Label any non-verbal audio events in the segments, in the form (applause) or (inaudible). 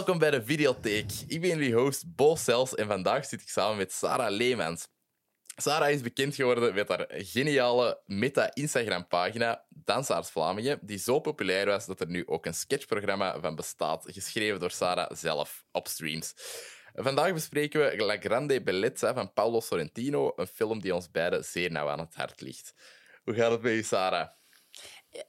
Welkom bij de Videotheek. Ik ben jullie host Bo Sels en vandaag zit ik samen met Sarah Leemans. Sarah is bekend geworden met haar geniale meta-Instagram-pagina Dansaars Vlamingen, die zo populair was dat er nu ook een sketchprogramma van bestaat, geschreven door Sarah zelf op streams. Vandaag bespreken we La Grande Bellezza van Paolo Sorrentino, een film die ons beiden zeer nauw aan het hart ligt. Hoe gaat het met je, Sarah?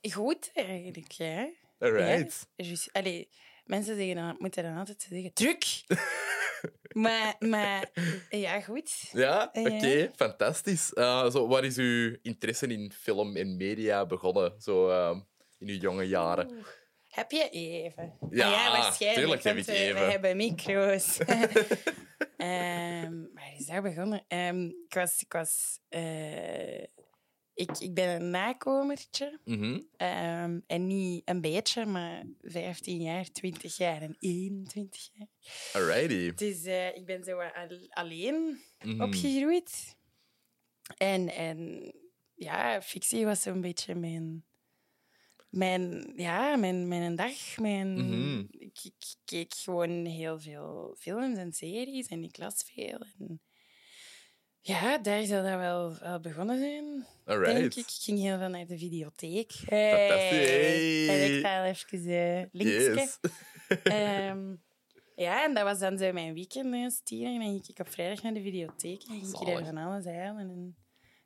Goed, eigenlijk. Ja. Ja, juist. Allee, mensen zeggen dan, moeten dan altijd zeggen, druk. (laughs) maar, maar ja, goed. Ja, Ja. oké, fantastisch. Uh, zo, waar is uw interesse in film en media begonnen, zo uh, in uw jonge jaren? Oeh. Heb je even? Ja, Ah waarschijnlijk. tuurlijk heb want ik we- even. We hebben micro's. (laughs) Ehm, waar is dat begonnen? Ehm, ik was... Ik, was eh, ik, ik ben een nakomertje. Mhm. Ehm, en niet een beetje, maar 15 jaar, 20 jaar en 21 jaar. Alrighty. Dus eh, ik ben zo al- alleen Mhm. opgegroeid. En, en ja, fictie was zo'n beetje mijn, mijn, ja, mijn, mijn dag. Mijn, Mhm. ik, ik keek gewoon heel veel films en series en ik las veel. En ja, daar zou dat wel, wel begonnen zijn, denk Alright. ik. Ik ging heel veel naar de videotheek. Fantastisch. Hey. En ik ga even uh, linksje. Yes. (laughs) Ehm, ja, en dat was dan zo mijn weekend tiener. En dan ging ik op vrijdag naar de videotheek en ging ik daar van alles halen. En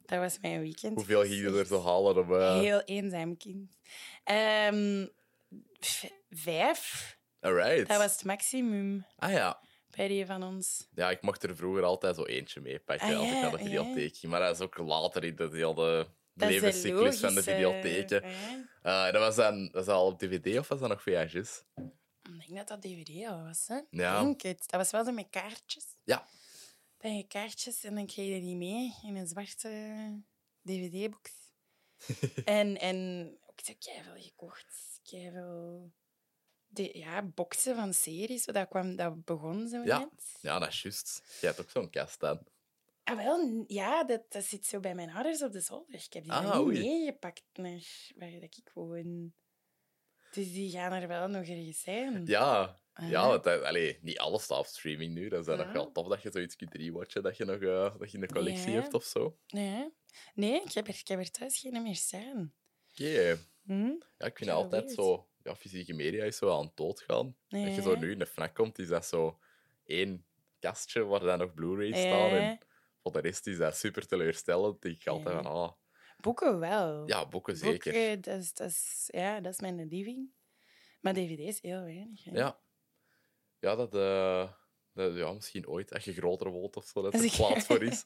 dat was mijn weekend. Hoeveel ging je er te halen om... eh, Heel eenzaam kind. V- vijf, Alright. dat was het maximum Ah ja. Bij die van ons. Ja, ik mocht er vroeger altijd zo eentje mee pakken Ah, als ik ja, naar de videotheek ging. Maar dat is ook later in de hele levenscyclus van de videotheken. ja. Eh, dat was dan was dat al op dvd of was dat nog VHS? Ik denk dat dat DVD al was, hè? Ja. Denk het. Dat was wel zo met kaartjes. Ja. Dan je kaartjes en dan kreeg je die mee in een zwarte DVD-box. (laughs) en, en ook zo keiveel gekocht. Keiveel... De, ja, boxen van series. Dat, kwam, dat begon zo Ja. net. Ja, dat is juist. Jij hebt ook zo'n kast dan. Ah, wel, ja, dat, dat zit zo bij mijn ouders op de zolder. Ik heb die Ah, niet meegepakt naar waar dat ik woon. Dus die gaan er wel nog ergens zijn. Ja, Ah. ja want allee, niet alles staat op streaming nu. Dat is dan Ja. nog wel tof dat je zoiets kunt rewatchen, dat je nog eh, dat je in de collectie Ja. hebt of zo. Oké. Nee, nee ik, heb er, ik heb er thuis geen meer staan. Hm? Ja, ik vind Ja, altijd weird. zo... Ja, fysieke media is zo aan het doodgaan. Dat je zo nu in de fnak komt, is dat zo één kastje waar dan nog Blu-rays staan. En voor de rest is dat super teleurstellend. Ik altijd van, ah, Boeken wel. ja, boeken zeker. Boeken, dat is, dat is, ja, dat is mijn living. Maar dvd's heel weinig. hè. Ja. Ja, dat, eh, dat... Ja, misschien ooit, als je groter wordt of zo, dat Als er plaats voor is.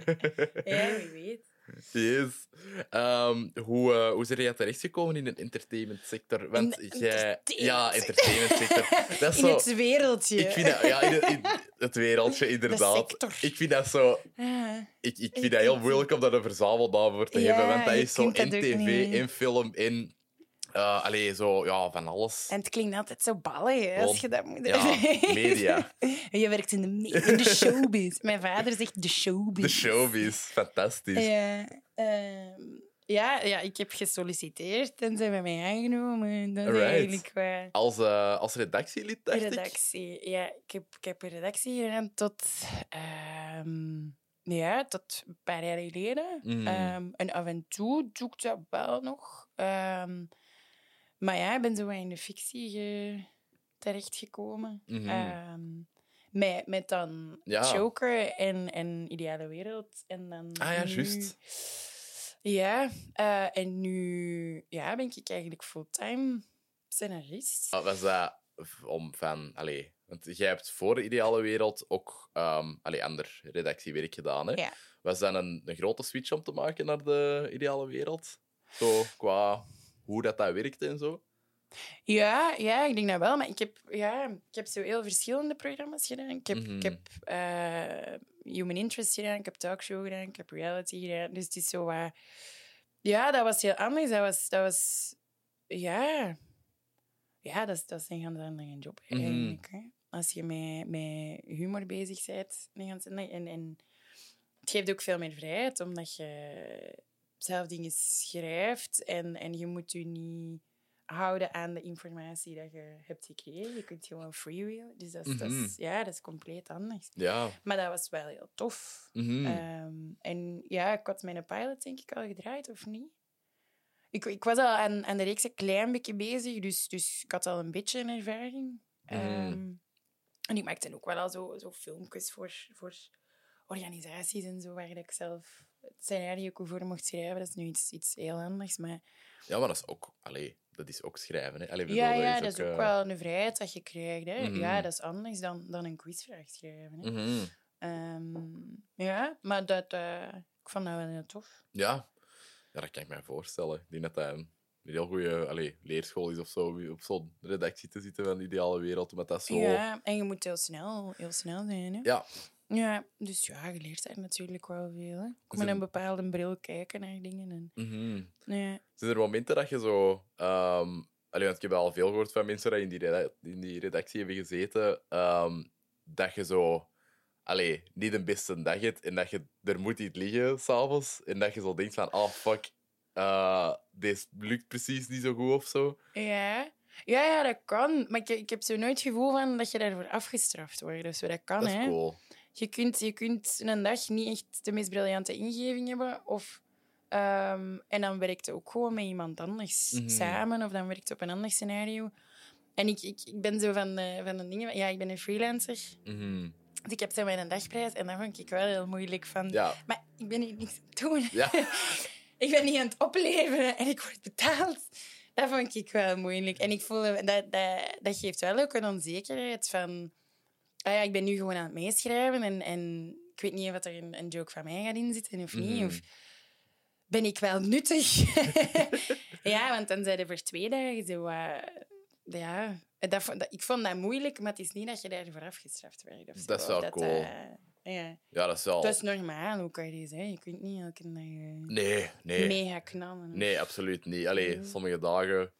(laughs) Ja, wie weet. Yes. Ehm, hoe, eh hoe zijn jij terechtgekomen in de entertainment sector? Want In jij... Ja, entertainment sector. (laughs) Dat is In zo... het wereldje. Ik vind dat... Ja, in het, in het wereldje, inderdaad. Ik vind dat zo... Ik, ik vind dat heel moeilijk om daar een verzamelnaam voor te Ja, hebben, want dat is zo in tv, in film, in... eh allee, zo, ja, van alles. en het klinkt altijd zo ballig hè, als je dat moet Ja, media. (laughs) Je werkt in de, me- in de showbiz. Mijn vader zegt de showbiz. De showbiz, fantastisch. Ja, ehm, ja, ja, ik heb gesolliciteerd en ze hebben mij aangenomen. Dat is eigenlijk waar. Als, eh, als redactielid, dacht ik. Redactie. Ja, ik heb, ik heb een redactie gedaan tot, ehm, ja, tot een paar jaar geleden. Mm. Ehm, en af en toe doe ik dat wel nog. Maar ja, ik ben zo wat in de fictie ge- terechtgekomen. Mhm. Ehm, met, met dan Ja. Joker en, en Ideale Wereld. En dan Ah ja, nu- juist. Ja, eh, en nu ja, ben ik eigenlijk fulltime scenarist. Ah, Was dat om van... Allee, want jij hebt voor de ideale wereld ook ehm allee, ander redactiewerk gedaan. Hè? Ja. Was dat een, een grote switch om te maken naar de ideale wereld? Zo qua hoe dat, dat werkte en zo? Ja, ja, ik denk dat wel. Maar ik heb, ja, ik heb zo heel verschillende programma's gedaan. Ik heb, Mhm. ik heb eh, Human Interest gedaan, ik heb Talkshow gedaan, ik heb Reality gedaan. Dus het is zo wat... Ja, dat was heel anders. Dat was... Dat was ja... Ja, dat is, dat is een ganz andere job Mhm. eigenlijk. Als je met, met humor bezig bent. En, en het geeft ook veel meer vrijheid, omdat je zelf dingen schrijft en, en je moet je niet houden aan de informatie dat je hebt gekregen. Je kunt gewoon freewheelen. Dus dat is, dat Mhm. is- ja, dat is compleet anders. Ja. Maar dat was wel heel tof. Mhm. Ehm, en ja, ik had mijn pilot denk ik al gedraaid, of niet? Ik, ik was al aan, aan de reeks een klein beetje bezig, dus, dus ik had al een beetje een ervaring. Mhm. Ehm, en ik maakte ook wel al zo, zo filmpjes voor, voor organisaties en zo, waar ik zelf het scenario voor mocht schrijven. Dat is nu iets, iets heel anders, maar... ja, maar dat is ook... Allee, dat is ook schrijven, hè. Allee, bedoel, Ja, ja, dat is ook eh, wel een vrijheid dat je krijgt. Hè. Mhm. Ja, dat is anders dan, dan een quizvraag schrijven. Hè. mhm. Ehm, ja, maar dat, eh, ik vond dat wel heel tof. Ja. ja, dat kan ik me voorstellen. Ik denk dat dat een heel goede leerschool is of zo, op zo'n redactie te zitten van de ideale wereld, met dat zo... Ja, en je moet heel snel, heel snel zijn. Hè? Ja. Ja, dus ja, je leert daar natuurlijk wel veel. Hè. Is Met een bepaalde bril kijken naar dingen. En, Mhm. ja. Zijn er momenten dat je zo... ehm allee, want ik heb al veel gehoord van mensen die in die, reda- in die redactie hebben gezeten, ehm, dat je zo... Allee, niet de beste dag hebt en dat je er moet iets liggen s'avonds en dat je zo denkt van, oh fuck, eh dit lukt precies niet zo goed of zo. Ja. Ja, ja, dat kan. Maar ik, ik heb zo nooit het gevoel van dat je daarvoor afgestraft wordt. Dus dat kan, Dat is hè. cool. Je kunt, je kunt een dag niet echt de meest briljante ingeving hebben. Of, ehm, en dan werkt je ook gewoon met iemand anders Mhm. samen. Of dan werkt je op een ander scenario. En ik, ik, ik ben zo van de, van de dingen... Ja, ik ben een freelancer. Mhm. Dus ik heb zo mijn dagprijs. En dat vond ik wel heel moeilijk. Van, Ja, Maar ik ben hier niks aan het doen. ja. (laughs) ik ben niet aan het opleveren en ik word betaald. Dat vond ik wel moeilijk. En ik voel dat, dat, dat geeft wel ook een onzekerheid van... Ah ja, ik ben nu gewoon aan het meeschrijven en, en ik weet niet of er een, een joke van mij gaat inzitten of niet. Mhm. Of ben ik wel nuttig? (laughs) ja, want dan zijn er voor twee dagen zo... eh, ja, dat, dat- ik vond dat moeilijk, maar het is niet dat je daarvoor afgestraft werd. Of zo. Dat is wel Of cool. eh, ja. ja, dat is wel... Dat is normaal ook ergens. Hè. Je kunt niet elke dag eh, Nee, nee. mega knallen. Nee, absoluut niet. Allee, sommige dagen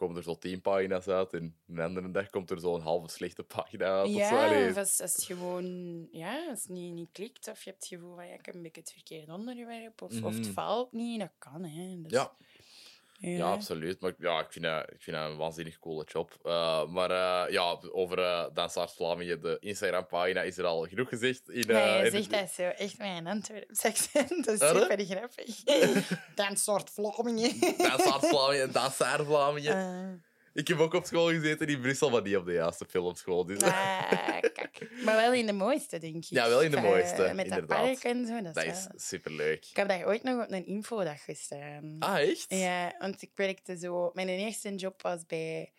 komen er zo tien pagina's uit en een andere dag komt er zo'n halve slechte pagina uit. of zo. Ja, Allee, of als, als het gewoon ja, als het niet, niet klikt, of je hebt het gevoel van ja, ik heb een beetje het verkeerde onderwerp, of, of het Mhm. valt niet, dat kan. Hè. Dus, ja, ja. ja, absoluut. Maar ja, ik vind dat, ik vind dat een waanzinnig coole job. Eh, maar eh, ja, over uh, Dansaars Vlamingen, de Instagram-pagina, is er al genoeg gezegd. In, eh, je in zegt dat zo echt een Antwerps (laughs) accent. Dat is super grappig. (laughs) Dan soort Vlamingen. Dansaars Vlamingen en Dansaar Vlamingen. Ik heb ook op school gezeten in Brussel, maar niet op de juiste filmschool. Dus ah, kak. Maar wel in de mooiste, denk ik. Ja, wel in de Eh, mooiste, Met dat inderdaad. park en zo. Dat dat is wel- superleuk. Ik heb daar ooit nog op een infodag gestaan. Ah, echt? Ja, want ik werkte zo... Mijn eerste job was bij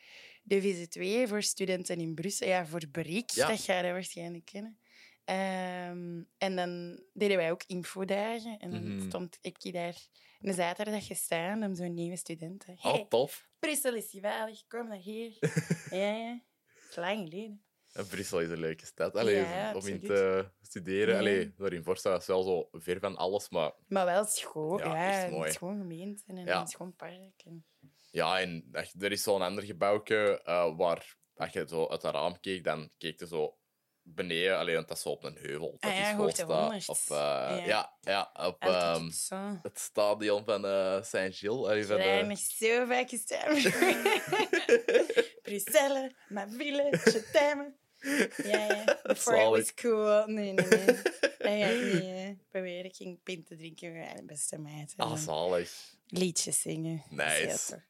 de VZ2 voor studenten in Brussel. Ja, voor Brik, Ja. dat ga je waarschijnlijk kennen. Ehm, en dan deden wij ook infodagen. En dan Mhm. stond ik daar een zaterdag gestaan om zo'n nieuwe studenten. Hey, Oh, tof. Brussel is geweldig, kom naar hier. (laughs) ja, ja. Dat is lang geleden. En Brussel is een leuke stad. Allee, Ja, om in te studeren. Ja. Allee, daar in Vorsta is wel zo ver van alles, maar Maar wel schoon. Ja, Ja, een schoon gemeente en Ja. een schoon park. En... ja, en er is zo'n ander gebouwke eh, waar als je zo uit het raam keek, dan keek je zo beneden. Alleen want dat is op een heuvel. Dat Ah ja, is Volsta. 100. Of, eh, Ja. ja. Ja, op zo. het stadion van eh Saint-Gilles. Van, daar nog zo vaak gestaan. (laughs) Bruxelles, ma ville, je t'aime. Ja, ja. (laughs) Before Zalig. was cool. Nee, nee, nee. (laughs) Dat ga ik niet proberen. Ik ging pint te drinken met mijn beste meid. Ah, zalig. liedjes zingen. Nice.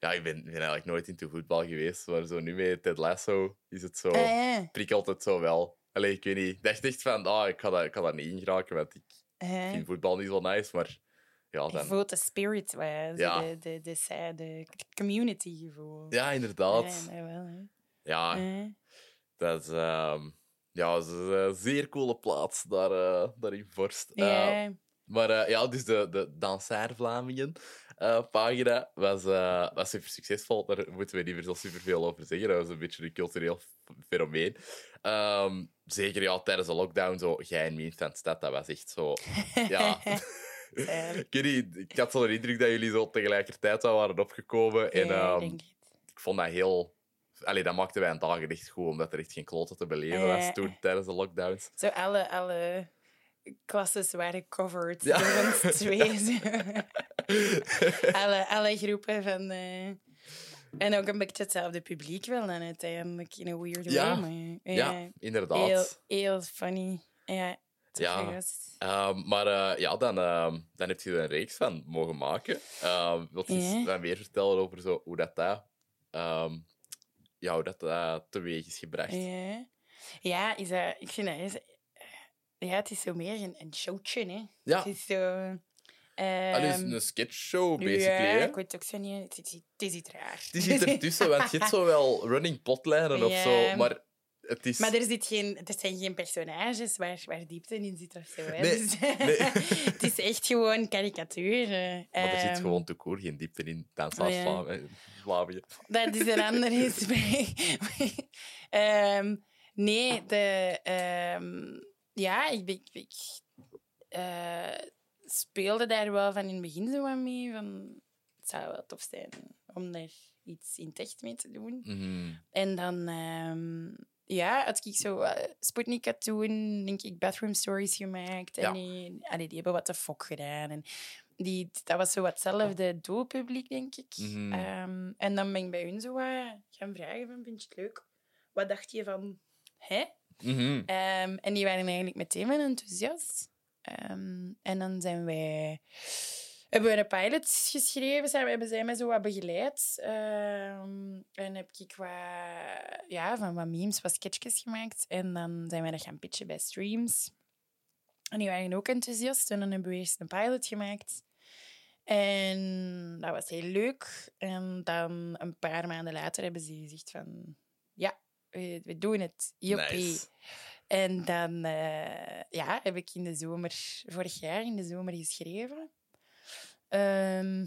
Ja, ik ben, eigenlijk nooit into voetbal geweest, maar zo nu met Ted Lasso is het zo... Ah, ja. prikkelt het zo wel. Allee, ik weet niet. Ik dacht echt van, ah, ik ga daar, ik ga daar niet in geraken, want ik Uh, vind voetbal niet zo nice, maar ja, je dan... voelt de spirit, wel, Ja. de, de, de, community gevoel. Ja, inderdaad. Ja, dat wel, hè. Ja, Eh, dat is, ehm, ja, dat is een zeer coole plaats daar, eh, daar in Vorst. Eh, ja. Maar eh, ja, dus de, de Dansaar Vlamingen eh, pagina was, eh, was super succesvol. Daar moeten we niet meer zo super veel over zeggen. Dat was een beetje een cultureel fenomeen. Ehm, zeker ja, tijdens de lockdown, zo jij en van de stad, dat was echt zo... (laughs) Ja. Ik, (laughs) niet, ik had zo de indruk dat jullie zo tegelijkertijd waren opgekomen. En ehm, ik vond dat heel... Allee, dat maakte wij een dagen echt goed, omdat er echt geen kloten te beleven was toen, tijdens de lockdowns. Zo alle, alle klasses waren covered Ja. door ons (laughs) twee. zo. (laughs) alle, alle groepen van... eh, En ook een beetje hetzelfde publiek wel dan uiteindelijk, in een weird Ja. way. Maar, Ja, Heel, inderdaad. heel funny. Ja, Ja. Ehm, maar eh, ja, dan, ehm, dan heb je er een reeks van mogen maken. Ehm wilt je Ja. dan meer vertellen over zo, hoe dat, dat, ja, hoe dat, dat teweeg is gebracht? Ja, ja is dat, ik vind dat... Is, ja, het is zo meer een, een showtje, hè. Ja. Het is zo... Ah, dus ehm, een sketchshow, basically. Ja, hè? ik weet ook zo niet... Het is, het is iets raar. Die zit ertussen, want je hebt zo wel running plotlijnen of zo, maar het is... Maar er, zit geen, er zijn geen personages waar, waar diepte in zit of zo. Hè. Nee, Dus, nee. (laughs) het is echt gewoon karikatuur. eh. Maar er zit Ehm, gewoon te koer geen diepte in Dansaars Oh, ja. Dat is een ander iets (laughs) bij. Ehm, nee, de... ja, ik, ik, ik eh, speelde daar wel van in het begin zo aan mee. Van, het zou wel tof zijn om daar iets in het echt mee te doen. Mhm. En dan, ehm, ja, had ik zo uh, Sputnik had toen, denk ik, Bathroom Stories gemaakt. En die, allee, die hebben wat de fok gedaan. En die, dat was zo hetzelfde doelpubliek, denk ik. Mhm. Ehm, en dan ben ik bij hun zo wat gaan vragen van, vind je het leuk? Wat dacht je van, hè? Mhm. Ehm, en die waren eigenlijk meteen wel enthousiast. Ehm, en dan zijn wij... Hebben we een pilot geschreven, zijn, hebben zij mij zo wat begeleid. Ehm, en heb ik wat, ja, van wat memes, wat sketchjes gemaakt. En dan zijn wij dat gaan pitchen bij streams. En die waren ook enthousiast. En dan hebben we eerst een pilot gemaakt. En dat was heel leuk. En dan een paar maanden later hebben ze gezegd van... Ja, we, we doen het. Joppie. Nice. En dan eh, ja, heb ik in de zomer, vorig jaar in de zomer geschreven. Ehm,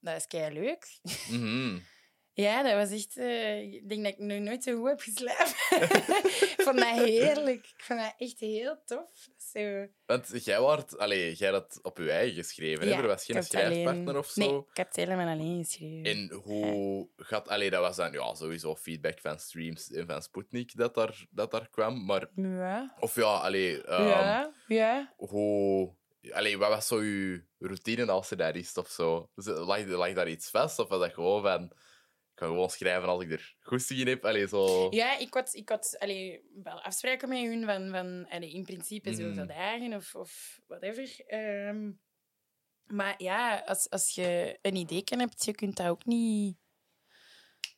dat is kei leuk. Mhm. (laughs) Ja, dat was echt. eh, ik denk dat ik nog nooit zo goed heb geslapen. (laughs) ik vond dat heerlijk. Ik vond dat echt heel tof. Zo, Want jij, waart, allee, jij had op je eigen geschreven, hè? er was geen alleen- schrijfpartner of zo. Nee, ik heb het helemaal alleen geschreven. En hoe gaat... Allee, dat was dan ja, sowieso feedback van streams en van Sputnik dat daar, dat daar kwam. Maar, Ja, of ja, allee, ehm, ja, ja. hoe... Allee, wat was zo je routine als je daar is of zo? Lag, lag daar iets vast? Of was dat gewoon van... Ik kan gewoon schrijven als ik er goesting in heb? Allee, zo... Ja, ik had, ik had allee, wel afspraken met hun van, van allee, in principe zoveel Mhm. dagen of, of whatever. Ehm, maar ja, als, als je een idee hebt, je kunt dat ook niet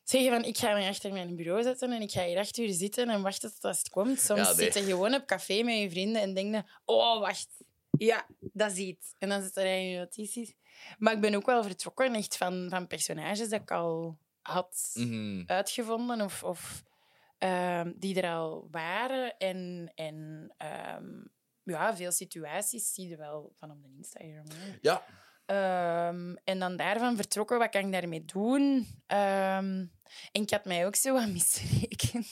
zeggen van ik ga me achter mijn bureau zetten en ik ga hier acht uur zitten en wachten tot het komt. Soms Ja, nee. zit je gewoon op café met je vrienden en denk je, oh, wacht. Ja, dat is iets. En dan zit er in je notities. Maar ik ben ook wel vertrokken echt van, van personages dat ik al had Mhm. uitgevonden of, of ehm, die er al waren. En, en ehm, ja, veel situaties zie je wel van op de Instagram. hè. Ja. Ehm, en dan daarvan vertrokken, wat kan ik daarmee doen? En ik had mij ook zo wat misrekend.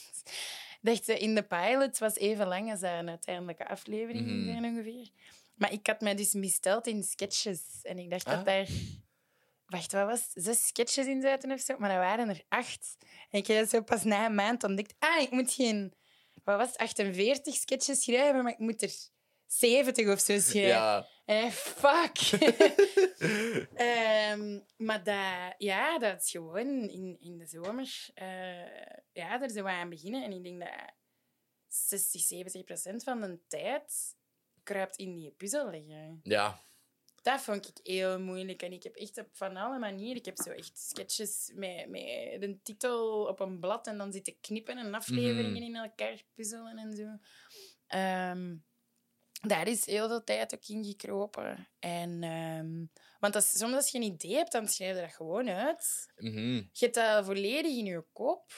Dacht, eh, in de pilot was even lang als een uiteindelijke aflevering zijn ongeveer. Maar ik had mij dus misteld in sketches. En ik dacht Ah. dat daar... Wacht, wat was het? Zes sketches in zaten of zo? Maar dat waren er acht. En ik heb dat zo pas na een maand ontdekt. Ah, ik moet geen... Wat was het? 48 sketches schrijven, maar ik moet er 70 of zo schrijven. Ja. Eh, fuck. (laughs) Ehm, maar dat, ja, dat is gewoon in, in de zomer. eh, ja, er zo wat aan beginnen. En ik denk dat 60, 70 procent van de tijd kruipt in die puzzel liggen. Ja. Dat vond ik heel moeilijk. En ik heb echt op van alle manieren... Ik heb zo echt sketches met, met een titel op een blad en dan zitten knippen en afleveringen Mhm. in elkaar puzzelen en zo. Ehm, daar is heel veel tijd ook in gekropen. En, ehm, want als, soms als je een idee hebt, dan schrijf je dat gewoon uit. Mhm. Je hebt dat volledig in je kop.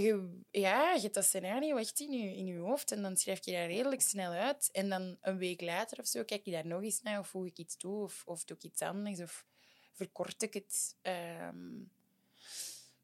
Je, ja, je hebt dat scenario echt in je, in je hoofd en dan schrijf je dat redelijk snel uit. En dan een week later of zo kijk je daar nog eens naar of voeg ik iets toe of, of doe ik iets anders of verkort ik het. Ehm,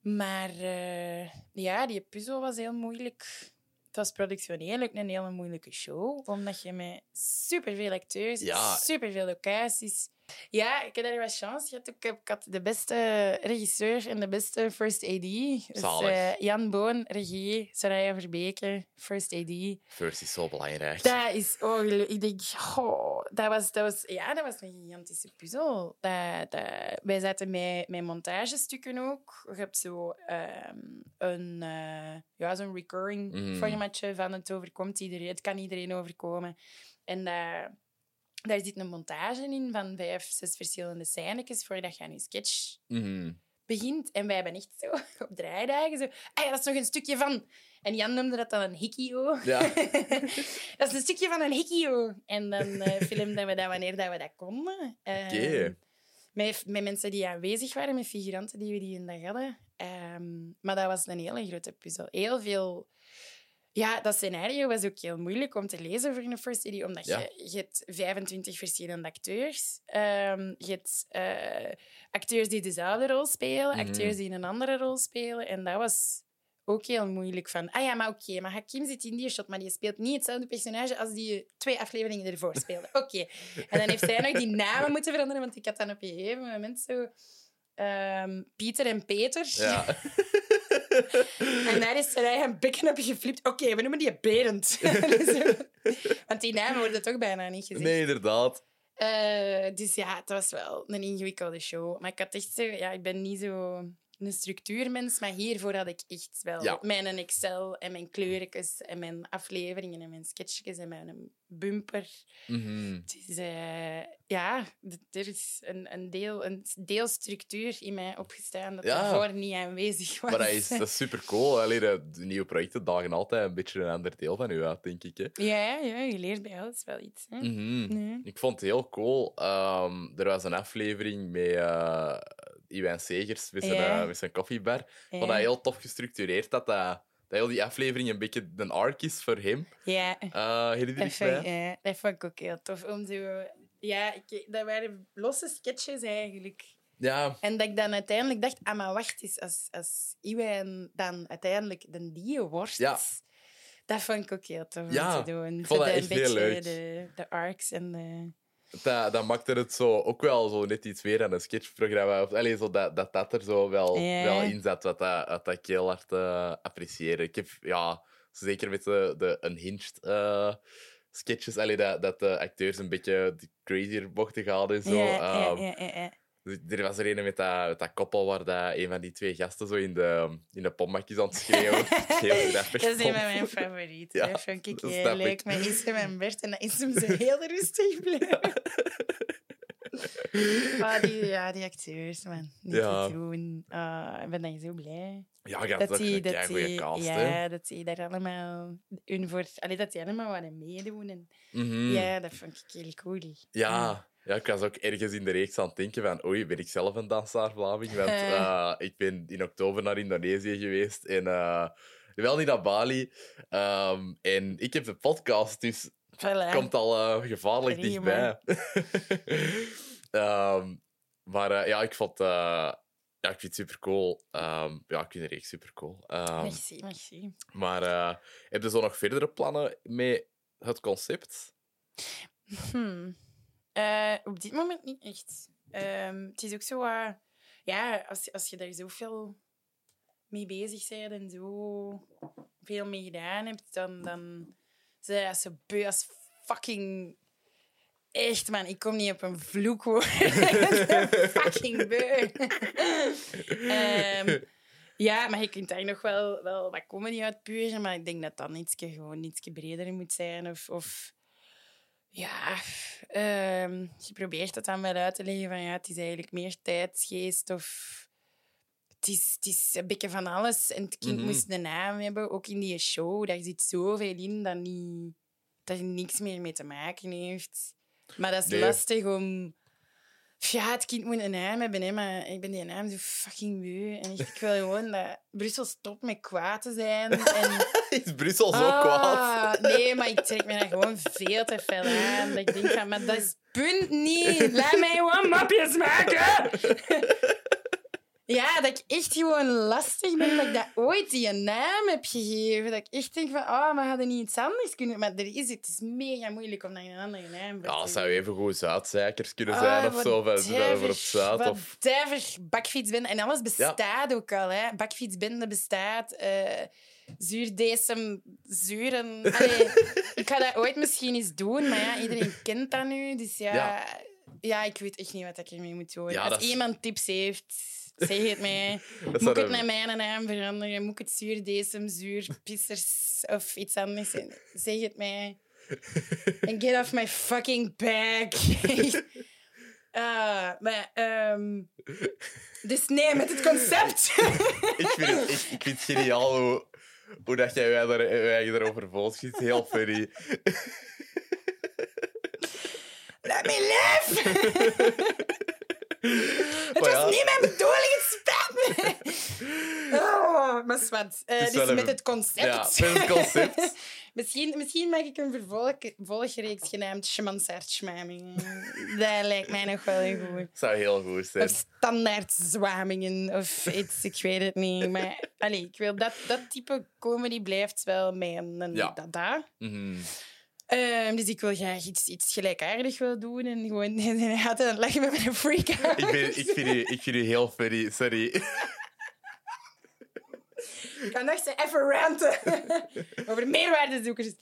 maar eh, ja, die puzzel was heel moeilijk. Het was productioneel ook een hele moeilijke show, omdat je met superveel acteurs, Ja. superveel locaties, Ja, ik heb daar wat chance gehad. Ik, heb, ik had de beste regisseur en de beste first AD. Dus, eh, Jan Boon, regie. Soraya Verbeke, first AD. First is zo belangrijk. Dat is ongelooflijk. Ik denk, oh, dat was, dat was, ja, dat was een gigantische puzzel. Dat, dat, wij zaten met, met montagestukken ook. Je hebt zo ehm, een, eh, ja, zo'n recurring Mhm. formatje van het overkomt iedereen. Het kan iedereen overkomen. En dat, daar zit een montage in van vijf, zes verschillende scènes voordat je aan je sketch Mhm. begint. En wij hebben echt zo (laughs) op draaidagen zo... Ah ja, dat is nog een stukje van... En Jan noemde dat dan een hikio. Ja. (laughs) dat is een stukje van een hikio. En dan eh (laughs) filmden we dat wanneer dat we dat konden. Oké. met, met mensen die aanwezig waren, met figuranten die we die een dag hadden. Ehm, maar dat was een hele grote puzzel. Heel veel... Ja, dat scenario was ook heel moeilijk om te lezen voor een first edit, omdat Ja. je, je hebt 25 verschillende acteurs. Ehm, je hebt eh, acteurs die dezelfde rol spelen, Mhm. acteurs die een andere rol spelen. En dat was ook heel moeilijk. Van, ah ja, maar oké, maar Hakim zit in die shot, maar die speelt niet hetzelfde personage als die twee afleveringen ervoor speelde. (laughs) Oké. En dan heeft zij nog die namen moeten veranderen, want ik had dan op een gegeven moment zo... ehm, Pieter en Peter. Ja. (laughs) (laughs) En daar is zij een bekken op geflipt. Oké, we noemen die Berend. (laughs) Zo. Want die namen worden toch bijna niet gezegd. Nee, inderdaad. Eh, dus ja, het was wel een ingewikkelde show. Maar ik had echt zo... Ja, ik ben niet zo een structuurmens, maar hiervoor had ik echt wel Ja. mijn Excel en mijn kleurtjes en mijn afleveringen en mijn sketchjes en mijn bumper. Het is, eh, ja, er is een, een, deel, een deel structuur in mij opgestaan dat Ja. daarvoor niet aanwezig was. Maar dat is, dat is super cool. Allee, de, nieuwe projecten dagen altijd een beetje een ander deel van u uit, denk ik. Hè. Ja, ja, je leert bij alles wel iets. Hè? Mhm. Ja. Ik vond het heel cool. Ehm, er was een aflevering met eh Iwan Segers met zijn, Ja. eh, met zijn koffiebar. Ik Ja. vond dat heel tof gestructureerd dat, dat, dat heel die aflevering een beetje een arc is voor hem. Ja, Uh, dat vond, ja, dat vond ik ook heel tof. Om zo, ja, ik, dat waren losse sketches eigenlijk. Ja, En dat ik dan uiteindelijk dacht, ah, maar wacht eens, als, als Iwan dan uiteindelijk de die wordt, Ja. dat vond ik ook heel tof om te doen. ik vond dat echt een heel beetje leuk. De, de arcs en de... dat, dat maakte het zo ook wel zo net iets meer aan een sketchprogramma. Of, zo dat, dat dat er zo wel, wel in zat, wat, dat, wat dat ik heel hard apprecieer. Ik heb, ja, zeker met de, de unhinged eh, sketches, allee, dat, dat de acteurs een beetje crazier mochten gaan en zo. ja, Ehm, Dus Er was er een met dat, met dat koppel waar dat een van die twee gasten zo in de, in de pombakjes aan het schreeuwen. (laughs) Heel grappig Dat is een van mijn favorieten. Ja, dat vind ik dat heel leuk. Met Isem en Bert. En dat Isem (laughs) zo heel rustig blijven. Ah, die, ja, die acteurs, man. Niet Ja. te doen. Ah, ik ben dan zo blij. Ja, Dat ook die, een dat goede die, cast, ja, dat die daar allemaal hun voor... Allee, dat die allemaal wat meedoen. En, Mhm. Ja, dat vond ik heel cool. Ja, ja, ik was ook ergens in de reeks aan het denken van oei, ben ik zelf een dansaar Vlaming? Want Eh. eh, ik ben in oktober naar Indonesië geweest en eh, wel niet naar Bali. Ehm, en ik heb de podcast, dus Voilà. komt al gevaarlijk dichtbij. (laughs) Ehm, maar ja, ik vond, ja, ik vind het super cool. ja, ik vind de reeks super cool. Merci, merci. maar heb je zo nog verdere plannen met het concept? Hmm. Eh, op dit moment niet echt. Ehm, het is ook zo... ja, als, als je daar zoveel mee bezig bent en zo veel mee gedaan hebt, dan, dan zijn zo beu als fucking... Echt, man. Ik kom niet op een vloekwoord. (laughs) fucking beu. Ehm, ja, maar je kunt daar nog wel, wel wat comedy uitpuren, maar ik denk dat dat ietsje, gewoon ietsje breder moet zijn. Of, of ja, ehm, je probeert het dan wel uit te leggen van ja, het is eigenlijk meer tijdsgeest of het is, het is een beetje van alles. En het kind Mhm. moest een naam hebben, ook in die show. Daar zit zoveel in dat, niet, dat er niks meer mee te maken heeft. Maar dat is Nee. lastig om... Ja, het kind moet een naam hebben, hè, maar ik ben die naam zo fucking beu. En ik wil gewoon dat Brussel stopt met kwaad te zijn. En (laughs) Is Brussel zo Ah, kwaad? Nee, maar ik trek me daar gewoon veel te veel aan. Dat ik denk van, maar dat is punt niet. Laat mij gewoon mapjes maken. Ja, dat ik echt gewoon lastig ben dat ik dat ooit die naam heb gegeven. Dat ik echt denk van, oh, maar hadden niet iets anders kunnen... Maar er is, het is mega moeilijk om dat een andere naam voor Ja, te het zou even goed Zuidzeikers kunnen Ah, zijn of zo. Voor op Zuid. Of... Bakfietsbende. En alles bestaat ook al. Hè. Bakfietsbende bestaat. eh zuurdesem, zuren. Allee, (laughs) ik ga dat ooit misschien eens doen, maar ja, iedereen kent dat nu. Dus ja, Ja. ja. ik weet echt niet wat ik ermee moet doen. Ja, Als dat iemand tips heeft, (laughs) zeg het mij. Moet ik het met mijn naam veranderen? Moet ik het zuurdesem, zuurpissers of iets anders zijn? Zeg het mij. (laughs) En get off my fucking back. (laughs) Ah, maar, ehm, dus nee, met het concept. ik, vind het, ik, ik vind het geniaal hoe, hoe dat jij er, wij erover. Ik vind het heel funny. Let me live! (laughs) het was niet mijn bedoeling, het spijt me. (laughs) Oh, maar zwart. Eh, Het is dus een- met het concept. Ja, met het concept. (laughs) misschien, misschien maak ik een vervolg, volgreeks genaamd Schmansaert-schmamingen. Dat lijkt mij nog wel heel goed. Zou heel goed zijn. Of standaard zwamingen of iets, ik weet het niet. Maar allee, ik wil dat, dat type comedy blijft wel mijn Ja. dada. Mhm. Ehm, dus ik wil graag iets, iets gelijkaardigs wil doen en gewoon (laughs) hij gaat het lachen met mijn freak-out. ik, ben, ik, vind u, ik vind u heel funny, sorry. Ik kan eens even ranten (laughs) over meerwaardezoekers.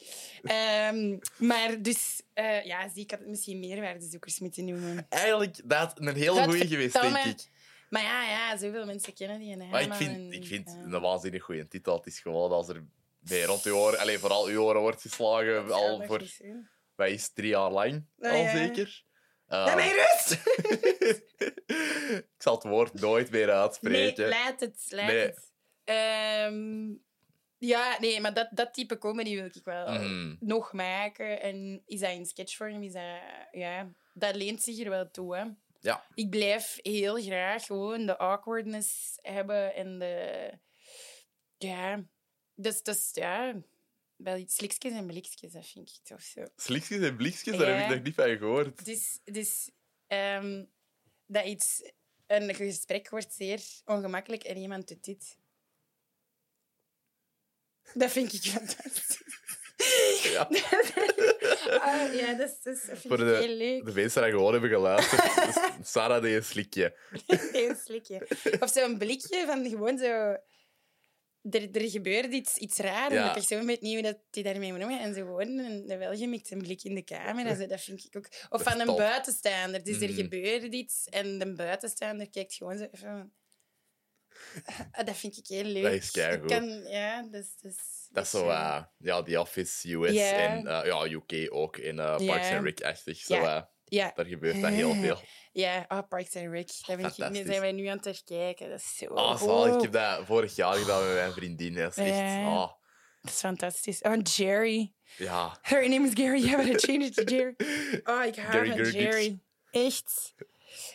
Ehm, maar dus, eh, ja, zie ik had het misschien meerwaardezoekers moeten noemen. Eigenlijk, dat een heel Dat goeie geweest, denk me- ik. Maar ja, ja, zoveel mensen kennen die. Maar ik vind, en, ik vind ja. een waanzinnig goede titel. Het is gewoon als er bij rond uw oren, alleen vooral uw oren wordt geslagen, Dat al voor, wat is drie jaar lang, Nou al ja. zeker. Uh, Laat mij rust! (laughs) ik zal het woord nooit meer Nee, uitspreken. laat het. Laat Nee. het. Ehm, ja, nee, maar dat, dat type comedy wil ik wel Mhm. nog maken. En is dat in sketchvorm? Is dat, ja, dat leent zich er wel toe. Hè. Ja. Ik blijf heel graag gewoon de awkwardness hebben en de... Ja, dus, dus ja... Wel slikjes en blikjes, dat vind ik toch zo. Slikjes en blikjes, daar heb ik nog niet van gehoord. Dus, dus ehm, dat iets... Een gesprek wordt zeer ongemakkelijk en iemand doet dit. Dat vind ik fantastisch. Ja. (laughs) Ah, ja, dat, is, dat vind Voor de- heel leuk. De mensen die gewoon hebben geluisterd. dus Sarah deed een slikje. (laughs) Een slikje. Of zo'n blikje van gewoon zo... Er, er gebeurt iets, iets raar en de persoon weet niet hoe dat die daarmee moet. En zo gewoon een, een welgemikt een blik in de camera. Zo, dat vind ik ook... Of van een top. buitenstaander. Dus er Mhm. gebeurt iets en de buitenstaander kijkt gewoon zo even... Ah, Dat vind ik heel leuk. Dat is keigoed. Ik Kan, ja, dat is... Dat is, is zo, ja. eh, ja, The Office, US en eh, ja, UK ook. En eh, Parks Ja. and Rec-achtig. Zo, Ja. Eh, Ja, daar gebeurt dat heel veel. ja oh, Parks and Rec. Daar ben ik, Fantastisch. zijn wij nu aan het terkijken. Dat is zo Ah, goed. zalig. Ik heb dat vorig jaar gedaan met mijn vriendin. Dat is echt... Ah, Dat is fantastisch. Oh, Jerry. ja. Her name is Gary. Yeah, but I changed it to Jerry. (laughs) Oh, ik hou van. Jerry. Echt.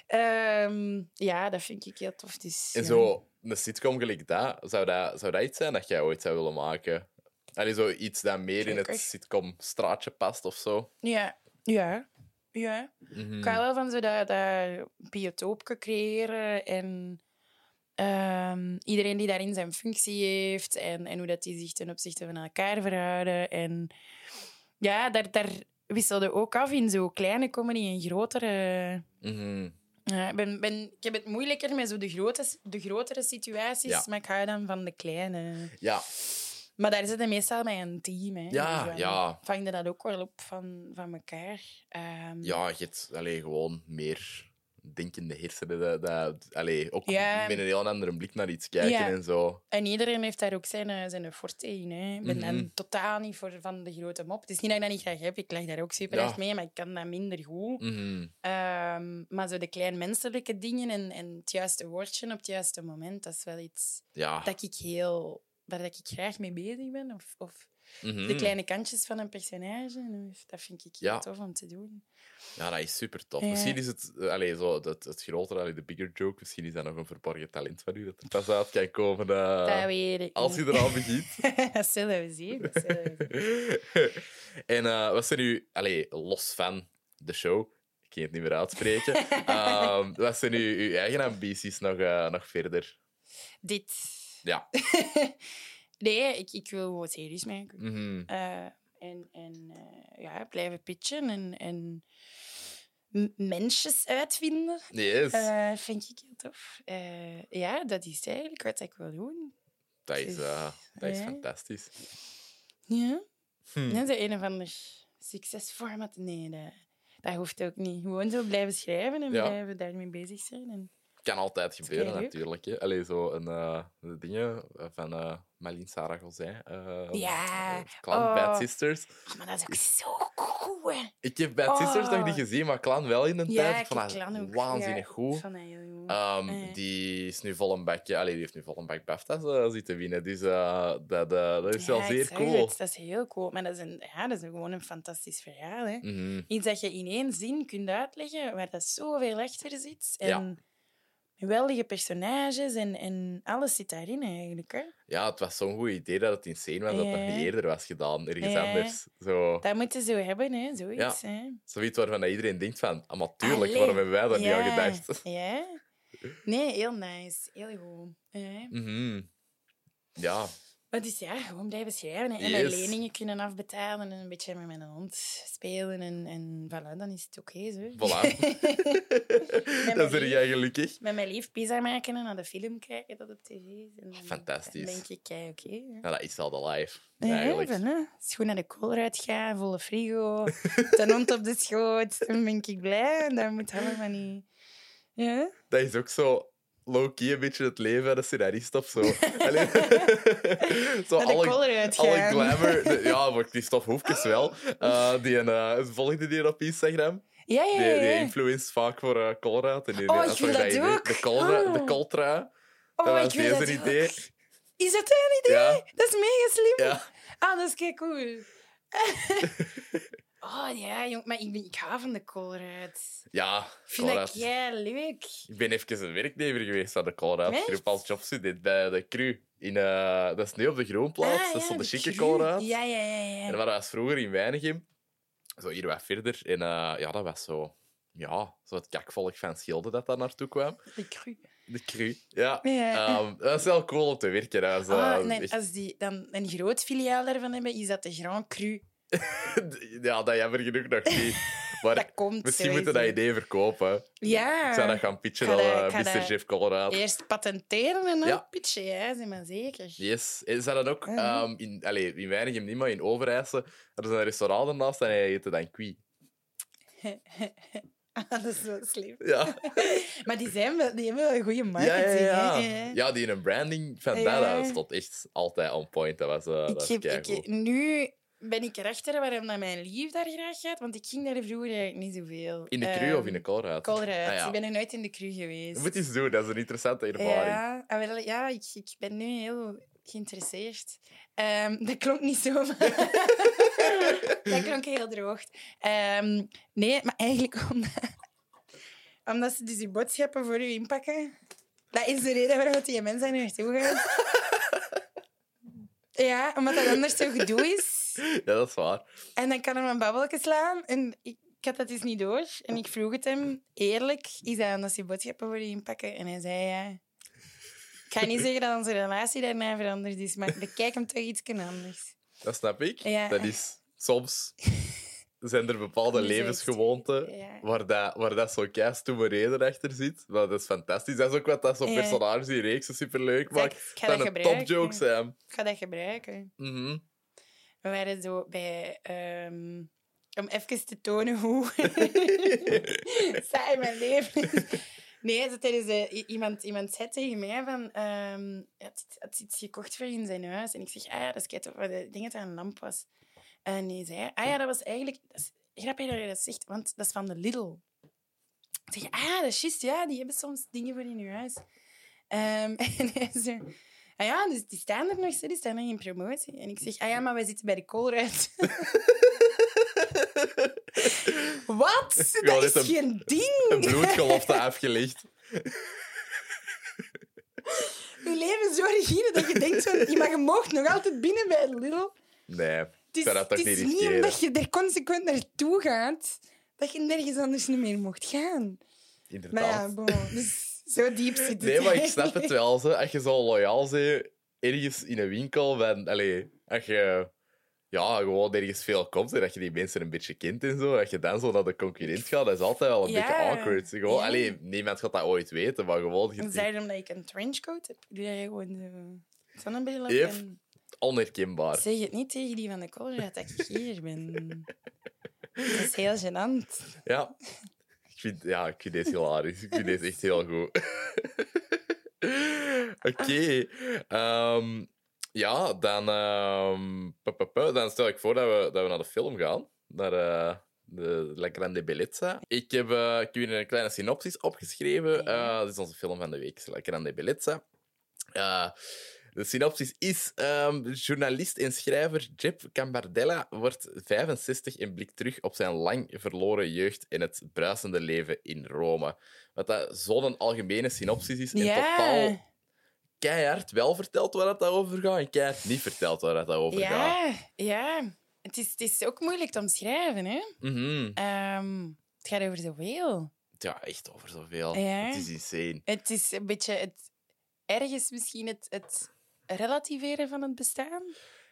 Ehm, ja, dat vind ik heel tof. Dus, En ja. zo, een sitcom gelijk dat, zou dat, zou dat iets zijn dat jij ooit zou willen maken? Allee, zo iets dat meer in het sitcom-straatje past of zo? Ja, ja. Ja. Mhm. Ik hou wel van zo dat, dat biotoopje creëren en ehm, iedereen die daarin zijn functie heeft en, en hoe dat die zich ten opzichte van elkaar verhouden. En ja, daar, daar wisselde ook af in zo kleine comedy en grotere... Mhm. Ja, ik, ben, ben, ik heb het moeilijker met zo de, grote, de grotere situaties, Ja. maar ik hou dan van de kleine. Ja, Maar daar zitten meestal bij een team. Hè. Ja, dan ja. Vang je dat ook wel op van, van elkaar. Ehm, ja, je hebt allee, gewoon meer denkende hersenen. Dat, dat, allee, ook Ja. met een heel andere blik naar iets kijken Ja. en zo. En iedereen heeft daar ook zijn, eh, zijn forte in. Hè. Ik ben dan totaal niet voor van de grote mop. Het is niet dat ik dat niet graag heb. Ik leg daar ook super Ja. erg mee, maar ik kan dat minder goed. Mhm. Ehm, maar zo de klein menselijke dingen en, en het juiste woordje op het juiste moment, dat is wel iets dat ik heel... Waar dat ik graag mee bezig ben. Of, of Mhm. de kleine kantjes van een personage. Dat vind ik heel Ja. tof om te doen. Ja, dat is super tof. Ja. Misschien is het, eh, allee, zo, het, het grotere, allee, de bigger joke, misschien is dat nog een verborgen talent van u dat er pas uit kan komen eh, dat weet ik als je niet. eraan begint. (laughs) dat zullen we zien. Dat zullen we zien. (laughs) en eh, wat zijn u, allee, los van de show? Ik ging het niet meer uitspreken. (laughs) Ehm, wat zijn uw, uw eigen ambities nog, nog verder? Dit. Ja. (laughs) nee, ik, ik wil gewoon series maken. Mhm. Eh, en en eh, ja, blijven pitchen en, en mensjes uitvinden. Yes. Eh, vind ik heel tof. Ja, dat is eigenlijk wat ik wil doen. dat is, eh, dat is fantastisch. Ja. Hm. Een of ander succesformat. Nee, dat, dat hoeft ook niet. Gewoon zo blijven schrijven en Ja. blijven daarmee bezig zijn. En... Kan altijd gebeuren, natuurlijk. Hè. Allee, zo een, eh, de dingen van eh Marlene Sarah Gozijn. eh, Ja. eh, Clan Oh. Bad Sisters. Oh, maar dat is ook zo hè. Ik heb Bad Sisters nog Oh. niet gezien, maar Clan wel in een Ja, tijd. Clan ook. waanzinnig Ja, goed. Heel goed. Ehm. Die is nu vol een bakje... Allee, die heeft nu vol een bak BAFTA's eh, zitten winnen. Dus eh, dat, eh, dat is wel Ja, zeer cool. het, dat is heel cool. Maar dat is, een, ja, dat is gewoon een fantastisch verhaal. Hè. Mhm. Iets dat je in één zin kunt uitleggen, waar dat zoveel achter zit. En. Geweldige personages en, en alles zit daarin eigenlijk. Hè. Ja, het was zo'n goed idee dat het insane was dat het nog niet eerder was gedaan. Ergens anders. Zo, Dat moeten ze zo hebben, hè, zoiets. Hè. zoiets waarvan iedereen denkt van... Ah, maar tuurlijk, Allee. waarom hebben wij dat niet al gedacht? (laughs) Ja. Nee, heel nice. Heel goed. Mhm. Ja, Maar dus ja, gewoon blijven schrijven en mijn leningen kunnen afbetalen en een beetje met mijn hond spelen en, en voilà, dan is het oké zo. voilà. (laughs) ben lief. jij gelukkig. Met mijn lief pizza maken en naar de film kijken dat op tv is. En dan, Fantastisch. Dan denk ik, ja, oké. Ja, dat is al de life, Ja, eigenlijk. even, hè. Als je gewoon naar de kool uitgaan, volle frigo, de hond op de schoot, dan ben ik blij. En dat moet allemaal niet... Ja? Dat is ook zo low-key een beetje het leven van de scenarist of zo. (laughs) Allee, (laughs) zo de alle, alle glamour... de- (laughs) ja, voor Christophe Hoefkes wel. Eh, die een, eh, volgde die op Instagram. Ja, ja, Die, ja. die ja. influenced vaak voor Colruyt. En die, Oh, die- ik wil sorry dat weet, ook. De, Colruyt, de Oh. Coltrui. Oh, dat was ik wil deze dat idee. ook. Is dat een idee? Ja. Dat is mega slim. Ja. Ah, dat is kei cool. Oh ja, jong, maar ik, ben, ik hou van de koolruit. Ja, Ik vind Colruyt. kei leuk. Ik ben even een werknemer geweest aan de Colruyt Echt? groep als jobstudent bij de Cru. In, eh, dat is nu op de Groenplaats. Ah, dat is ja, de de chique. Colruyt. Ja, ja, ja. ja. En dat was vroeger in Weinigem. Zo hier wat verder. En eh, ja, dat was zo... Ja, zo het kakvolk van Schilde dat daar naartoe kwam. De cru. De Cru. Ja. Ja. Ehm, dat is wel cool om te werken. Dat is, eh, Ah, nee, echt- als die dan een groot filiaal daarvan hebben, is dat de Grand Cru. Ja, dat jammer genoeg nog niet. (laughs) Maar Dat komt misschien moeten we dat idee verkopen. Ja. Ik zou dat gaan pitchen aan dat- eh, Mr. dat Jeff Colorado. Eerst patenteren en dan Ja. pitchen, ja, zeg maar zeker. Yes. En ze hadden ook Mhm. ehm, in, allez, in Weinigem niet, maar in Overijssel hadden ze een restaurant ernaast en hij heette dan Quee. (laughs) Ah, dat is wel slim. Ja. (laughs) Maar die, zijn wel, die hebben wel een goede Ja, marketing. ja, ja. hè. ja, die in een branding van Ja. dat, dat stond echt altijd on point. Dat was, eh dat Ik was heb, ik, nu ben ik erachter waarom dat mijn lief daar graag gaat, want ik ging daar vroeger eigenlijk niet zoveel. In de cru Ehm, of in de Colruyt? Colruyt. Ah, ja. Ik ben er nooit in de cru geweest. Je moet iets doen, dat is een interessante ervaring. Ja, ah, wel, ja ik, ik ben nu heel geïnteresseerd. Ehm, dat klonk niet zo. maar- (laughs) dat klonk heel droog. Ehm, nee, maar eigenlijk (laughs) omdat, omdat ze dus die boodschappen voor u inpakken. Dat is de reden waarom die mensen daar naartoe gaan. (laughs) Ja, omdat dat anders zo gedoe is. (laughs) Ja, dat is waar. En dan kan hij een babbeltje slaan. En ik, ik had dat dus niet door. En ik vroeg het hem, eerlijk, is dat omdat ze boodschappen voor je inpakken? En hij zei ja. Ik ga niet zeggen dat onze relatie daarna veranderd is, maar bekijk hem toch iets anders. Dat snap ik. Ja. Dat is soms (laughs) zijn er bepaalde levensgewoonten Ja. waar, dat, waar dat zo'n keistoeme reden achter zit. Dat is fantastisch. Dat is ook wat dat zo'n Ja. personage die reeksen superleuk maakt. Dat een gebruiken. topjoke zijn. Ik ga dat gebruiken. Mhm. We waren zo bij... ehm, om even te tonen hoe (laughs) saai mijn leven is. Nee, zo tijdens, eh, i- iemand, iemand zei tegen mij van... hij had, had iets gekocht voor in zijn huis. En ik zeg, ah ja, dat is kijk, waar de ding dat een lamp was. En hij zei, ah ja, dat was eigenlijk... Dat is grappig dat je dat zegt, want dat is van de Lidl. Ik zeg, ah ja, dat is juist, ja, die hebben soms dingen voor in je huis. Ehm, (laughs) en hij zei... Ah ja, dus die staan er nog, zo, die staan nog in promotie. En ik zeg, ah ja, maar wij zitten bij de koolruit. (laughs) Wat? Ja, Dat is een- geen ding. Een bloedgelofte afgelegd. Je leven is zo rigide dat je denkt, je mag je mocht nog altijd binnen bij Lidl. Nee, Het is, dat het niet is niet omdat je er consequent naartoe gaat, dat je nergens anders niet meer mocht gaan. Inderdaad. Maar ja, bon, dus zo diep zit het. Nee, maar ik snap het wel. Zo. Als je zo loyaal bent, ergens in een winkel, ben, allee, als je ja, gewoon ergens veel komt en dat je die mensen een beetje kent en zo, dat je dan zo naar de concurrent gaat, dat is altijd wel een Ja, beetje awkward. Gewoon, ja. allee, niemand gaat dat ooit weten, maar gewoon je zei omdat ik een trenchcoat heb, doe gewoon zo... Zonnebril Yep. en onherkenbaar. zeg het niet tegen die van de collega dat ik hier ben. Dat is heel gênant. Ja. Ik vind, ja, ik vind deze hilarisch. Ik vind deze echt heel goed. (laughs) Oké. ehm, ja, dan, ehm, dan stel ik voor dat we, dat we naar de film gaan. Naar eh, de La Grande Bellezza. Ik heb, eh, ik heb hier een kleine synopsis opgeschreven. Eh, dit is onze film van de week, La Grande Bellezza. De synopsis is: ehm, journalist en schrijver Jeb Cambardella wordt 65 en blikt terug op zijn lang verloren jeugd en het bruisende leven in Rome. Wat dat zo'n algemene synopsis is en totaal keihard wel vertelt waar het over gaat en keihard niet vertelt waar het over gaat. Ja, ja. Het is, het is ook moeilijk te omschrijven, hè. Mhm. Ehm, het gaat over zoveel. Ja, echt over zoveel. Ja. Het is insane. Het is een beetje het, ergens misschien het, het relativeren van het bestaan.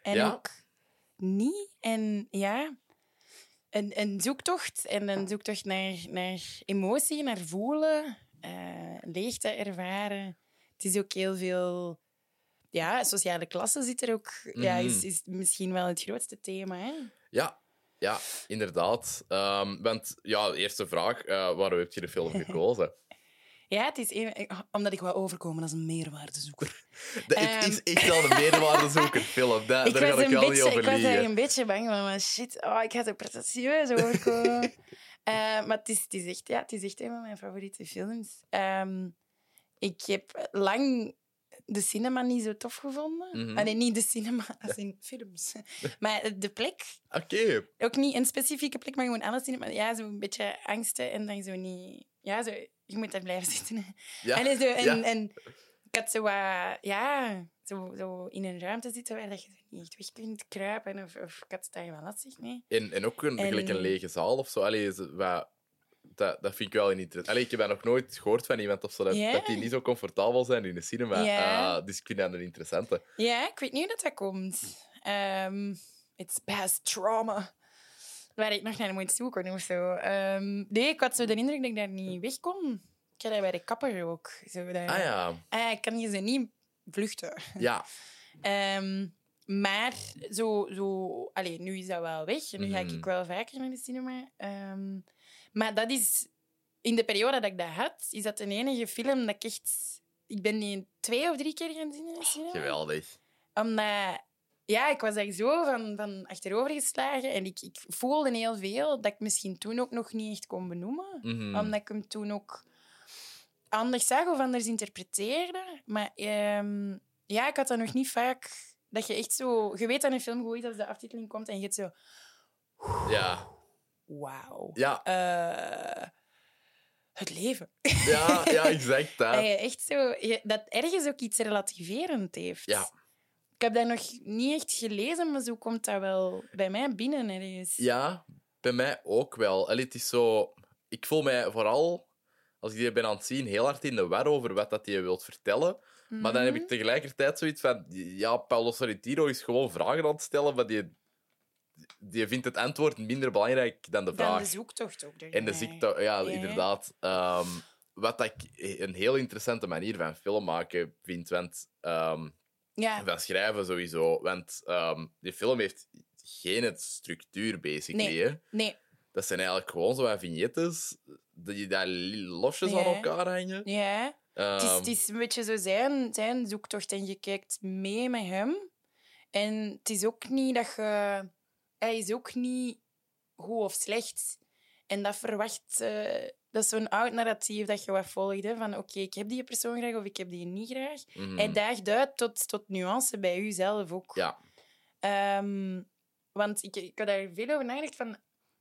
En Ja. ook niet. En ja, een, een zoektocht. En een zoektocht naar, naar emotie, naar voelen, eh, leegte ervaren. Het is ook heel veel... Ja, sociale klasse zit er ook... Ja, is, Mhm. is misschien wel het grootste thema, hè? Ja, ja inderdaad. Ehm, want, ja, eerste vraag. eh, waarom heb je de film gekozen? Ja, het is een- omdat ik wou overkomen als een meerwaardezoeker. (laughs) Dat, het Ehm. is echt wel een meerwaardezoekerfilm. (laughs) Da- ik daar ga ik wel niet beetje, over ik was daar een beetje bang van, maar shit, oh, ik ga zo pretentieus overkomen. (laughs) Eh, maar het is, het, is echt, ja, het is echt een van mijn favoriete films. Ehm, ik heb lang de cinema niet zo tof gevonden. Ah, nee, niet de cinema, (laughs) als in films. (laughs) maar de plek, Oké. ook niet een specifieke plek, maar gewoon alle cinema. Ja, zo'n beetje angsten en dan zo niet... Ja, zo, je moet daar blijven (laughs) zitten. Ja. En, zo, en, ja. en ik had zo, wat- ja, zo, zo in een ruimte zitten waar dat je zo niet echt weg kunt kruipen. Of, of ik had daar wel lastig mee. En, en ook een, En- een lege zaal of zo. Allee, zo, wat, dat, dat vind ik wel interessant. Allee, ik heb dat nog nooit gehoord van iemand of zo, dat, dat die niet zo comfortabel zijn in de cinema. Ja. Ah, dus ik vind dat een interessante. Ja, ik weet niet hoe dat, dat komt. Ehm it's past trauma. Waar ik nog naar moet zoeken of zo. Ehm, nee, ik had zo de indruk dat ik daar niet weg kon. Ik had dat bij de kapper ook. Zo dat, Ah ja. Ah, ik kan je ze niet vluchten. Ja. Ehm, maar zo, zo allee, nu is dat wel weg. Nu ga Mhm. ik wel vaker naar de cinema. Maar dat is in de periode dat ik dat had, is dat de enige film dat ik echt. Ik ben die twee of drie keer gaan zien cinema. Geweldig. Omdat ja, ik was daar zo van, van achterover geslagen en ik, ik voelde heel veel dat ik misschien toen ook nog niet echt kon benoemen. Mhm. Omdat ik hem toen ook anders zag of anders interpreteerde. Maar ehm, ja, ik had dat nog niet vaak. Dat je echt zo... Je weet aan een film goed is als de aftiteling komt en je hebt zo... Ja. Wauw. Ja. Eh, het leven. Ja, ja, (laughs) exact. Dat Dat. je echt zo... je- dat ergens ook iets relativerend heeft. Ja. Ik heb dat nog niet echt gelezen, maar zo komt dat wel bij mij binnen ergens. Ja, bij mij ook wel. Allee, het is zo... Ik voel mij vooral, als ik die ben aan het zien, heel hard in de war over wat dat je wilt vertellen. Maar dan Mhm. heb ik tegelijkertijd zoiets van... Ja, Paulo Sorrentino is gewoon vragen aan het stellen, maar die, die vindt het antwoord minder belangrijk dan de Dan vraag. de zoektocht ook. En de ziekte, ja, inderdaad. Ehm, wat ik een heel interessante manier van film maken vind, want... ehm, Ja, van schrijven sowieso. Want ehm, die film heeft geen structuur, basically. Nee. Hè? nee. Dat zijn eigenlijk gewoon zo wat vignettes die daar losjes aan elkaar hangen. Ja. Het is, het is een beetje zo zijn, zijn zoektocht en je kijkt mee met hem. En het is ook niet dat je... Hij is ook niet goed of slecht. En dat verwacht... eh, dat is zo'n oud narratief dat je wat volgt. Hè, van oké, ik heb die persoon graag of ik heb die niet graag. mhm. Hij daagt uit tot, tot nuance bij jezelf ook. Ja, Ehm, want ik, ik had daar veel over nagedacht van...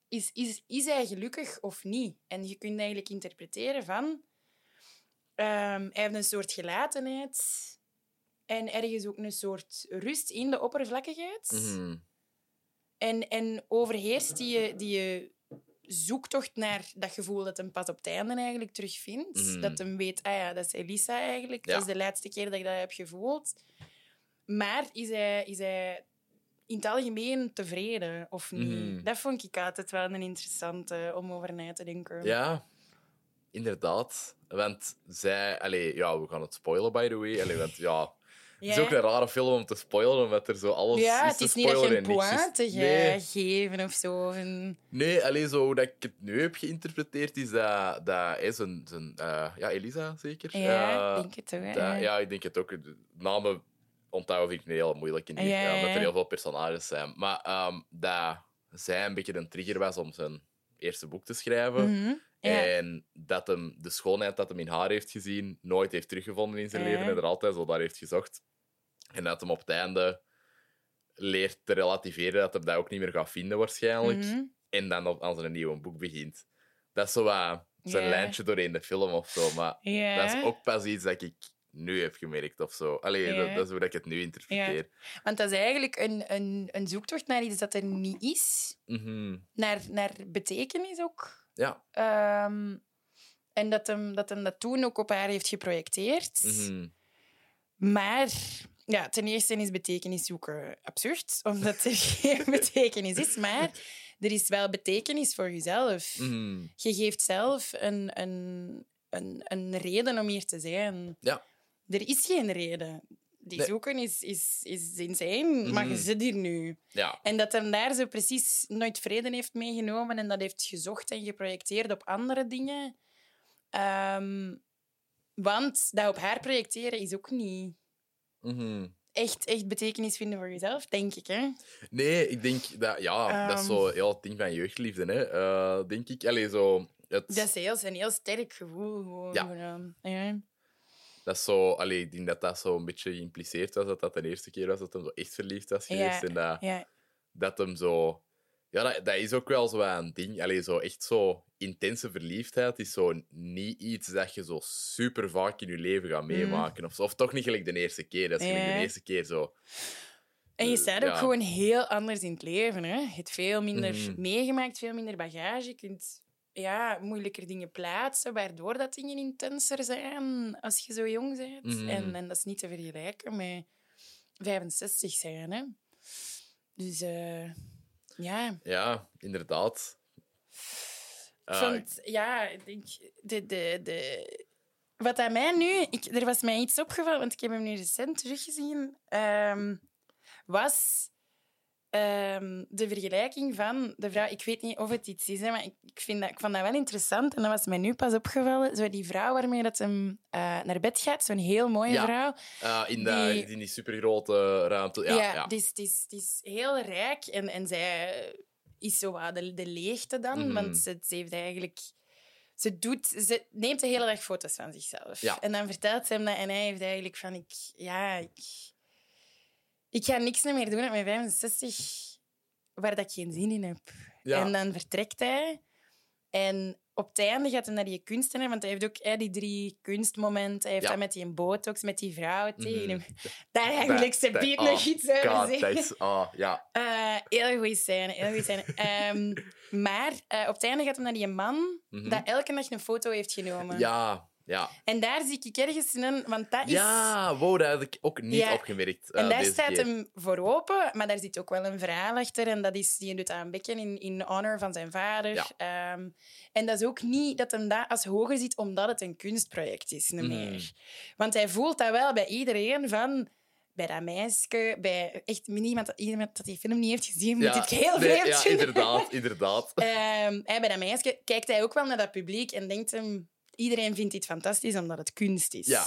Is, is, is hij gelukkig of niet? En je kunt eigenlijk interpreteren van... ehm, hij heeft een soort gelatenheid en ergens ook een soort rust in de oppervlakkigheid. mhm. En, en overheerst die, die zoektocht naar dat gevoel dat hem pas op het einde eigenlijk terugvindt. Mhm. Dat hem weet, ah ja, dat is Elisa eigenlijk. Ja. Dat is de laatste keer dat ik dat heb gevoeld. Maar is hij, is hij in het algemeen tevreden of niet? Mhm. Dat vond ik altijd wel een interessante om over na te denken. Ja, inderdaad. Want zij... Allee, ja, we gaan het spoilen, by the way. Allee, want ja... Het is Ja. ook een rare film om te spoilen, omdat er zo alles Ja, is het te is niet dat je spoilen een is- pointe gaat Nee, geven of zo. Een... nee alleen zo hoe dat ik het nu heb geïnterpreteerd, is dat, dat hij zijn... zijn ja, Elisa, zeker? Ja, Eh, ik denk het dat- ja, ik denk het ook. Namen onthouden vind ik een heel moeilijk, in die, Ja, ja, omdat ja. er heel veel personages zijn. Maar ehm, dat zij een beetje een trigger was om zijn eerste boek te schrijven. Mhm. Ja. En dat hem de schoonheid dat hem in haar heeft gezien, nooit heeft teruggevonden in zijn Ja. leven en er altijd zo naar heeft gezocht. En dat hem op het einde leert te relativeren dat hij dat ook niet meer gaat vinden, waarschijnlijk. Mhm. En dan op, aan zijn nieuwe boek begint. Dat is zo wat zijn Ja. lijntje doorheen de film of zo. Maar dat is ook pas iets dat ik nu heb gemerkt of zo. Allee, dat is hoe ik het nu interpreteer. Want dat is eigenlijk een, een, een zoektocht naar iets dat er niet is. Mhm. Naar, naar betekenis ook. Ja. Ehm, en dat hem, dat hem dat toen ook op haar heeft geprojecteerd. Mhm. Maar ja, ten eerste is betekenis zoeken absurd, (laughs) omdat er geen (laughs) betekenis is. Maar er is wel betekenis voor jezelf. Mhm. Je geeft zelf een, een, een, een reden om hier te zijn. Ja. Er is geen reden. Die Nee. zoeken is, is, is insane, maar je Mhm. zit hier nu. Ja. En dat hem daar zo precies nooit vrede heeft meegenomen en dat heeft gezocht en geprojecteerd op andere dingen. Ehm, want dat op haar projecteren is ook niet Mhm. echt, echt betekenis vinden voor jezelf, denk ik. Hè? Nee, ik denk dat... Ja, dat is Ehm. zo heel het ding van jeugdliefde, hè. eh, denk ik. Allee, zo... Het, Dat is heel, een heel sterk gevoel. Gewoon. Ja. Ehm, ja. Dat is zo... Allee, ik denk dat dat zo een beetje geïmpliceerd was, dat dat de eerste keer was dat hij zo echt verliefd was geweest. Ja, En dat, ja. dat hem zo... Ja, dat, dat is ook wel zo een ding. Allee, zo echt zo intense verliefdheid is zo niet iets dat je zo super vaak in je leven gaat meemaken. Of, of toch niet gelijk de eerste keer. Dat is gelijk Mm. De eerste keer zo... En je staat ook ja. gewoon heel anders in het leven. Hè? Je hebt veel minder Mhm. meegemaakt, veel minder bagage. Je kunt ja, moeilijker dingen plaatsen, waardoor dat dingen intenser zijn als je zo jong bent. Mhm. En, en dat is niet te vergelijken met 65 zijn. Hè? Dus eh, ja, Ja, inderdaad. vond, ja, ik denk, de, de, de, wat aan mij nu, ik, er was mij iets opgevallen, want ik heb hem nu recent teruggezien, ehm, was ehm, de vergelijking van de vrouw. Ik weet niet of het iets is, hè, maar ik, ik, vind dat, ik vond dat wel interessant en dat was mij nu pas opgevallen. Zo die vrouw waarmee dat hem eh, naar bed gaat, zo'n heel mooie Ja. vrouw. eh, in, de, die- in die supergrote ruimte. Ja, ja. Het, is, het, is, het is heel rijk en, en zij is zo wat de, de leegte dan, Mhm. want ze, ze heeft eigenlijk... Ze, doet, ze neemt de hele dag foto's van zichzelf. Ja. En dan vertelt ze hem dat en hij heeft eigenlijk van... Ik, ja, ik, ik ga niks meer doen op mijn 65 waar dat ik geen zin in heb. Ja. En dan vertrekt hij. En op het einde gaat hij naar die kunstenaar, want hij heeft ook hè, die drie kunstmomenten. Hij heeft Ja. dat met die botox, met die vrouw tegen Mhm. hem. (laughs) Daar eigenlijk, ze dat- biedt nog iets over zeggen. ah, ja. (laughs) Eh, heel goede scène, heel goede scène. (laughs) Ehm, maar eh, op het einde gaat hij naar die man Mhm. dat elke dag een foto heeft genomen. Ja, ja. En daar zie ik ergens in, want dat is... Ja, wow, dat had ik ook niet Ja. opgemerkt. En eh, daar staat keer. hem voor open, maar daar zit ook wel een verhaal achter. En dat is, die doet aan bekken in, in honor van zijn vader. Ja. Ehm, en dat is ook niet dat hem dat als hoger ziet, omdat het een kunstproject is. niet Mhm. meer. Want hij voelt dat wel bij iedereen van... Bij dat meisje, bij echt niemand, iemand dat die film niet heeft gezien, moet Ja, dit heel nee, vreemd Ja, inderdaad, inderdaad. Ehm, hij, bij dat meisje kijkt hij ook wel naar dat publiek en denkt hem... Iedereen vindt dit fantastisch omdat het kunst is. Ja.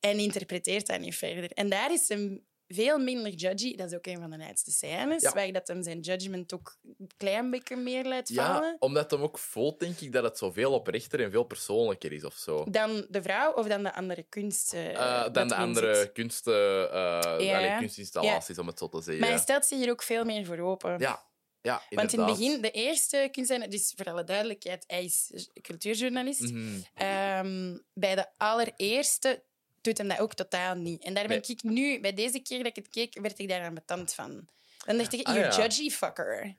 En interpreteert dat niet verder. En daar is hem veel minder judgy. Dat is ook een van de leidste scènes, Ja. waar dat hem zijn judgment ook een klein beetje meer laat Ja, vallen. omdat hem ook voelt, denk ik, dat het zoveel oprechter en veel persoonlijker is of zo. Dan de vrouw of dan de andere kunst. dat dan de andere zit. kunsten, allee, kunstinstallaties, om het zo te zeggen. Maar hij stelt zich hier ook veel meer voor open. Ja, ja Want in het begin, de eerste kunstenaar, dus voor alle duidelijkheid, hij is cultuurjournalist. Mhm. Ehm, bij de allereerste doet hem dat ook totaal niet. En daar ben Nee. ik nu, bij deze keer dat ik het keek, werd ik daar aan betand van. Dan dacht ik, Ah, you ja. judgy fucker.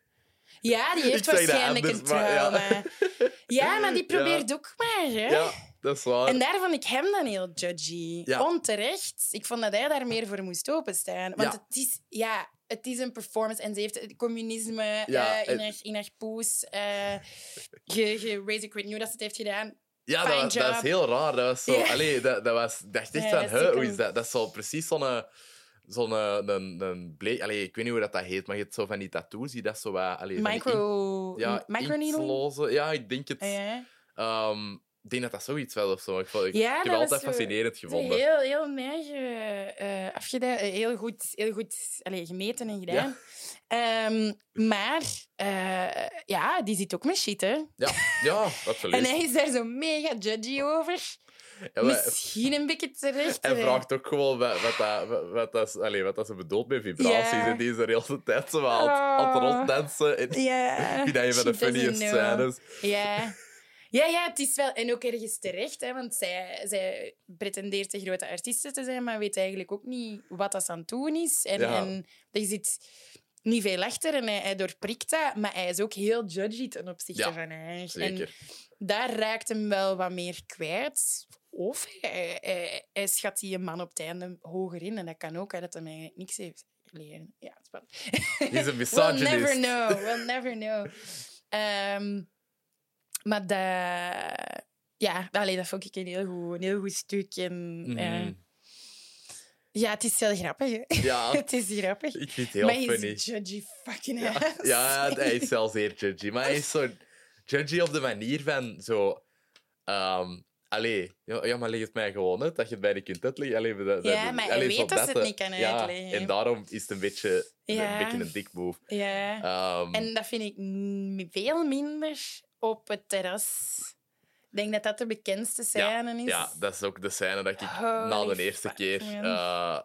Ja, die heeft waarschijnlijk een anders, maar ja. trauma. Ja. maar die (laughs) probeert ook maar, hè. Ja, dat is waar. En daar vond ik hem dan heel judgy. Onterecht. Ik vond dat hij daar meer voor moest openstaan. Want het, is, ja, het is een performance en ze heeft het communisme Ja, eh, in, haar, in haar poes uh, ge, ge raised. Ik weet niet hoe dat ze het heeft gedaan. Ja, dat, was- dat is heel raar. Dat was zo... Ja. Allee, dat, dat was... Dacht echt van, huh, hoe is dat? Dat is zo precies zo'n... eh, Zo'n een, een, een bleek... Allee, ik weet niet hoe dat, dat heet, maar je hebt zo van die tattoos die dat zo wat... Allee, Micro... ink- ja, microneedle? Ja, ik denk het. Ah, ja. Ehm, ik denk dat dat zoiets was of zo. Ik, vond- ik, Ja, ik heb het altijd zo- fascinerend gevonden. Heel, heel eh, eh, afgedaan. eh, Heel goed, heel goed allee, gemeten en gedaan. Ehm, maar eh, ja, die zit ook met shit, hè. Ja, ja, absoluut. En hij is daar zo mega judgy over. Ja, maar- Misschien een beetje terecht. Hij hè. vraagt ook gewoon wat, wat, dat, wat, dat, wat dat ze bedoelt met vibraties. Ja. En die is er heel de tijd zo aan, het- Oh. ronddansen. En Ja. ik vind dat een van de funniest scènes. Ja. Ja, ja, het is wel... En ook ergens terecht, hè, want zij, zij pretendeert een grote artiest te zijn, maar weet eigenlijk ook niet wat dat aan het doen is. En, Ja. en er zit niet veel achter en hij, hij doorprikt dat, maar hij is ook heel judgy ten opzichte Ja, van haar. En Zeker. daar raakt hem wel wat meer kwijt. Of hij, hij, hij schat die man op het einde hoger in. En dat kan ook, hè, dat hij mij niks heeft leren. Ja, spannend. Die is een (laughs) We'll misogynist. never know. We'll never know. Ehm, maar dat... Ja, allee, dat vond ik een heel goed, een heel goed stuk. En, Mhm. eh, ja, het is heel grappig. Hè? Ja, (laughs) het is grappig. ik vind het heel maar funny. hij is judgy fucking Ja, ass. ja, (laughs) hij is zelfs zeer judgy. Maar hij is zo judgy op de manier van zo... ehm allee, ja, maar leg het mij gewoon uit, dat je het mij niet kunt uitleggen. Allee, dat, dat- Ja, maar hij allee, weet dat ze het niet kan ja, uitleggen. En daarom is het een beetje, Ja. een, beetje een dik move. Ja. Ehm, En dat vind ik veel minder op het terras. Ik denk dat dat de bekendste scène is. Ja, dat is ook de scène dat ik Holy na de eerste fuck, keer eh,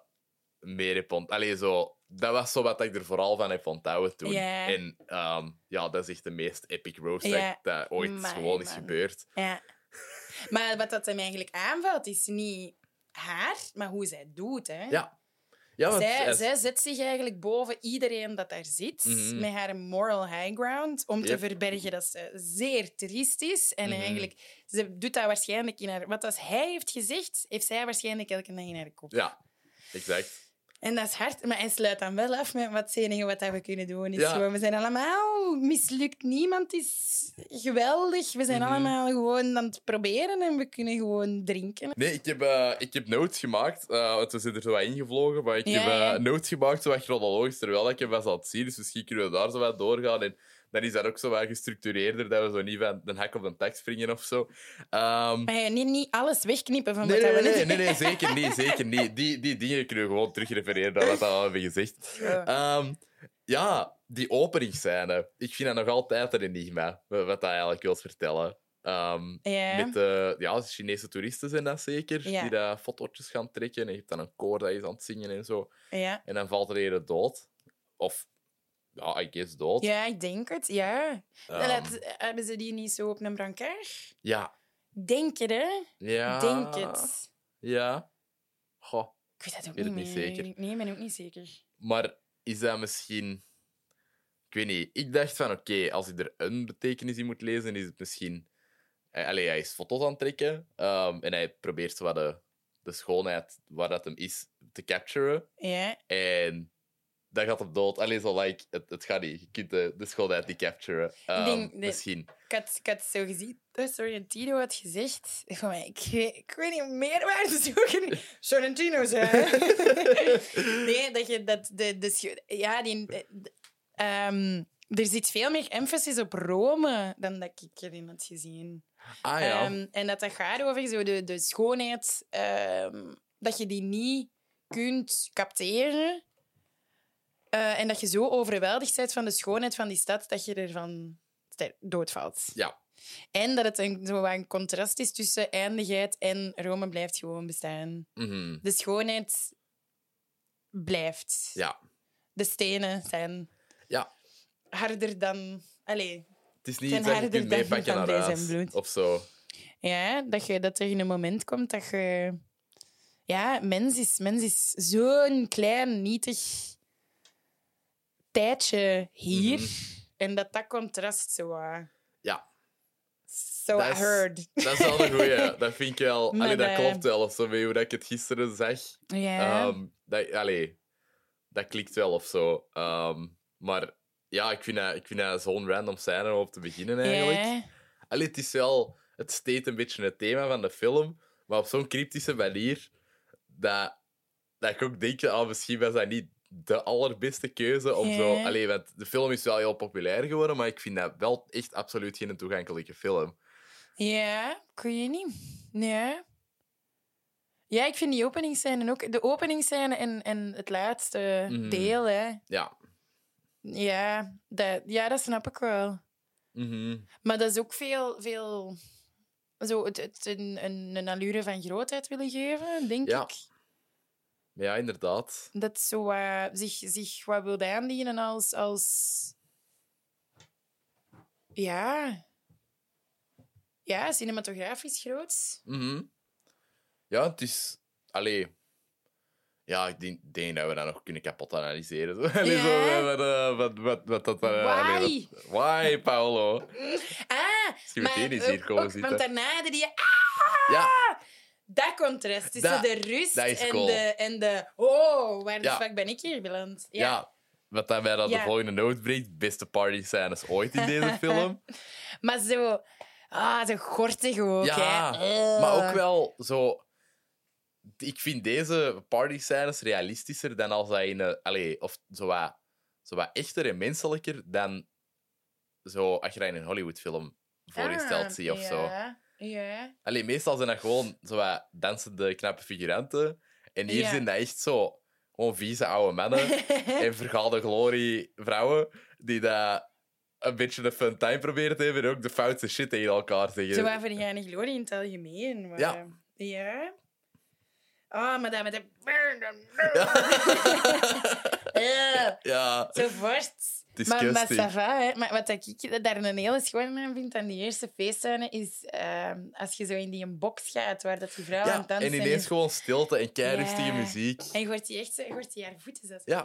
meer heb ont... Allee, zo... Dat was zo wat ik er vooral van heb onthouden toen. Ja. En ehm, ja, dat is echt de meest epic roast Ja. dat, dat ooit gewoon is gebeurd. Ja. Maar wat dat hem eigenlijk aanvalt, is niet haar, maar hoe zij het doet. Hè. Ja. Ja, want zij, zet zich eigenlijk boven iedereen dat daar zit, Mhm. met haar moral high ground, om te verbergen dat ze zeer triest is. En Mhm. eigenlijk, ze doet dat waarschijnlijk in haar... Wat als hij heeft gezegd, heeft zij waarschijnlijk elke dag in haar kop. Ja, exact. En dat is hard, maar hij sluit dan wel af met wat het enige wat we kunnen doen. Is Ja. gewoon, we zijn allemaal mislukt. Niemand is geweldig. We zijn Mhm. allemaal gewoon aan het proberen en we kunnen gewoon drinken. Nee, ik heb, eh, ik heb notes gemaakt. eh, want we zijn er zo wat ingevlogen. Maar ik Ja, heb eh, notes gemaakt, zo wat chronologisch, terwijl ik hem was aan het zien. Dus misschien kunnen we daar zo wat doorgaan. En dan is dat ook zo wat gestructureerder, dat we zo niet van de hak op de tak springen of zo. Ehm, Maar ja, niet, niet alles wegknippen van Nee, wat nee, we nee, nee, nee, (laughs) zeker niet. Zeker niet. Die, die dingen kunnen we gewoon terugrefereren naar wat we al hebben gezegd. Ja. Ehm, ja, die openingsscène. Ik vind dat nog altijd een enigma, wat dat eigenlijk wil vertellen. Ja. Met de ja, Chinese toeristen zijn dat zeker, die daar fotootjes gaan trekken. En je hebt dan een koor dat is aan het zingen en zo. En dan valt er een dood. Of, ja, I guess dood. ja, ik denk het. Ja. Dat- hebben ze die niet zo op een brancard? ja. Denk het, hè? Ja. Denk het. Ja. Goh. Ik weet dat ook weet het niet niet zeker. Nee, ik ben ook niet zeker. Maar is dat misschien... Ik weet niet. Ik dacht van, oké, als ik er een betekenis in moet lezen, is het misschien... Eh, Allee, hij is foto's aan het trekken ehm, en hij probeert zo wat de, de schoonheid waar dat hem is te capturen. Ja. En dan gaat hem dood. Allee, zo like, het, het gaat niet. Je kunt de, de schoonheid niet capturen. Ehm, denk dat- Misschien. Ik had, ik had zo gezien, dat Sorrentino had gezegd. Van mij, ik, weet- ik weet niet meer waar te zoeken. (laughs) Sorrentino zei. (laughs) nee, dat je dat. De, de, ja, die. de- de- ehm, er zit veel meer emphasis op Rome dan dat ik erin had gezien. Ah ja. Ehm, en dat dat gaat over zo de, de schoonheid, dat je die niet kunt capteren. Eh, en dat je zo overweldigd bent van de schoonheid van die stad dat je ervan doodvalt. ja. En dat het een, zo een contrast is tussen eindigheid en Rome blijft gewoon bestaan. Mhm. De schoonheid blijft. Ja. De stenen zijn Ja. harder dan... Allee, Het is niet Zijn iets dat je kunt meepakken naar huis. bloed. Of zo. Ja, dat, je, dat er in een moment komt dat je... Ja, mens is, mens is zo'n klein, nietig tijdje hier. Mhm. En dat dat contrast zo... uh, Ja, So Dat I is- heard. dat is wel een goeie. (laughs) Dat vind ik wel... Maar Allee, dat klopt wel. Of zo, hoe dat ik het gisteren zag. Ja. Ehm, dat, allee, dat klikt wel of zo. Ehm, maar ja, ik vind dat, ik vind dat zo'n random scène om op te beginnen eigenlijk. Allee, het is wel... Het steekt een beetje het thema van de film, maar op zo'n cryptische manier dat, dat ik ook denk, ah, misschien was dat niet de allerbeste keuze om zo... Allee, want de film is wel heel populair geworden, maar ik vind dat wel echt absoluut geen toegankelijke film. Ja, kun je niet. Ja. Ja, ik vind die openingsscène ook... De openingsscène en, en het laatste Mhm. deel, hè. Ja. Ja dat, ja, dat snap ik wel. Mhm. Maar dat is ook veel... veel zo het, een, een allure van grootheid willen geven, denk Ja. ik. Ja, inderdaad. Dat zo eh, zich, zich wat wil aandienen als... als... Ja... Ja, cinematografisch groot. Mhm. Ja, het is... Allee... Ja, ik denk, denk dat we dat nog kunnen kapot analyseren. Zo. (laughs) Allee, Ja. zo, wat, wat, wat, wat dat... Why? allee, dat- Why, Paolo? Ah, je meteen eens hier ook- komen ook-. Want daarna die... Ah, Ja, dat contrast tussen Dat- de rust dat is en, cool. de, en de... Oh, waar de Ja. fuck ben ik hier beland? ja. wat dat mij dan Ja. de volgende noot brengt. Beste party scènes ooit in deze (laughs) film. Maar zo... Ah, zo gortig ook, Ja, hè. maar ook wel zo... Ik vind deze party scènes realistischer dan als dat in een... Allee, of zo wat, zo wat echter en menselijker dan zo, als je dat in een Hollywoodfilm voorgesteld Ah, ziet of zo. Ja. Allee, meestal zijn dat gewoon zo wat dansende, knappe figuranten. En hier Ja. zijn dat echt zo... Gewoon vieze oude mannen (laughs) en vergaalde glorie vrouwen die dat een beetje een fun time proberen te hebben en ook de foutste shit tegen elkaar zeggen. Zo vind jij niet glorie in het algemeen. Maar, Ja. Ja. Ah, maar dat met de... (laughs) Eh, (laughs) Ja, Zo vorst. Maar, maar disgusting. ça va, hè. Maar wat ik daar een hele schoon aan vind aan die eerste feestscène is ehm, als je zo in die een box gaat waar dat die vrouw aan ja. het dansen en ineens is. gewoon stilte en keirustige Ja. muziek. En je hoort die echt zo, je hoort die haar voeten zetten. Ja.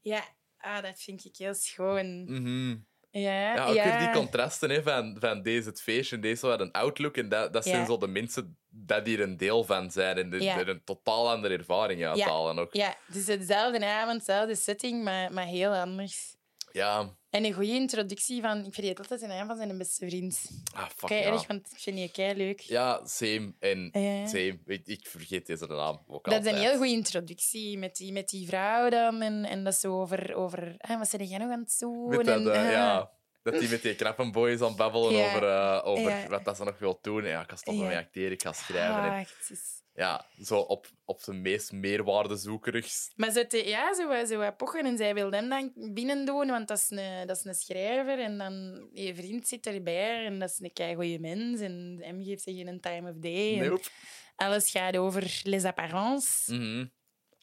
Ja, ah, dat vind ik heel schoon. Mhm. Ja, Ja, ook ja. weer die contrasten hè, van, van deze het feestje en deze wat een outlook. En dat, dat zijn zo de mensen dat hier een deel van zijn en Ja. er een totaal andere ervaring uithalen ook. Ja, het is dezelfde avond, dezelfde setting, maar, maar heel anders. Ja. En een goede introductie van... Ik vergeet altijd de naam van zijn beste vriend. Ah, fuck Kei ja. erg, want ik vind die kei leuk. Ja, same. En same. Ik, ik vergeet deze naam ook Dat is een heel goede introductie met die, met die vrouw dan. En, en dat is zo over... over ah, wat zei jij nog aan het doen? Met dat, en, eh, ah. ja, dat die met die knappe boys aan het babbelen Ja. over, eh, over Ja. wat dat ze nog wil doen. Ja, ik ga stoppen met acteren, ik ga schrijven. En, Ah, is... ja, zo op, op zijn meest meerwaardezoekerigs. Maar zo, te, ja, zo, zo pochen en zij wil hem dan binnen doen, want dat is een, dat is een schrijver. En dan je vriend zit erbij en dat is een keigoeie mens. En hem geeft zich een time of day. En Nope. alles gaat over les apparences. Mhm.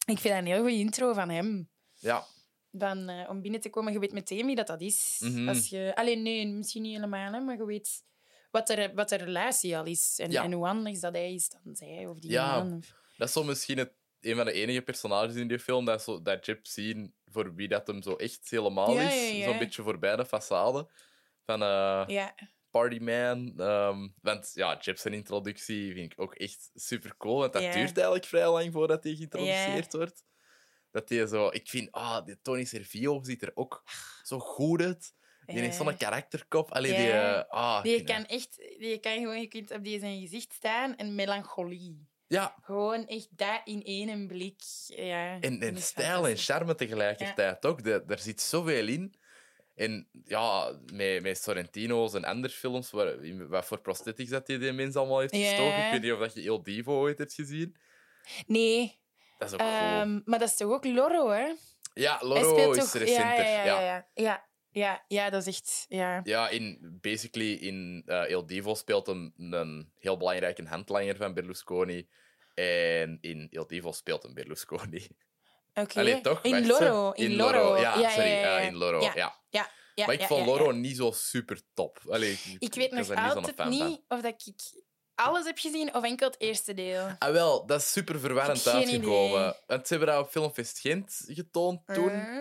Ik vind dat een heel goede intro van hem. Ja, Dan, eh, om binnen te komen, je weet meteen wie dat, dat is. Mhm. Als je, alleen nee, misschien niet helemaal, hè, maar je weet wat, er, wat de relatie al is. En, Ja. en hoe anders dat hij is dan zij of die Ja. man. Of... dat is zo misschien het, een van de enige personages in die film dat, zo, dat Jip zien voor wie dat hem zo echt helemaal Ja, is. Zo'n beetje voorbij de façade van eh Ja. Partyman. Ehm, want ja, Jip zijn introductie vind ik ook echt super cool. Want dat duurt eigenlijk vrij lang voordat hij geïntroduceerd wordt. Dat hij zo... Ik vind, ah, die Tony Servillo ziet er ook zo goed uit. Die heeft zo'n karakterkop. Allee, die... eh, ah, Die kan echt, die kan gewoon, je kunt op die zijn gezicht staan en melancholie. Ja, Gewoon echt dat in één blik. Ja, en, en stijl en charme tegelijkertijd ook. De, daar zit zoveel in. En ja, met, met Sorrentino's en andere films, waar, wat voor prosthetics dat hij die mens allemaal heeft gestoken. Ik weet niet of dat je Il Divo ooit hebt gezien. Nee, Dat is ook cool. ehm, maar dat is toch ook Loro, hè? Ja, Loro is toch... recenter. Ja, ja, ja. Ja, ja. ja, ja, dat is echt... Ja. Ja, in, basically in uh, Il Divo speelt hem een heel belangrijke handlanger van Berlusconi. En in Il Divo speelt een Berlusconi. Oké. Allee, toch? In Loro. In Loro. Ja, sorry. ja, ja. eh, in Loro, ja. Ja, ja. ja maar ik ja, vond ja, Loro ja. niet zo super top. Allee, ik, Ik weet nog niet altijd niet van. of dat ik alles heb gezien of enkel het eerste deel. Ah, wel, dat is super verwarrend uitgekomen. Want ze hebben dat op Filmfest Gent getoond toen. Eh,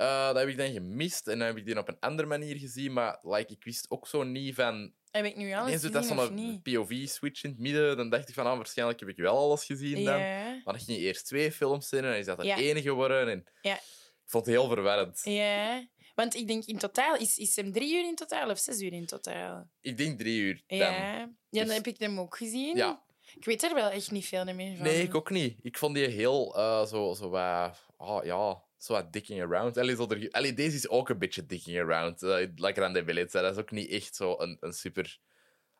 Eh, dat heb ik dan gemist en dan heb ik die op een andere manier gezien. Maar like, ik wist ook zo niet van. Heb ik nu alles dat gezien of zo'n? POV-switch in het midden. Dan dacht ik van, ah, waarschijnlijk heb ik wel alles gezien dan. Ja. Maar ging je eerst twee films in en dan is dat er Ja. één geworden. En Ja. Ik vond het heel verwarrend. Ja. Want ik denk in totaal, is, is hem drie uur in totaal of zes uur in totaal? Ik denk drie uur. dan. Ja. Ja, dan Dus- heb ik hem ook gezien. Ja. Ik weet er wel echt niet veel meer van. Nee, ik ook niet. Ik vond die heel eh, zo, zo wat, ah, ja, zo wat dicking around. Allee, zo er, allee, deze is ook een beetje dicking around. Uh, lekker aan de billet. Dat is ook niet echt zo een, een super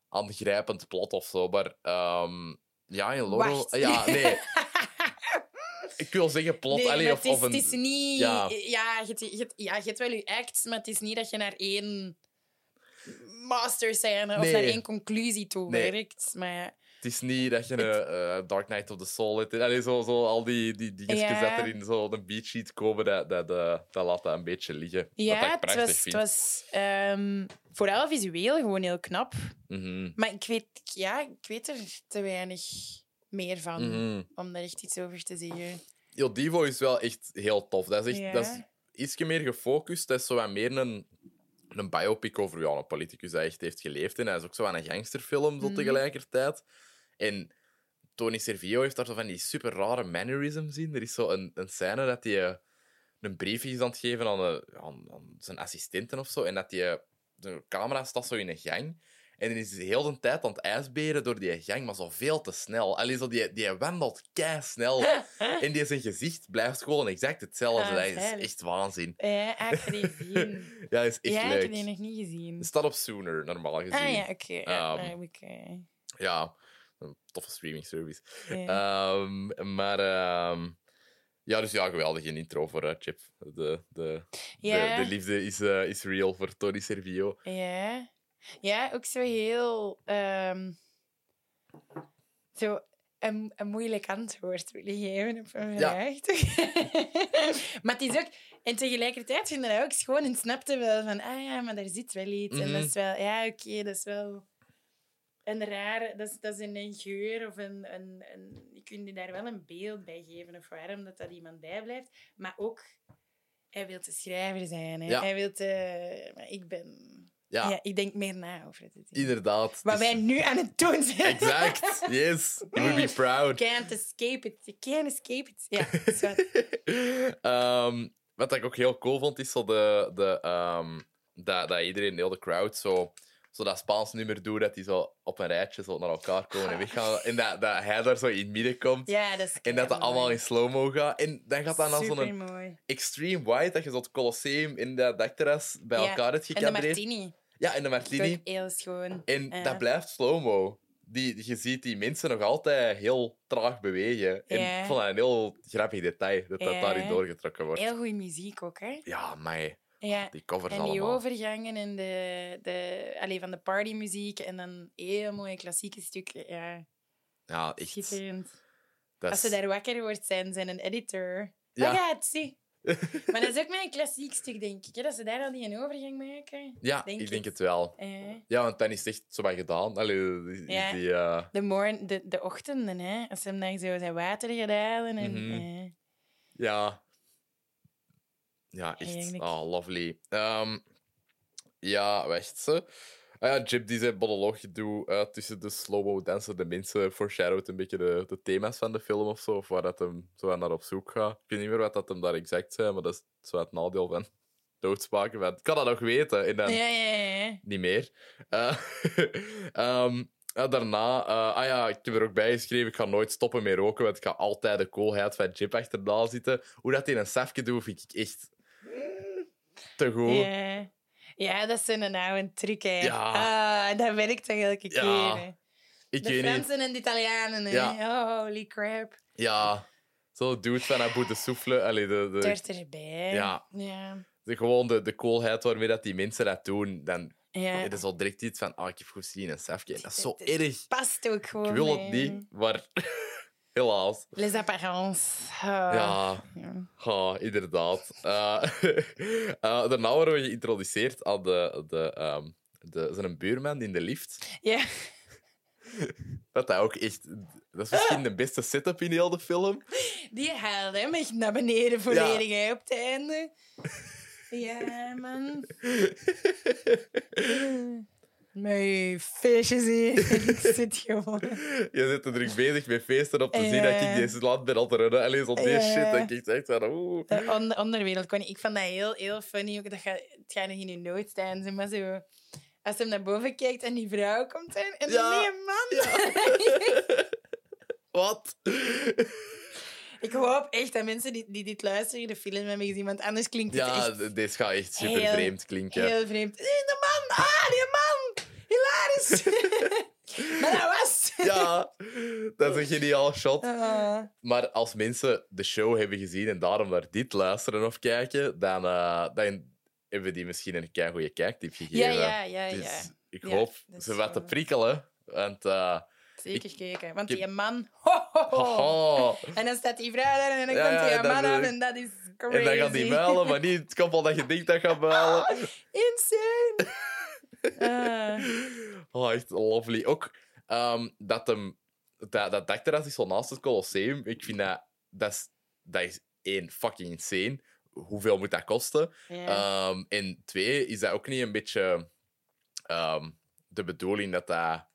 aangrijpend plot of zo. Maar ehm, ja, in Loro... Wacht. Ja, nee. (laughs) ik wil zeggen plot. Nee, allee, of, het, is, of een... het is niet... ja. Ja, je, ja, je hebt wel je act, maar het is niet dat je naar één master of Nee. naar één conclusie toe Nee. werkt. Maar Het is niet dat je een eh, Dark Knight of the Soul hebt. Allee, zo, zo, al die, die dingetjes Ja. dat er in zo'n beat sheet komen, dat, dat, eh, dat laat dat een beetje liggen. Ja, ik het prachtig was, het vind. was ehm, vooral visueel gewoon heel knap. Mhm, Maar ik weet, ja, ik weet er te weinig meer van mhm. om daar echt iets over te zeggen. Yo, Divo is wel echt heel tof. Dat is, echt, dat is ietsje meer gefocust. Dat is zo wat meer een, een biopic over ja, een politicus die echt heeft geleefd. En hij is ook zo aan een gangsterfilm zo Mhm. tegelijkertijd. En Tony Servillo heeft daar zo van die super rare mannerisms in. Er is zo een, een scène dat hij eh, een brief is aan het geven aan, een- aan, aan zijn assistenten of zo. En dat die, de camera staat zo in een gang. En dan is hij heel de tijd aan het ijsberen door die gang, maar zo veel te snel. Allee, zo die, die wandelt kei snel. (laughs) En die zijn gezicht blijft gewoon exact hetzelfde. Ah, dat is echt waanzin. Ja, ik heb die gezien. (laughs) Ja, dat is echt ja, ik leuk. heb die nog niet gezien. Het staat op Sooner, normaal gezien. Ah ja, oké. ja, Ehm, daar heb ik... eh, Ja, een toffe streaming service. ja. Ehm, maar ehm, ja, dus ja, geweldige intro voor eh, Chip. De, de, Ja. de, de liefde is, eh, is real voor Tony Servillo. Ja. Ja, ook zo heel... ehm, zo een, een moeilijk antwoord willen geven op een Ja. vraag. toch? (laughs) maar het is ook... En tegelijkertijd vind ik dat ook schoon en snapte wel van... Ah ja, maar daar zit wel iets. En dat Mhm. is wel... Ja, oké, dat is wel... Een rare... Dat is, dat is een, geur of een, een, een... Je kunt je daar wel een beeld bij geven of waarom dat, dat iemand bijblijft. Maar ook... Hij wil de schrijver zijn. Hè? Ja. Hij wil te... Maar ik ben... Ja, Ja, ik denk meer na over het. inderdaad. Wat is- wij nu aan het doen zijn. Exact, yes. You would be (laughs) proud. Can't escape it. You can't escape it. Ja, wat. (laughs) Ehm, wat ik ook heel cool vond, is zo de, de, ehm, dat, dat iedereen, heel de crowd, zo, zo dat Spaans nummer doet, dat die zo op een rijtje zo naar elkaar komen en weggaan. En dat, dat hij daar zo in het midden komt. Ja, dat is En dat dat allemaal in slow-mo gaat. En dan gaat dat naar zo'n extreme white, dat je zo het Colosseum in dat dakterras bij Ja, elkaar hebt En de martini. Ja, en de martini. Ook heel schoon. En Ja. dat blijft slow-mo. Die, je ziet die mensen nog altijd heel traag bewegen. En Ja. ik vond dat een heel grappig detail, dat dat Ja. daarin doorgetrokken wordt. Heel goede muziek ook, hè? Ja, mij. Ja. Die covers En die allemaal. overgangen en de, de, allee, van de partymuziek en dan heel mooie klassieke stukken. Ja, Ja, echt. schitterend. Als ze daar wakker wordt, zijn ze een editor. Ja. Ja. gaat, zie. (laughs) maar dat is ook mijn klassiek stuk, denk ik. Hè? Dat ze daar al die een overgang maken. Ja, denk ik denk het. het wel. Ja, want dan is het echt zo wat gedaan. Allee, die, Ja. die, eh, de, morn, de, de ochtenden, hè. Als ze hem dan zo zijn water gedaan. En, Mhm. eh, ja. Ja, echt. Oh, lovely. Ehm, ja, wacht ze. Ah ja, Jip die zijn monoloog doet eh, tussen de slow-mo dansen, de mensen foreshadowt een beetje de, de thema's van de film of zo, of waar dat hem zo naar op zoek gaat. Ik weet niet meer wat dat hem daar exact zei, maar dat is zo het nadeel van (laughs) doodspaken. Ik kan dat nog weten en dan ja, ja, ja, niet meer. Eh, (laughs) ehm, daarna, eh, ah ja, ik heb er ook bij geschreven, ik ga nooit stoppen met roken, want ik ga altijd de coolheid van Jip achterna zitten. Hoe dat hij een safje doet, vind ik echt te goed. Ja. Ja, dat is een oude truc, hè. Ja. Ah, dat werkt toch elke keer, Ja, hè. Ik De weet niet. Fransen en de Italianen, hè. Ja. Oh, holy crap. Ja, zo doet van Abu de Souffle. Allee, de, de, erbij. Ja. Ja. de, gewoon de, de coolheid waarmee dat die mensen dat doen, dan ja. is het zo direct iets van, ah, ik heb goed gezien een safje. Dat is zo erg. Past ook gewoon. Ik wil het niet, maar helaas. Les apparences. Ja. Ja. Ja, inderdaad. Eh, (laughs) eh, daarna worden we geïntroduceerd aan de, de, ehm, de, zijn buurman in de lift. Ja. (laughs) Dat dat ook echt... Dat is misschien de beste setup in heel de film. Die haalde hem echt naar beneden volledig hè, op het einde. Ja, man. (laughs) Mijn feestjes hier. (laughs) Ik zit gewoon. Je zit te druk bezig met feesten op te zien dat ik Ja. deze land ben al te runnen. Alleen zo deze Ja. shit. Dat ik echt van... Oeh. De on- onderwereld ik. Vond dat heel, heel funny. Ook dat ga, het gaat nog in je nood staan. zeg Maar zo, als hij naar boven kijkt en die vrouw komt in. En Ja. nee, man. (laughs) Wat? Ik hoop echt dat mensen die, die dit luisteren de film hebben gezien. Want anders klinkt het Ja, echt d- deze gaat echt super Heel- vreemd klinken. heel vreemd. De man! Ah, die man! Hilarisch! (laughs) maar dat was... Ja, dat is een geniaal shot. Ah. Maar als mensen de show hebben gezien en daarom naar dit luisteren of kijken, dan, eh, dan hebben die misschien een goede kijktip gegeven. ja, ja, ja, Dus ja. ik Ja, hoop is ze wat te zo. prikkelen. Want, eh, Zeker kijken. Want ik- die man... Ho, ho, ho. haha. En dan staat die vrouw daar en dan Ja, komt die man ik. en dat is crazy. En dan gaat die muilen, maar niet het koppel dat je (laughs) denkt dat gaat muilen. Insane! Ah. Oh, echt lovely. Ook ehm, dat hem... Dat, dat dakterras is zo naast het Colosseum. Ik vind dat... Dat is, dat is één, fucking insane. Hoeveel moet dat kosten? Ehm, en twee, is dat ook niet een beetje ehm, de bedoeling dat dat,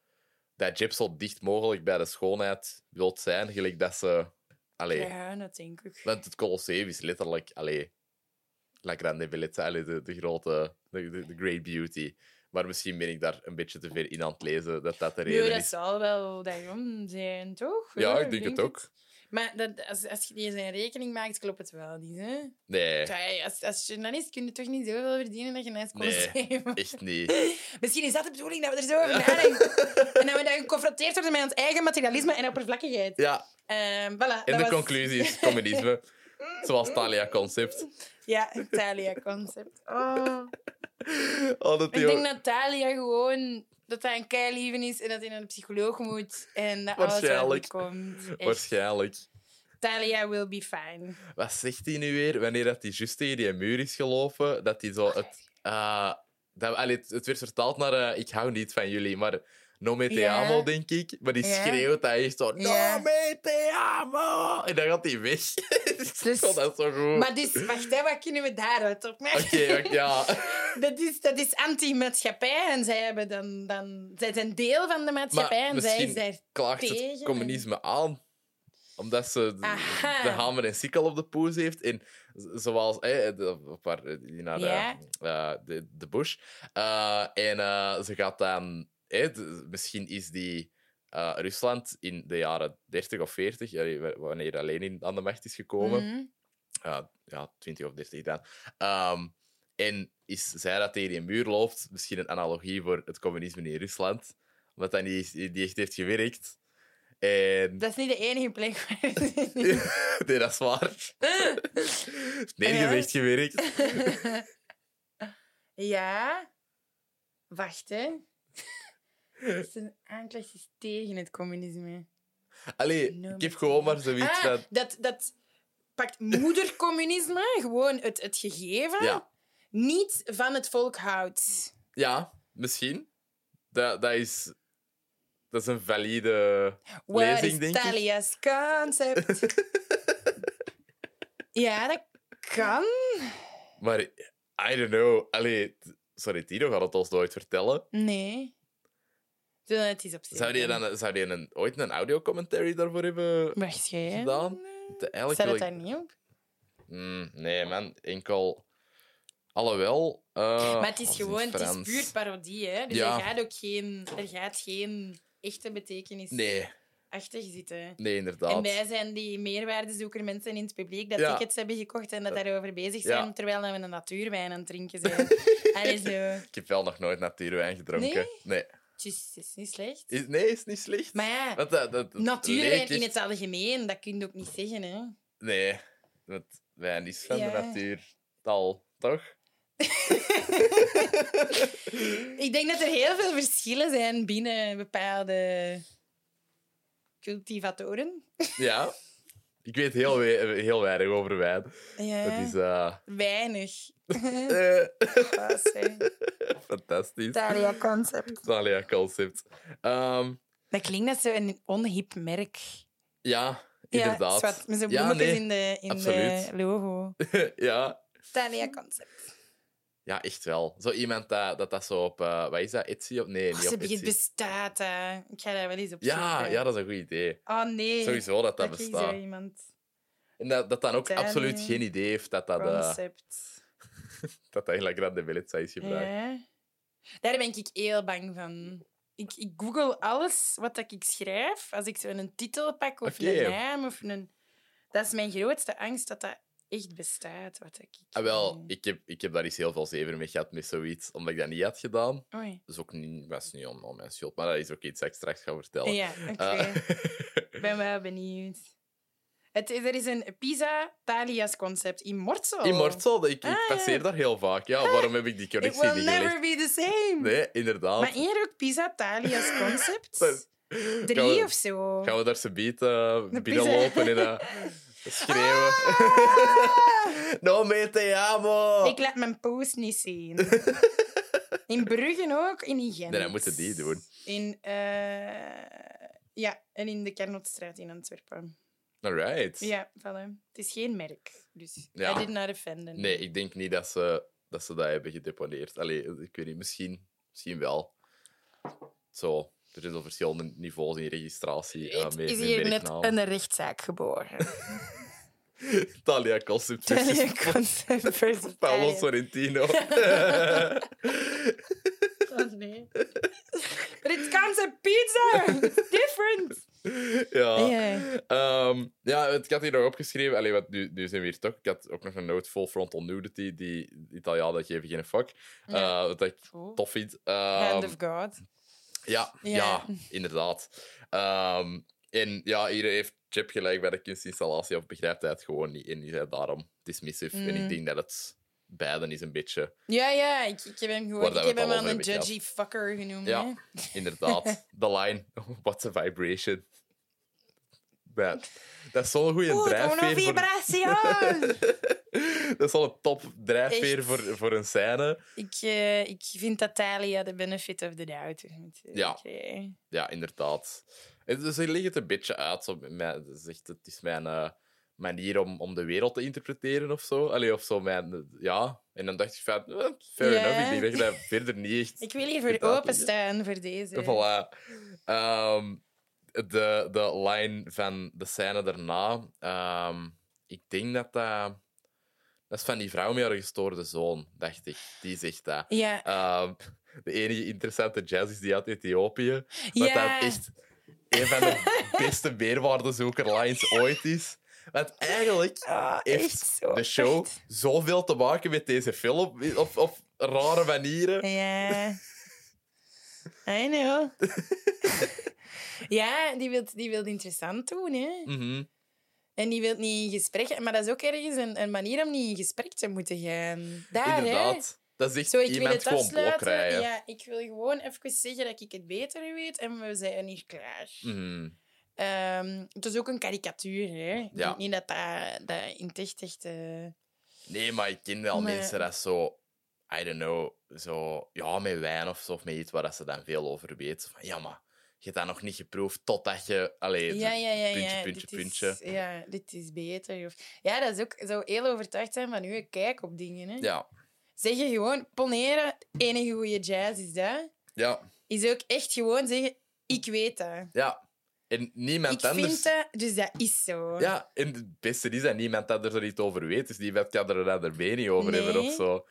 dat Jip zo dicht mogelijk bij de schoonheid wilt zijn? Gelijk dat ze... Allee, ja, dat denk ik. want het Colosseum is letterlijk... Allee, La Grande Bellezza, allee, de, de grote... De, de, de Great Beauty. Maar misschien ben ik daar een beetje te ver in aan het lezen dat dat de Nee, reden dat is. zal wel daarom zijn, toch? Ja, ik denk het ook. Maar dat, als, als je die zijn rekening maakt, klopt het wel niet, hè? Nee, Ja, als, als journalist kun je toch niet zoveel verdienen dat je naar het Nee. Colosseum... echt niet. (laughs) Misschien is dat de bedoeling, dat we er zo over nadenken. (laughs) en dat we dan geconfronteerd worden met ons eigen materialisme en oppervlakkigheid. Ja, Ehm voilà, en de was- conclusie is communisme. (laughs) Zoals Talia Concept. Ja, Thalia-concept. Oh. (laughs) Oh, dat Ik denk dat Thalia gewoon... Dat hij een keilieven is en dat hij naar de psycholoog moet. En dat alles wel Waarschijnlijk. goed komt. Echt. Waarschijnlijk. Thalia will be fine. Wat zegt hij nu weer? Wanneer dat hij juist tegen die muur is gelopen, dat hij zo het... eh, dat, allee, het, het werd vertaald naar eh, ik hou niet van jullie, maar no me te amo, denk ik. Maar die schreeuwt hij echt zo, no me te amo! En dan gaat hij weg. Dus- oh, dat is zo goed. Maar dus, wacht, hè, wat kunnen we daaruit opmerken? Oké, oké, ja. (laughs) Dat is, dat is anti-maatschappij en zij, hebben dan, dan, zij zijn deel van de maatschappij Maar en zij is daar Klaagt het tegen. communisme aan omdat ze de, Aha. de hamer en sikkel op de poes heeft. En zoals eh, de, naar de, Ja. eh, de, de bush. Eh, en eh, ze gaat dan... eh, de- misschien is die eh, Rusland in de jaren 30 of 40, eh, w- wanneer Lenin aan de macht is gekomen. Mhm. Ja, ja, 20 of 30 dan. Ehm, en is zij dat tegen die muur loopt, misschien een analogie voor het communisme in Rusland. Omdat dat niet, niet echt heeft gewerkt. En... Dat is niet de enige plek waar... (laughs) nee, dat is waar. (laughs) Nergens Ja. echt gewerkt. ja. (laughs) Wacht, hè. (laughs) Het is een aanklacht is tegen het communisme. Allee, No, ik heb gewoon maar zoiets Ah, van... dat, dat pakt moedercommunisme, (laughs) gewoon het, het gegeven, Ja, niet van het volk houdt. ja misschien. Dat, dat, is, dat is een valide What lezing, is denk ik. Thalia's concept? (laughs) ja, dat kan. Maar, I don't know. Allee, sorry, Tino gaat het ons nooit vertellen. Nee. Zou die, dan, zou die een, ooit een audiocommentary daarvoor hebben Waarschijnlijk. gedaan? Eigenlijk Staat wil het daar niet op? Mm, nee, man. Enkel... Alhoewel... eh, maar het is in gewoon, het is puur parodie, hè? Dus Ja. er gaat ook geen, er gaat geen echte betekenis Nee, achter zitten. nee, inderdaad. En wij zijn die meerwaardezoeker mensen in het publiek dat Ja. tickets hebben gekocht en dat daarover bezig zijn, Ja. terwijl we een natuurwijn aan het drinken (laughs) zijn. Allee, zo. Ik heb wel nog nooit natuurwijn gedronken. Nee? Nee. Is, het is niet slecht. Is, nee, is niet slecht. Maar ja, Want dat, dat, dat natuurwijn leek in het algemeen, dat kun je ook niet zeggen, hè. Nee, want wijn is van Ja. de natuur. Tal, toch? (laughs) Ik denk dat er heel veel verschillen zijn binnen bepaalde cultivatoren. Ja. Ik weet heel, we- heel weinig over wijn. Ja, Dat is eh, weinig. (laughs) eh, fantastisch. Thalia concept. Talia concept. Ehm, Dat klinkt als zo'n onhip merk. Ja, inderdaad. Ja, zwart, met zo'n Ja, bloemetjes nee, in de, in de logo. (laughs) ja. Thalia Concept. Ja, echt wel. Zo iemand dat dat, dat zo op... eh, wat is dat? Etsy? Of, nee, Oh, niet op Etsy. bestaat. hè. Ik ga daar wel eens op Ja, zoeken. ja, dat is een goed idee. Oh nee. Sowieso dat dat Dat bestaat. iemand. En dat, dat dan ook absoluut geen idee heeft dat dat, eh, Concept. (laughs) dat, dat eigenlijk Grande Bellezza is gebruikt. Ja. Daar ben ik heel bang van. Ik, ik google alles wat dat ik schrijf. Als ik zo een titel pak of een naam of een... Dat is mijn grootste angst, dat dat echt bestaat. Wat ik... Ah, wel, ik heb, ik heb daar eens heel veel zeven mee gehad met zoiets, omdat ik dat niet had gedaan. Oei. Is ook niet, was niet allemaal mijn schuld, maar dat is ook iets dat ik straks ga vertellen. Ja, oké. Eh, Ik ben wel benieuwd. Het, er is een Pisa Thalia's concept. Immortal. Immortal, ik, ik Ah, passeer ja. daar heel vaak. Ja, waarom heb ik die It connectie will niet never gelegd? be the same. Nee, inderdaad. Maar hier ook Pisa Thalia's (laughs) concept. Dat- Drie we- of zo. Gaan we daar ze bieten, De binnenlopen en eh, (laughs) schreeuwen? (laughs) no me te amo! Ik laat mijn post niet zien. (laughs) In Brugge ook, in Gent. Nee, dan moeten die doen. In, eh, ja, en in de Carnotstraat in Antwerpen. Alright. Ja, voilà. Het is geen merk, dus Ja. I did not offend them. Nee, ik denk niet dat ze dat, ze dat hebben gedeponeerd. Allee, ik weet niet, misschien, misschien wel. Zo, er zijn al verschillende niveaus in registratie. Het is hier net een rechtszaak geboren. (laughs) Talia Concept (laughs) versus Concept versus (laughs) Paolo. Sorrentino. Oh, nee. But it's concept pizza! It's different! ja. Ja. Ehm, ik had hier nog opgeschreven. Allee, wat, nu, nu zijn we hier toch. Ik had ook nog een note full frontal nudity. Die Italianen geven geen fuck. Wat ik Cool. tof vind. Ehm, Hand of God. Ja, ja. Ja. inderdaad. Ehm, en ja, hier heeft Chip gelijk bij de kunstinstallatie, of begrijpt hij het gewoon niet. En is hij daarom dismissive. En ik Mm. denk dat het beiden is een beetje... Ja, ja, ik, ik heb hem gewoon... Ik heb hem een judgy fucker genoemd. Ja. hè. Inderdaad, (laughs) de line, (laughs) what's a vibration? Ja, dat is zo'n goede Oeh, drijfveer. Voor... vibración! (laughs) dat is al een top drijfveer Echt. voor, voor een scène. ik, eh, ik vind dat Thalia de benefit of the doubt moet eh, Ja. Ja, inderdaad. Dus er ligt het een beetje uit. Zo, met mij- het, is mijn eh, manier om, om de wereld te interpreteren of zo. Allee, of zo mijn, ja. En dan dacht ik van, eh, fair Ja. enough. Ik denk dat je dat verder niet echt... (laughs) Ik wil hiervoor Inderdaad, openstaan voor deze. Voilà. Ehm, de, de line van de scène daarna, ehm, ik denk dat dat... Dat is van die vrouw met haar gestoorde zoon, dacht ik. Die zegt dat. Ja, Ehm, de enige interessante jazz is die uit Ethiopië. Wat Ja. dat echt een van de (laughs) beste meerwaardezoeker-lines ooit is. Want eigenlijk Ah, heeft de show echt. zoveel te maken met deze film op, op rare manieren. Ja. (laughs) I know. (laughs) ja, die wil die wilt interessant doen, hè. Mhm. En die wil niet in gesprek... Maar dat is ook ergens een, een manier om niet in gesprek te moeten gaan. Daar, hè. Inderdaad. Dat is echt Zo, ik wil iemand het gewoon afsluiten. blokrijden. Ja, ik wil gewoon even zeggen dat ik het beter weet en we zijn hier klaar. Mhm. Ehm, het is ook een karikatuur, hè. Ik Ja. denk niet dat dat, dat in het echt echt... eh, Nee, maar ik ken wel Maar- mensen dat zo... I don't know, zo... Ja, met wijn of zo, of met iets waar dat ze dan veel over weten. Van, ja, maar je hebt dat nog niet geproefd totdat je... Allee, Ja, ja, ja. puntje, ja. puntje, dit puntje. Is, ja, dit is beter. Of, ja, dat is ook zo heel overtuigd zijn van uw kijk op dingen. Hè. Ja, Zeggen gewoon, poneren, enige goede jazz is dat. ja, Is ook echt gewoon zeggen, ik weet dat. ja. En niemand Ik anders... vind dat, dus dat is zo. Ja, en het beste is dat niemand anders er iets over weet. Dus niemand kan er dan erbij niet over hebben of zo.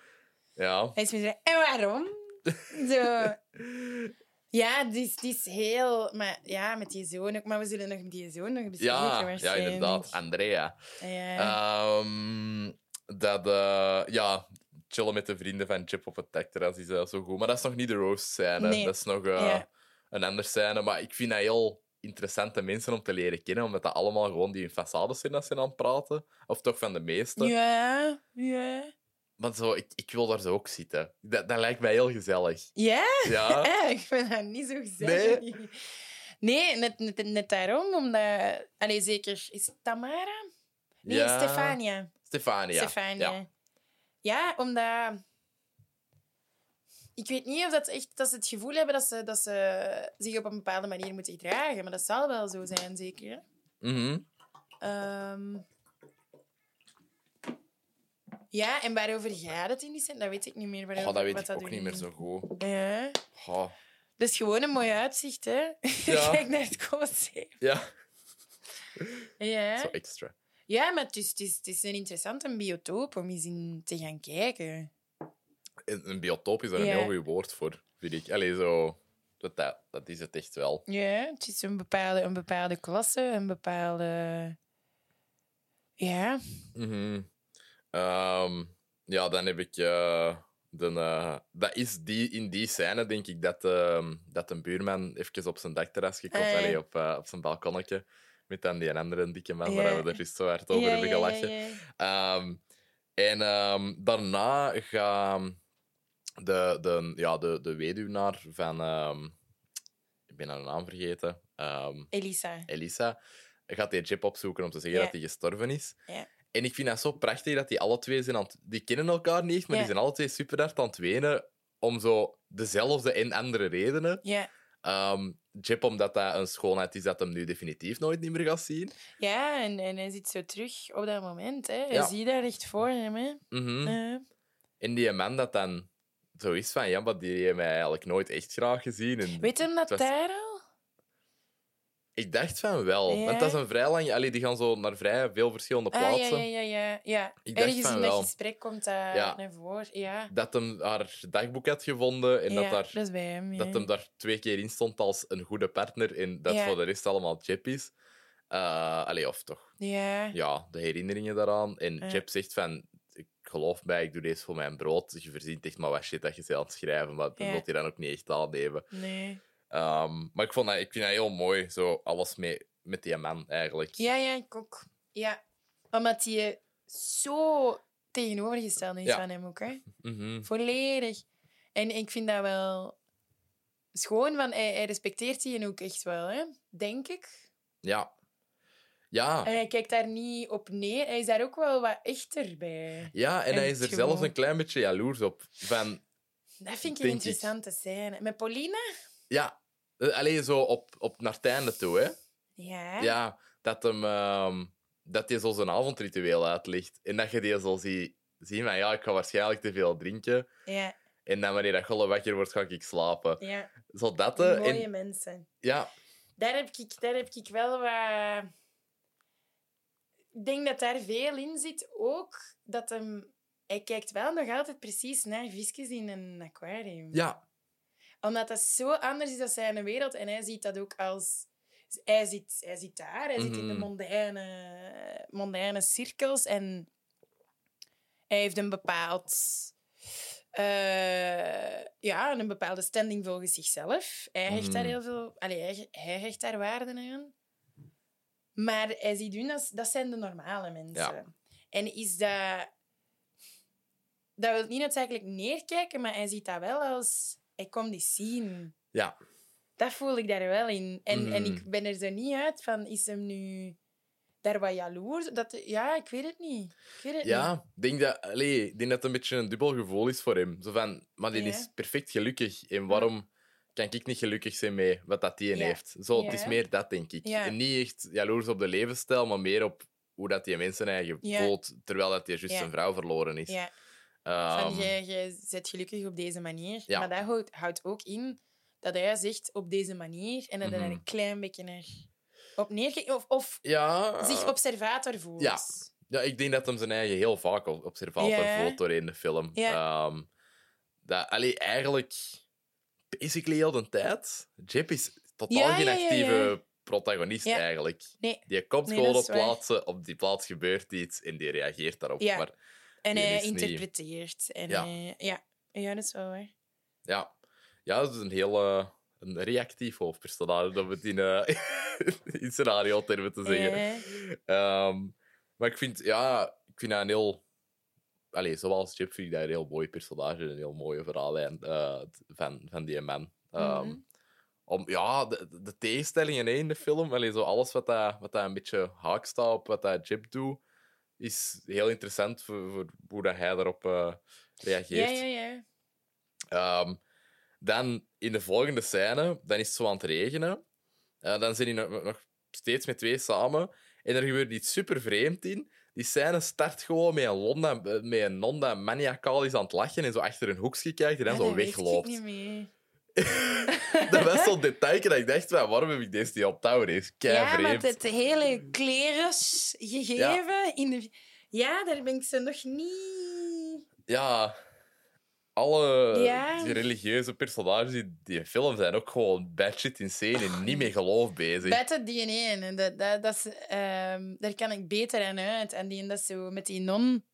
Ja. Hij is misschien, en waarom? (laughs) zo. Ja, die is, die is heel... Maar ja, met die zoon ook. Maar we zullen nog met die zoon nog bespreken Ja, ja, inderdaad. Andrea. Ja. Ehm, dat, eh, ja, chillen met de vrienden van Chip op het dakterras is eh, zo goed. Maar dat is nog niet de roast scène. Nee. Dat is nog eh, Ja. een andere scène. Maar ik vind dat heel interessante mensen om te leren kennen, omdat dat allemaal gewoon die in façades zijn dat ze aan het praten. Of toch van de meeste. ja, ja. Maar zo, ik, ik wil daar zo ook zitten. Dat, dat lijkt mij heel gezellig. Ja? Ja? (laughs) Eh, ik vind dat niet zo gezellig. Nee, net, net, net daarom, omdat... Allee, zeker... Is het Tamara? Nee, Ja. Stefania. Stefania. Stefania. Ja. Ja. omdat... Ik weet niet of dat echt dat ze het gevoel hebben dat ze, dat ze zich op een bepaalde manier moeten gedragen. Maar dat zal wel zo zijn, zeker. hè? Mhm. Ehm, Ja, en waarover gaat het in die scène? Dat weet ik niet meer. Waarover, Oh, dat weet wat ik ook erin- niet meer zo goed. Ja. Oh, Dat is gewoon een mooi uitzicht, hè? (laughs) Ja. Kijk naar het Colosseum. ja, Ja. zo extra. ja, maar het is, het, is, het is een interessante biotoop om eens in te gaan kijken. Een, een biotoop is daar een heel goed woord voor, vind ik. Allee, zo... Dat, dat, dat is het echt wel. Ja, het is een bepaalde, een bepaalde klasse, een bepaalde... Ja, Mhm. Ehm, ja, dan heb ik... de, eh, dat is die, in die scène, denk ik, dat, ehm, dat een buurman even op zijn dakterras gekomen Ah. Allee, op, eh, op zijn balkonnetje. Met dan die andere dikke man waar we er zo hard over hebben gelachen. Ehm, en daarna gaan de, de, ja, de, de weduwnaar van... ik ben haar naam vergeten. Elisa. Elisa gaat die Jip opzoeken om te zeggen dat hij gestorven is. En ik vind dat zo prachtig dat die alle twee zijn aan het- Die kennen elkaar niet, maar Ja. die zijn alle twee super hard aan het wenen om zo dezelfde en andere redenen. Ja. Ehm Jip omdat dat een schoonheid is dat hem nu definitief nooit niet meer gaat zien. Ja, en, en hij zit zo terug op dat moment. Hè. Hij Ja. ziet daar echt voor hem. Hè. Mhm. Eh, En die man dat dan zo is van, ja, maar die heeft mij eigenlijk nooit echt graag gezien. En weet hem dat was- daar al? Ik dacht van wel, Ja. want dat is een vrij lang... Allee, die gaan zo naar vrij veel verschillende Ah, ja, plaatsen. ja, ja, ja. ja. Ik dacht Ergens van in dat wel. gesprek komt dat Ja. naar voren. Ja, Dat hem haar dagboek had gevonden en dat daar dat hem. Dat daar twee keer in stond als een goede partner en dat voor de rest allemaal Jip is. Eh allee, of toch, Ja. ja, de herinneringen daaraan. En Ja. Zegt van, ik geloof mij, ik doe deze voor mijn brood. Je verzint echt maar wat shit dat je bent aan het schrijven, maar dat Ja. wil hij dan ook niet echt aannemen. Nee. Ehm, maar ik, vond dat, ik vind dat heel mooi, zo alles mee, met die man eigenlijk. Ja, ja, ik ook. Ja. Omdat hij zo tegenovergesteld is Ja. van hem ook. Hè. Mhm. Volledig. En ik vind dat wel schoon, van hij, hij respecteert die ook echt wel, hè? denk ik. Ja. Ja. En hij kijkt daar niet op neer. Hij is daar ook wel wat echter bij. Ja, en En hij is er zelfs een klein beetje jaloers op. Van, Dat vind ik Denk een ik. interessante scène. Met Paulina? ja, eh, alleen zo op, op naar het einde toe, hè. Ja. Ja, dat hem... ehm, dat hij zo zijn avondritueel uitlegt. En dat je die zo ziet zien van, ja, ik ga waarschijnlijk te veel drinken. Ja. En dan wanneer dat golle wakker wordt, ga ik slapen. ja. Zo dat, hè. Mooie En, mensen. ja, Daar heb, ik, daar heb ik wel wat... Ik denk dat daar veel in zit ook. Dat hem... Hij kijkt wel nog altijd precies naar visjes in een aquarium. ja, Omdat dat zo anders is dan zijn wereld. En hij ziet dat ook als... Hij zit, hij zit daar, hij zit in de Mhm. mondaine, mondaine cirkels. En hij heeft een bepaald... eh, ja, een bepaalde standing volgens zichzelf. Hij hecht daar Mhm. heel veel... Allee, hij, hij hecht daar waarde aan. Maar hij ziet hun als... Dat zijn de normale mensen. Ja. En is dat... Dat wil niet noodzakelijk neerkijken, maar hij ziet dat wel als... Ik kom die zien. ja. Dat voel ik daar wel in. En, en Mhm. ik ben er zo niet uit van, is hem nu daar wat jaloers? Dat, ja, ik weet het niet. Ik weet het Ja, niet. denk dat, allee, ik denk dat het een beetje een dubbel gevoel is voor hem. Zo van, maar die Ja. is perfect gelukkig. En waarom kan ik niet gelukkig zijn met wat dat die Ja. heeft? Zo, Het is meer dat, denk ik. En niet echt jaloers op de levensstijl, maar meer op hoe dat die mensen eigen Ja. voelt, terwijl dat hij juist zijn vrouw verloren is. Van, jij, zit gelukkig op deze manier. Ja. Maar dat houdt, houdt ook in dat hij zegt op deze manier en dat hij er een klein beetje naar op neerkijkt. Of, of ja, zich observator voelt. ja. ja, ik denk dat hem zijn eigen heel vaak observator voelt doorheen de film. Ja. Ehm, dat, allee, eigenlijk, basically heel de tijd, Jip is totaal Ja, geen ja, actieve ja. protagonist eigenlijk. Nee. Die komt Nee, gewoon op plaatsen, op die plaats gebeurt iets en die reageert daarop. Maar En hij niet- interpreteert. En Ja. hij- ja. ja, dat is wel waar. ja, ja dat is een heel een reactief hoofdpersonage, om het in, eh (laughs) in scenario-termen te zeggen. Ehm, maar ik vind, ja, ik vind dat een heel... Allee, zoals Chip vind ik dat een heel mooi personage, een heel mooie verhaallijn eh, van, van die man. Ehm, Mhm. om, ja, de, de- tegenstellingen in de film, allee, zo alles wat, dat, wat dat een beetje haak staat op wat dat Chip doet, is heel interessant voor, voor hoe dat hij daarop eh, reageert. Ja, ja, ja. Ehm, Dan in de volgende scène, dan is het zo aan het regenen. Eh, dan zijn die nog, nog steeds met twee samen. En er gebeurt iets super vreemd in. Die scène start gewoon met een, Londa, met een non dat maniacaal is aan het lachen en zo achter een hoekje kijkt en dan Ja, zo dat weet ik wegloopt. niet meer. Dat was zo'n detail dat ik dacht, van, waarom heb ik deze niet onthouden? Deze is Ja, met het hele kleres gegeven. In de... ja, daar ben ik ze nog niet... Ja, alle Ja. die religieuze personages in die film zijn ook gewoon bad shit insane en niet met geloof bezig. Buiten die ene. Dat, dat, dat is, ehm, daar kan ik beter aan uit. En die, dat zo met die non.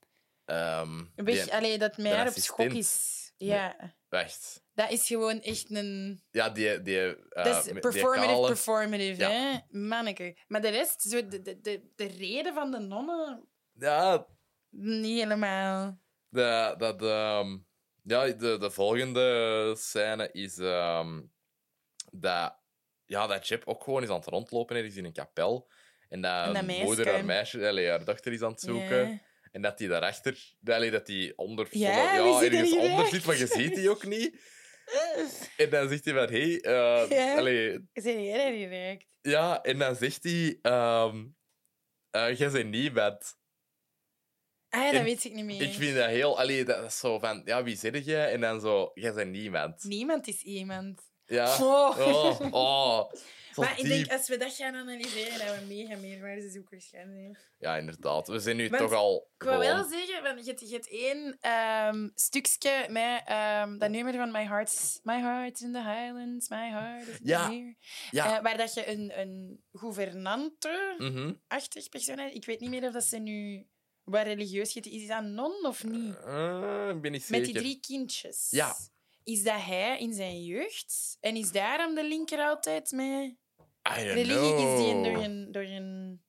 Ehm, Weg, die- allee, dat mij op schok is. Ja, dat is gewoon echt een... Ja, die... die eh, dat is met- die performative, performative, Ja. hè? Manneke. Maar de rest, zo de, de, de, de reden van de nonnen, Ja, niet helemaal. de, dat, ehm, ja de, de volgende scène is ehm, dat, ja, dat Jeb ook gewoon is aan het rondlopen ergens in een kapel. En dat, En moeder haar meisje, haar dochter is aan het zoeken. En dat die daarachter, allee, dat die onder, Ja, ja, er ergens onder zit, maar je ziet die ook niet. (laughs) En dan zegt hij van, hé, hey, eh, Ja. allee, Zijn jij direct? ja, en dan zegt hij, ehm eh, jij bent niemand. Ah, dat En weet ik niet meer. Ik vind dat heel, allee, dat is zo van, ja, wie zit je? En dan zo, jij bent niemand. Niemand is iemand. Ja. Oh. Oh, oh. (laughs) Maar ik denk, als we dat gaan analyseren, dat we mega meerwaardezoekers gaan zijn. Ja, inderdaad. We zijn nu Want toch al Ik wil wel zeggen, want je hebt, je hebt één ehm, stukje met ehm, dat nummer van My Heart's, My Heart's in the Highlands, My Heart is Ja. here. Ja. Eh, waar dat je een, een gouvernante-achtig Mhm. persoon hebt. Ik weet niet meer of dat ze nu... Waar religieus is, is dat non of niet? Eh, ik ben niet Met zeker. die drie kindjes. Ja. Is dat hij in zijn jeugd? En is daarom de linker altijd met I don't religie? know. Is die door een, door een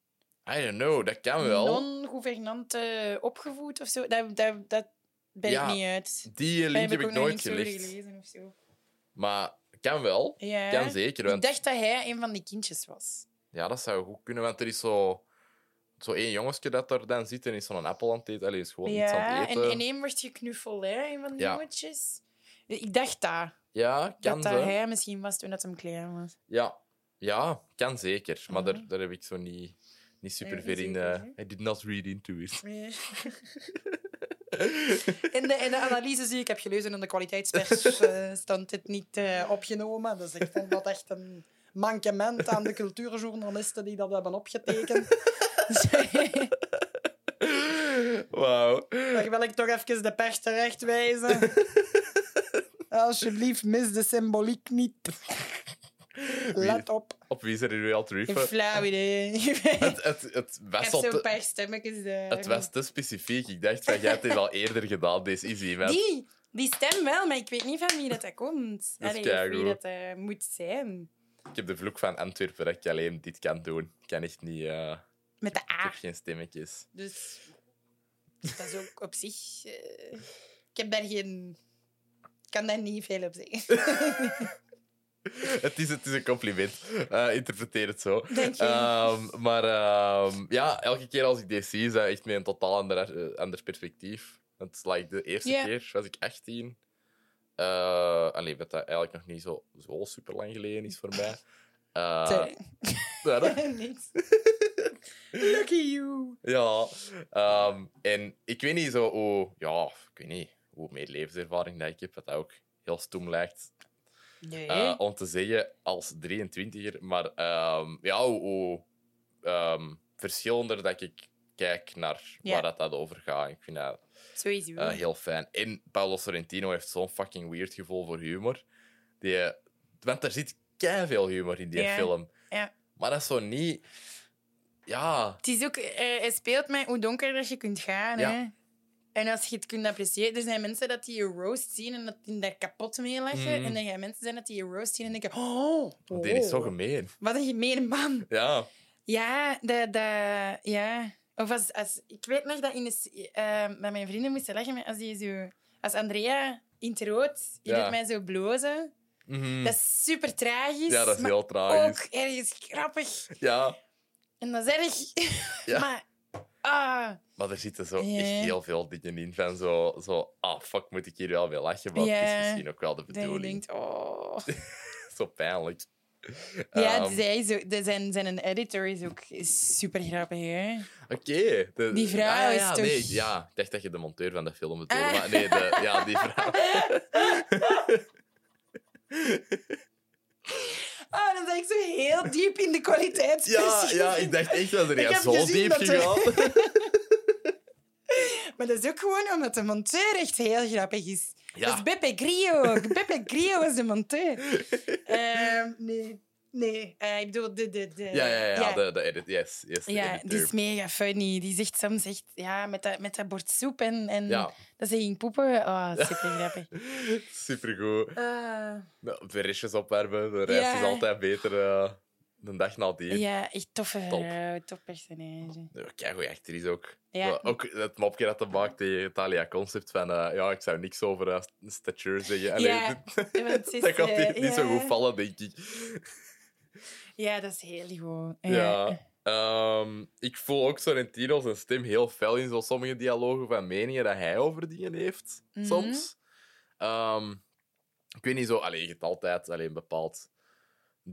I don't know, dat kan wel. non-gouvernante opgevoed of zo? Dat, dat, dat ben Ja, ik niet uit. Die Daar link heb ook ik nog nooit niks over gelegd. gelezen of zo. Maar kan wel. Ja. Kan zeker. Want, Ik dacht dat hij een van die kindjes was. Ja, dat zou goed kunnen. Want er is zo... Zo één jongensje dat er dan zit en is zo'n appel aan het eten. Allee, is gewoon iets aan Ja, het en eten. in één wordt geknuffeld, hè, een van die Ja. jongetjes. Ik dacht dat. Ja, kan Dat hij misschien was toen dat hem klein was. Ja. ja, kan zeker. Maar daar, daar heb ik zo niet, niet super ver in... hè? I did not read into it. (laughs) In de, in de analyse die ik heb gelezen in de kwaliteitspers (laughs) eh, stond dit niet eh, opgenomen. Dus ik vond dat echt een mankement aan de cultuurjournalisten die dat hebben opgetekend. (laughs) Wauw. Daar wil ik toch even de pers terecht wijzen. Alsjeblieft, mis de symboliek niet. Let op. Op wie zijn er al Een terug? flauw (laughs) idee. Het, het, het, Ik heb zo'n te, paar stemmetjes daar. het was te specifiek. Ik dacht van, jij hebt dit al eerder gedaan. Deze iemand. Die, die stem wel, maar ik weet niet van wie dat, dat komt. Dat is Allee, of wie dat eh, moet zijn. Ik heb de vloek van Antwerpen dat ik alleen dit kan doen. Ik kan echt niet... eh, Met de ik A. heb geen stemmetjes. Dus dat is ook op zich... eh, ik heb daar geen... Ik kan daar niet veel op zeggen. (laughs) het, is, het is een compliment. Eh, interpreteer het zo. Dank je. Ehm, maar ehm, ja, elke keer als ik deze zie, is dat echt met een totaal ander, eh, ander perspectief. Want like, de eerste keer was ik 18. Uh, alleen dat dat eigenlijk nog niet zo, zo super lang geleden is voor mij. (laughs) Eh, Sorry. (laughs) Niks. Lucky you. ja. ehm, en ik weet niet zo hoe, ja, ik weet niet hoe meer levenservaring dat ik heb, wat dat ook heel stoem lijkt Nee. eh, om te zeggen als 23er. Maar ehm, ja, hoe, hoe ehm, verschillender dat ik kijk naar Ja. waar dat, dat over gaat. Ik vind dat Sowieso. eh, heel fijn. En Paolo Sorrentino heeft zo'n fucking weird gevoel voor humor. Die, want er zit veel humor in die Ja. film. Ja. Maar dat is zo niet... Ja, Het is ook... eh, hij speelt met hoe donker dat je kunt gaan. Hè? En als je het kunt appreciëren... Er zijn mensen dat die je roast zien en dat die daar kapot mee lachen. Mhm. En er zijn mensen zijn dat die je roast zien en denken... Oh, die is zo oh. gemeen. Wat een gemene man. Ja. Ja, dat... dat ja. Of als, als... Ik weet nog dat in de... met mijn vrienden moesten lachen met als die zo... Als Andrea in het rood, die Ja. doet mij zo blozen. Mhm. Dat is super tragisch. ja, dat is heel tragisch. ook ergens grappig. Ja. En dat is erg. Ja. (laughs) Maar Ah, Maar er zitten zo Ja. echt heel veel dingen in van zo, zo... Ah, fuck, moet ik hier wel mee lachen? Maar het Ja. is misschien ook wel de dat je bedoeling. denkt, oh. (laughs) Zo pijnlijk. Ja, Ehm, zij ook, de, zijn, zijn editor is ook super grappig, hè? Oké. Die vrouw ja, ja, is ja, toch- Nee, ja, ik dacht dat je de monteur van de film bedoelde. Ah. Maar nee, de, ja, die vrouw. Ah, dan ben ik zo heel diep in de Ja, kwaliteitsverschil. ja, ik dacht echt dat er ja, zo diep gegaan. (laughs) Maar dat is ook gewoon omdat de monteur echt heel grappig is. Ja. Dat (laughs) is Beppe Grillo. Beppe Grillo was de monteur. Ehm, nee, nee. eh, ik bedoel, de... de, de Ja, ja, ja, De, de edit, yes. yes Ja, die is mega funny. Die zegt soms echt, ja, met dat, met dat bord soep en, en Ja. dat ze ging poepen. Oh, super grappig. (laughs) Supergoed. Uh, Nou, verisjes opwerpen, de reis Ja. is altijd beter eh de dag nadien. ja, echt toffe Top. vrouw, top personage. Ja, goeie actrice ook. Ja. Zo, Ook het mopje dat hij maakt, die Thalia Concept van... eh, ja, ik zou niks over eh, stature zeggen. Allee, (laughs) Ja, dit- is, (laughs) dat kan eh, niet, zo goed vallen, denk ik. Ja, dat is heel goed. Ja. Ehm, ik voel ook Sorrentino zijn stem heel fel in zo sommige dialogen van meningen dat hij over dingen heeft, Mhm. soms. Ehm, ik weet niet zo... Allee, je hebt altijd alleen een bepaald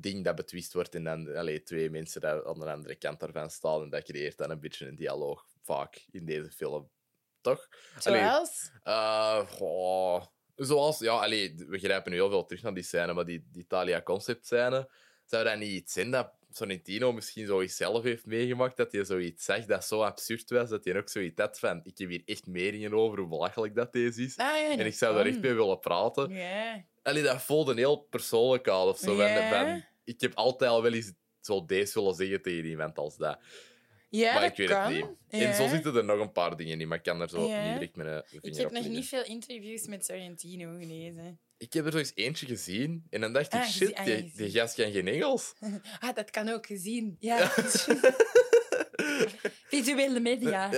ding dat betwist wordt en dan allee, twee mensen die aan de andere kant daarvan staan en dat creëert dan een beetje een dialoog, vaak, in deze film. Toch? Allee, Zoals? goh, zoals, ja, allee, we grijpen nu heel veel terug naar die scène, maar die, die Italia concept scène, zou dat niet iets zijn dat Sorrentino misschien zoiets zelf heeft meegemaakt, dat hij zoiets zegt dat zo absurd was, dat hij ook zoiets had van, ik heb hier echt meningen over hoe belachelijk dat deze is. Ah, ja, En dat ik zou daar echt mee willen praten. Ja. Allee, dat voelde heel persoonlijk aan, of zo. ik heb altijd al wel eens zo deze willen zeggen tegen iemand als dat. Ja, maar ik weet kan. het niet. Ja. En zo zitten er nog een paar dingen in, maar ik kan er zo Ja. niet direct mijn, mijn vinger Ik heb op nog niet veel interviews met Sorrentino gelezen. Ik heb er zo eens eentje gezien en dan dacht ik, Ah, shit, ah, die gast kan geen Engels. (laughs) Ah, dat kan ook gezien. (laughs) Ja. (laughs) Visuele media.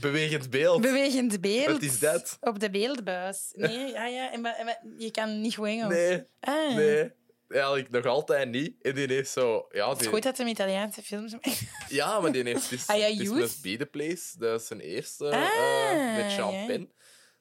Bewegend beeld. Bewegend beeld. Wat is dat? Op de beeldbuis. Nee, ja, ja. En, en je kan niet goed Engels. nee, Ah. nee. Eigenlijk nog altijd niet. En die heeft zo... Ja, Het is die- goed dat hem Italiaanse films (laughs) maken. ja maar die heeft... Is, Ah ja. Must Be The Place. Dat is zijn eerste Ah, eh, met Sean. Penn.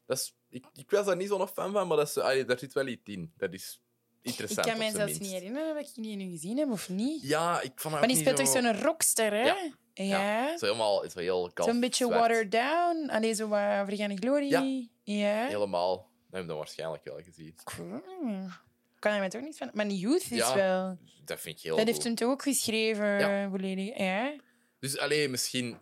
Dat is, ik, ik was daar niet zo'n fan van, maar dat is, allee, daar zit wel iets in. Dat is Ik interessant, kan mij op zijn zelfs niet minst. herinneren dat ik die nu gezien heb, of niet? Ja, ik vond maar die niet speelt toch zo... zo'n rockster, hè? Ja. Ja. Zo helemaal... Zo heel kalf, Zo'n beetje zwart. watered down. Allee, zo wat Vergane Glory. Ja. Ja. Helemaal. Dat heb je dan waarschijnlijk wel gezien. Cool. Kan hij mij toch niet van... Maar Youth is Ja, wel... Dat vind ik heel Dat goed. heeft hem toch ook geschreven, Ja. volledig. Ja. Dus alleen misschien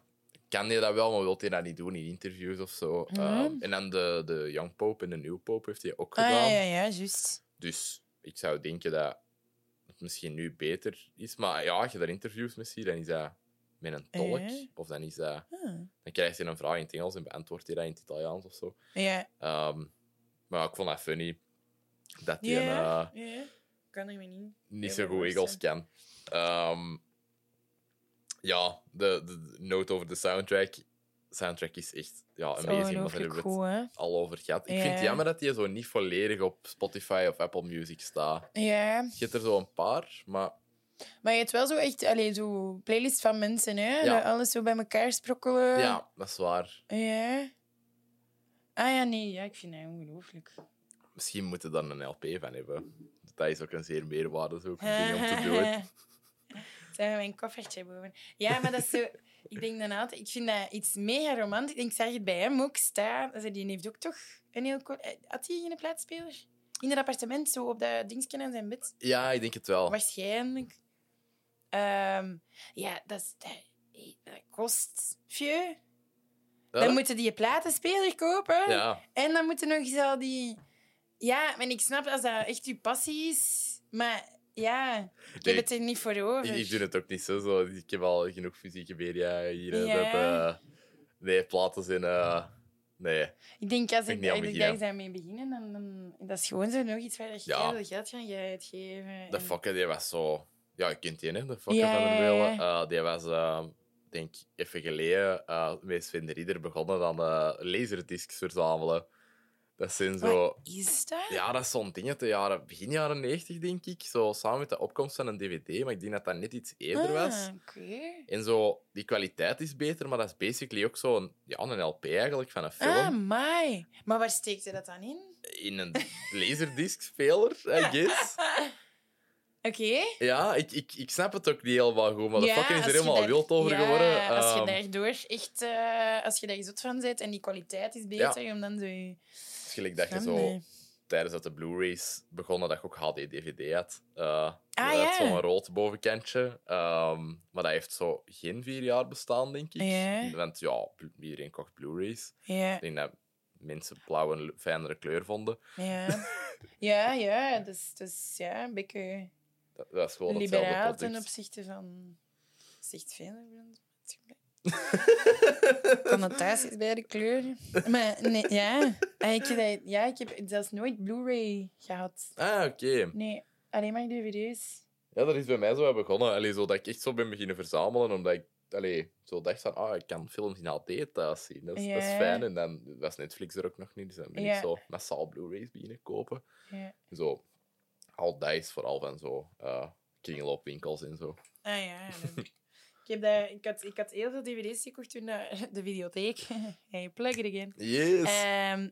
kan hij dat wel, maar wil hij dat niet doen in interviews of zo. Mhm. Ehm, en dan de, de Young Pope en de New Pope heeft hij ook Ah, gedaan. ja, ja, ja, juist. Dus ik zou denken dat het misschien nu beter is. Maar ja, als je daar interviews mee ziet, dan is dat met een tolk. Ja. Of dan is dat... Ah. Dan krijg je een vraag in het Engels en beantwoordt hij dat in het Italiaans of zo. Ja. Ehm, maar ik vond dat funny. Dat hij Ja. eh. Kan er me niet. niet zo goed Engels kan. Ehm, ja, de, de, note over de soundtrack. soundtrack is echt ja, amazing. daar hebben we het al over gehad. Ik vind het jammer dat die zo niet volledig op Spotify of Apple Music staat. Ja. Je hebt er zo een paar, maar Maar je hebt wel zo echt... Allee, zo playlist van mensen, hè? Ja. Dat alles zo bij elkaar sprokkelen. ja, dat is waar. Ja. Ah ja, nee. Ja, ik vind dat ongelooflijk. Misschien moeten we daar een LP van hebben. Dat is ook een zeer meerwaarde zo, (laughs) ding om te doen. (laughs) Zijn we mijn koffertje boven. Ja, maar dat is zo... Ik denk dan altijd... Ik vind dat iets mega romantisch. Ik denk, ik zag het bij hem ook staan. Also, die heeft ook toch een heel... eh, Had hij geen plaatspeler? In het appartement, zo op dat dingetje aan zijn bed? Ja, ik denk het wel. Waarschijnlijk. Ehm, ja, dat, is, dat, kost... Ja, Dan moeten die platenspeler kopen. ja, En dan moeten nog eens al die... Ja, en ik snap als dat echt je passie is. Maar ja, ik heb het er niet voor over. ik, ik doe het ook niet zo. zo. Ik heb al genoeg fysieke media hier. eh, Ja. Dat, nee, platen zijn... eh, nee. Ik denk als Ik ik, ik beginnen. daar daarmee beginnen, dan, dan dat is gewoon zo nog iets waar je Ja. heel veel geld gaan uitgeven. De En- fokker, die was zo... Ja, je kent die, hè? De fokker van Welen. ja. Eh, die was, eh, denk even geleden, eh met Sven de Ridder begonnen aan laserdiscs verzamelen. Dat zijn zo... Wat is dat? Ja, dat is zo'n ding uit de jaren, begin jaren 90, denk ik. Zo samen met de opkomst van een DVD. Maar ik denk dat dat net iets eerder was. Ah, Oké. En zo, die kwaliteit is beter, maar dat is basically ook zo'n ja, een LP eigenlijk van een film. Ah, my. Maar waar steekt je dat dan in? In een laserdisc-speler, I (laughs) guess. Oké. Ja, ik, ik, ik snap het ook niet helemaal goed, maar de Ja, fucking is er helemaal daar- wild over ja, geworden. Als je Ehm, daardoor echt... eh, als je daar zot van bent en die kwaliteit is beter, om dan zo... je- gelijk dat je zo, tijdens dat de Blu-rays begonnen, dat je ook HD-DVD had. Uh, Ah, ja. Zo'n rood bovenkantje. Ehm, maar dat heeft zo geen vier jaar bestaan, denk ik. Ja. Want ja, iedereen kocht Blu-rays. Ja, Ik denk dat mensen blauw een fijnere kleur vonden. ja. (laughs) Ja, ja. Dus, dus ja, een beetje Dat, dat is gewoon hetzelfde liberaal ten opzichte van... Zegt veel. Connotaties bij de kleuren. Maar nee, ja. Ah, Ik, heb dat- ja, ik heb zelfs nooit Blu-ray gehad. Ah, oké. Nee, alleen maar dvd's. Ja, dat is bij mij zo begonnen. Allee, zo dat ik echt zo ben beginnen verzamelen, omdat ik allee, zo dacht van, ah, ik kan films in HD thuis zien. Dat is, dat is Ja. fijn. En dan was Netflix er ook nog niet, dus dan ben Ja. ik zo massaal Blu-rays beginnen kopen. Ja. Zo, al dice vooral van zo uh, kringloopwinkels en zo. Ah ja. Ik, heb dat, ik, had, ik had heel veel dvd's gekocht toen de, (laughs) de videotheek. (laughs) hey, plug it again. Yes!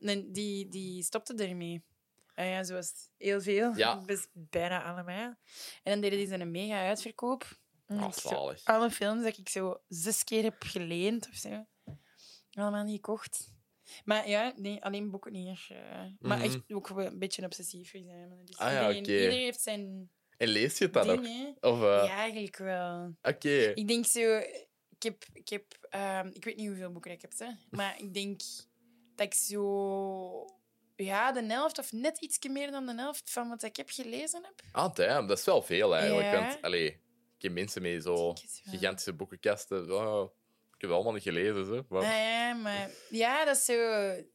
En die, die stopte ermee. Ah ja, zoals heel veel. Ja. Best bijna allemaal. En dan deden die zo'n mega uitverkoop. Ah, zo- zalig. alle films dat ik zo zes keer heb geleend of zo. Allemaal niet gekocht. Maar ja, nee, alleen boeken niet. eens, eh. Maar Mhm. echt ook een beetje obsessief verzamelen. Dus Ah ja, iedereen, iedereen heeft zijn En lees je het dan ook? Of, eh, Ja, eigenlijk wel. Oké. Ik denk zo... Ik heb... Ik, heb, ehm, ik weet niet hoeveel boeken ik heb, hè, maar ik denk dat ik zo... Ja, de helft of net iets meer dan de helft van wat ik heb gelezen heb. Ah, damn. Dat is wel veel eigenlijk. Ja. Want, allee, ik heb mensen met zo gigantische boekenkasten. Heb het allemaal niet gelezen, hè. Maar, ja, maar... Ja, dat is zo...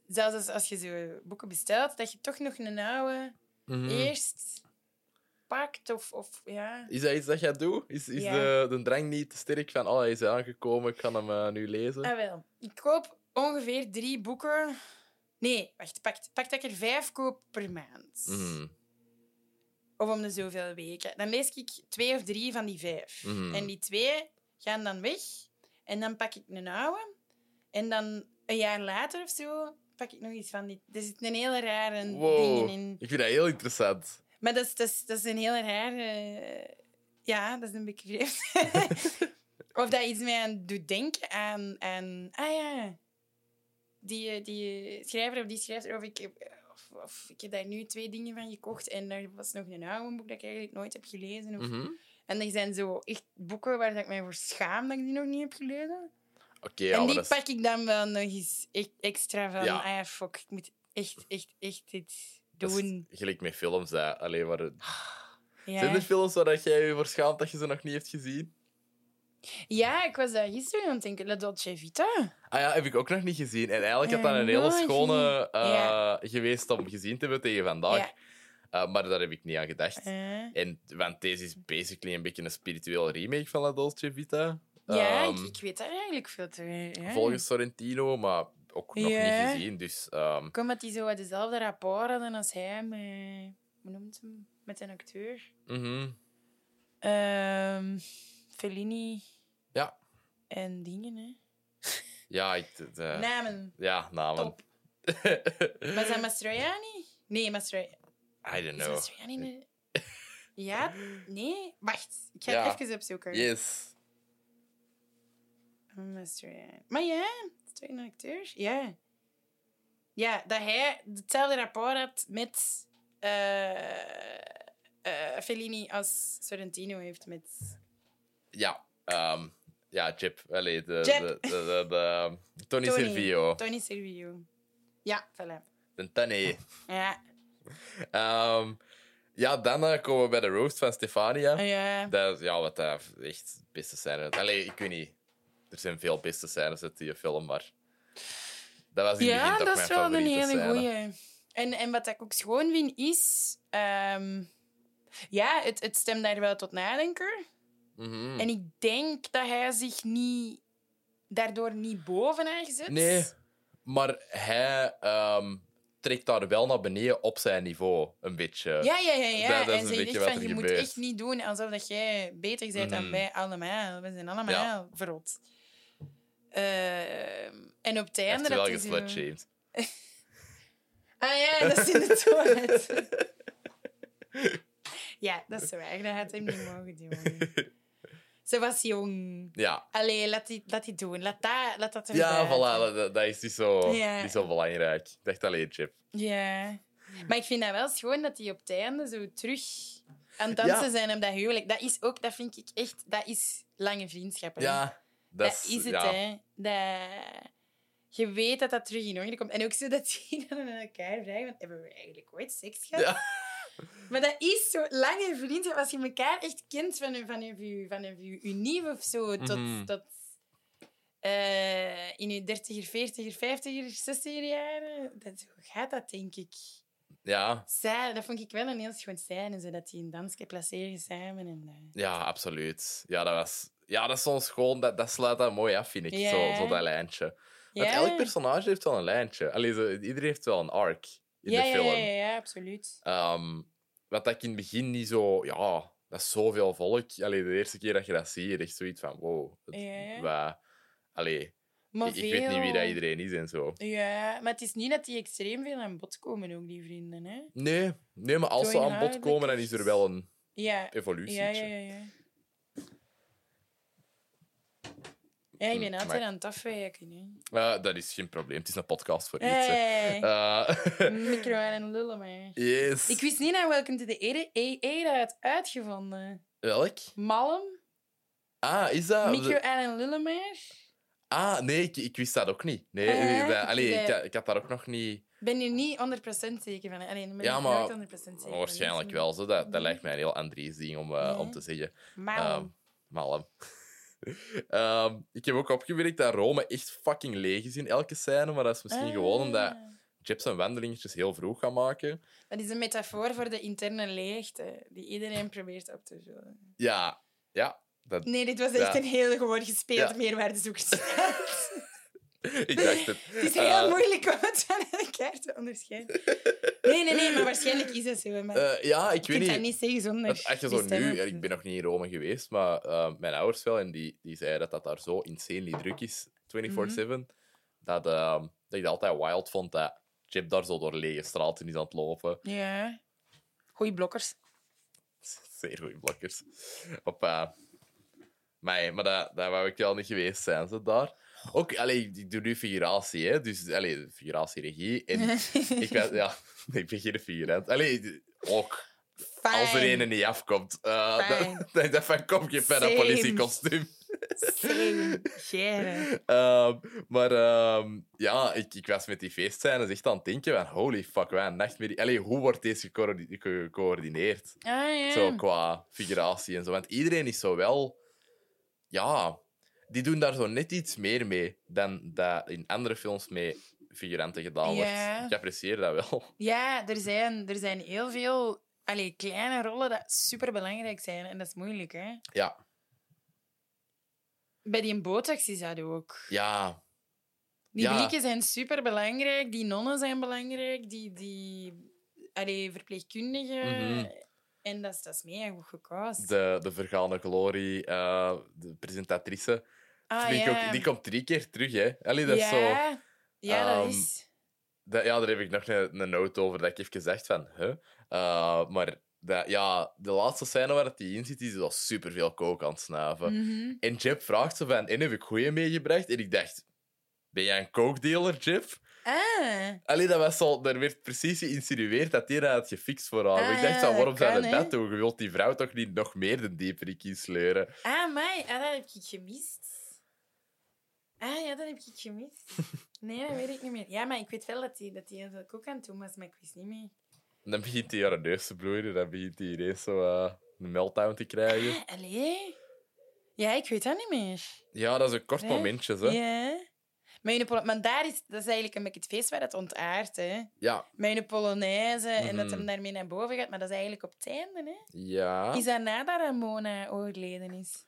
Zelfs als, als je zo boeken bestelt, dat je toch nog een oude Mhm. eerst pakt of... of ja. Is dat iets dat jij doet? Is, is Ja. de, de drang niet te sterk van, oh, hij is aangekomen, ik kan hem eh, nu lezen? Ah, wel. Ik koop ongeveer drie boeken... Nee, wacht. Pak, pak dat ik er vijf koop per maand. Mhm. Of om de zoveel weken. Dan lees ik twee of drie van die vijf. Mhm. En die twee gaan dan weg. En dan pak ik een oude. En dan een jaar later of zo pak ik nog iets van die. Er zitten een hele rare Wow, dingen in. ik vind dat heel interessant. Maar dat is, dat is, dat is een hele rare... Ja, dat is een beetje vreemd. (laughs) of dat iets mij aan doet denken aan... aan ah ja, die, eh, die schrijver of die schrijver... Of ik, heb- of, of ik heb daar nu twee dingen van gekocht en er was nog een oude boek dat ik eigenlijk nooit heb gelezen. Of, Mhm. En er zijn zo echt boeken waar ik mij voor schaam dat ik die nog niet heb gelezen. Oké, en maar die pak ik dan wel nog eens echt extra van... Ja. Ah ja, fuck, ik moet echt, echt, echt is doen. gelijk met films. Hè. Allee, waar... Ja. Zijn er films waar jij je voor schaamt dat je ze nog niet hebt gezien? Ja, ik was daar gisteren aan het denken. La Dolce Vita. Ah ja, heb ik ook nog niet gezien. En eigenlijk had dat een hele schone eh, Ja. geweest om gezien te hebben tegen vandaag. Ja. Eh, maar daar heb ik niet aan gedacht. Eh, En, want deze is basically een beetje een spiritueel remake van La Dolce Vita. ja, Ehm, ik, ik weet daar eigenlijk veel te ja. Volgens Sorrentino, maar ook nog Ja. niet gezien. Dus ehm, Kom dat die zo dezelfde rapport hadden als hij met... Hoe noemt hem? Met een acteur. mhm. Ehm Fellini ja. en dingen, hè. (laughs) Ja, ik, de- de- Namen. ja, namen. Top. (laughs) Was dat Mastroianni? Nee, Mastroianni. I don't Is know. De... (laughs) Ja? Nee? Wacht. Ik ga Ja. het even opzoeken. Yes. Mastroianni. Maar ja, het is toch een acteur? Ja. Ja, dat hij hetzelfde rapport had met eh eh, Fellini als Sorrentino heeft met... Ja. ehm, ja, Chip. Allee, de. De, de, de, de- Tony, Tony. Silvio. Tony Servillo. Ja, voilà. De Tony. Ja. Ehm, ja, dan eh, komen we bij de roast van Stefania. Ah, ja. Dat ja, wat dat echt beste scène. Allee, ik weet niet. Er zijn veel beste scènes uit die film, maar... Dat was in Ja, dat is mijn wel een hele goeie. En, en wat ik ook schoon vind, is... ehm, ja, het, het stemt daar wel tot nadenken. Mhm. En ik denk dat hij zich niet... Daardoor niet bovenaan gezet. Nee, maar hij ehm, trekt daar wel naar beneden op zijn niveau, een beetje. Ja, ja, ja. ja. Dat- en een zeg beetje echt wat van, je moet echt niet doen alsof dat jij beter bent dan Mhm. wij allemaal. We zijn allemaal Ja. verrot. Ehm, en op het Hij einde... heeft wel dat hij zo- geslutshamed. (laughs) Ah ja, dat is in de toilet. (laughs) ja, dat is waar. Dat had hem niet mogen doen. (laughs) Ze was jong. Ja, Allee, laat die, laat die doen. Laat dat, laat dat ja voilà, dat, dat is niet zo, Ja. niet zo belangrijk. Ik dacht alleen, Chip. Ja. Maar ik vind dat wel schoon dat die op het einde zo terug aan het dansen Ja. zijn op dat huwelijk. Dat is ook, dat vind ik echt, dat is lange vriendschappen. hè. Ja, dat, dat, is het, ja. hè. Dat... Je weet dat dat terug in orde komt. En ook zo dat (laughs) die dan aan elkaar vragen, want hebben we eigenlijk ooit seks gehad? Ja. Maar dat is zo lange vriendschap. Als je elkaar echt kent van, je- van, je, van je unief of zo, tot, Mhm. tot eh, in je dertiger, veertiger, vijftiger, zestiger jaren. Dat, gaat dat, denk ik. Ja, Zij, dat vond ik wel een heel schoon scène, zo dat die een dansje placeren samen. En, eh, ja, absoluut. Ja, dat was... Ja, dat is soms gewoon... Dat, dat sluit dat mooi af, vind ik. Ja. Zo, zo dat lijntje. Want elk personage heeft wel een lijntje. Allee, zo, iedereen heeft wel een arc in ja, de ja, film. ja, ja, ja, absoluut. Ehm, wat dat ik in het begin niet zo... Ja, dat is zoveel volk. Allee, de eerste keer dat je dat ziet, echt zoiets van... Wow. Het, Ja, ja. wat- allee, Maar ik, ik weet niet wie dat iedereen is en zo. Ja, maar het is niet dat die extreem veel aan bod komen, ook die vrienden. Hè? Nee, nee maar als Zo ze aan bod komen, dan is er wel een Ja, evolutie. ja, ja, ja. Ja, ik ben Hm, altijd maar- aan het afwijken. Hè. Dat is geen probleem. Het is een podcast voor iets. Hey, Eh, (laughs) micro en lullen maar. yes. Ik wist niet Welcome to the Era- A- Era had uitgevonden. Welk? Malm, Ah, is dat... micro en lullen maar. Ah, nee, ik, ik wist dat ook niet. Nee, dat- ik- allee, ik, had daar ook nog niet... ben je niet 100% zeker van. Alleen, ben Ja, maar nooit 100% zeker. Waarschijnlijk wel. Zo. Dat, dat lijkt mij een heel Andries ding om, eh, om te zeggen. Malm. Ehm, Malm. Ehm, ik heb ook opgemerkt dat Rome echt fucking leeg is in elke scène. Maar dat is misschien gewoon omdat Ah. Jip zijn wandelingetjes heel vroeg gaan maken. Dat is een metafoor voor de interne leegte die iedereen probeert op te vullen. Ja, ja. Dat, Nee, dit was echt Ja. een heel gewoon gespeeld Ja. meerwaardezoekersstraat. (laughs) (laughs) (laughs) ik dacht het. Het is heel Eh, moeilijk om het van elkaar te onderscheiden. Nee, nee, nee, maar waarschijnlijk is het zo. Maar eh, ja, ik weet kunt dat niet. niet zeggen zonder... Want Als je die zo nu, ik ben nog niet in Rome geweest, maar eh, mijn ouders wel, en die, die zeiden dat dat daar zo insanely druk is, 24-7, dat, eh, dat ik dat altijd wild vond dat Chip daar zo door lege straten is aan het lopen. Ja. Goeie blokkers. (laughs) Zeer goede blokkers. Op, maar maar dat, dat wou ik wel niet geweest zijn, ze daar. (laughs) Ook, allee, ik doe nu figuratie, hè, dus allee, figuratie-regie. En (laughs) ik, weet- ja, (laughs) ik ben geen figurant. Allee, ook. Als er een niet afkomt, uh, is dat van kom je een politiekostuum. Ehm, maar ehm, ja, ik, ik was met die feestscènes echt aan het denken van holy fuck, wat een nachtmerrie. Allee, hoe wordt deze gecoördi- ge- gecoördineerd? Ah, ja. Zo qua figuratie en zo. Want iedereen is zo wel... Ja, die doen daar zo net iets meer mee dan dat in andere films mee figuranten gedaan Ja. wordt. Ik apprecieer dat wel. (laughs) Ja, er zijn, er zijn heel veel allee, kleine rollen dat super belangrijk zijn. En dat is moeilijk, hè? Ja, Bij die botox is dat ook. ja, Die Ja. blikken zijn super belangrijk, die nonnen zijn belangrijk, die, die allee, verpleegkundigen. Mhm. En dat is, dat is mega goed gecast. de, de vergane glorie, eh, de presentatrice. Ah, ik ja. ook, die komt drie keer terug, hè. Allee, dat is zo... ja, ja, dat Ehm, is. Dat, ja, daar heb ik nog een, een note over dat ik even gezegd van, huh? Eh, maar dat, ja, de laatste scène waar die in zit, is al superveel kook aan het snuiven. Mhm. En Jip vraagt ze van, en heb ik goeie meegebracht? En ik dacht, ben jij een coke-dealer, Jip? Ah, Allee, dat was al, er werd precies geïnsinueerd dat hij dat had gefixt voor haar. Ik Ah, dacht, zo, waarom kan, zou hè? dat doen? Je wilt die vrouw toch niet nog meer de dieperik insleuren? ah, mij, ah, dat heb ik gemist. Ah ja, dat heb ik gemist. (laughs) Nee, dat weet ik niet meer. Ja, maar ik weet wel dat hij dat die kook aan het doen was, maar ik wist niet meer. Dan begint hij haar neus te bloeien. Dan begint hij ineens zo eh, een meltdown te krijgen. Ah, allee? Ja, ik weet dat niet meer. Ja, dat is een kort momentje, hè? Ja. Polo- maar daar is, dat is eigenlijk een beetje het feest waar het ontaart. Hè. Ja. Een polonaise en dat Mhm. hem daarmee naar boven gaat. Maar dat is eigenlijk op het einde. Hè. Ja. Is dat nadat Ramona overleden is?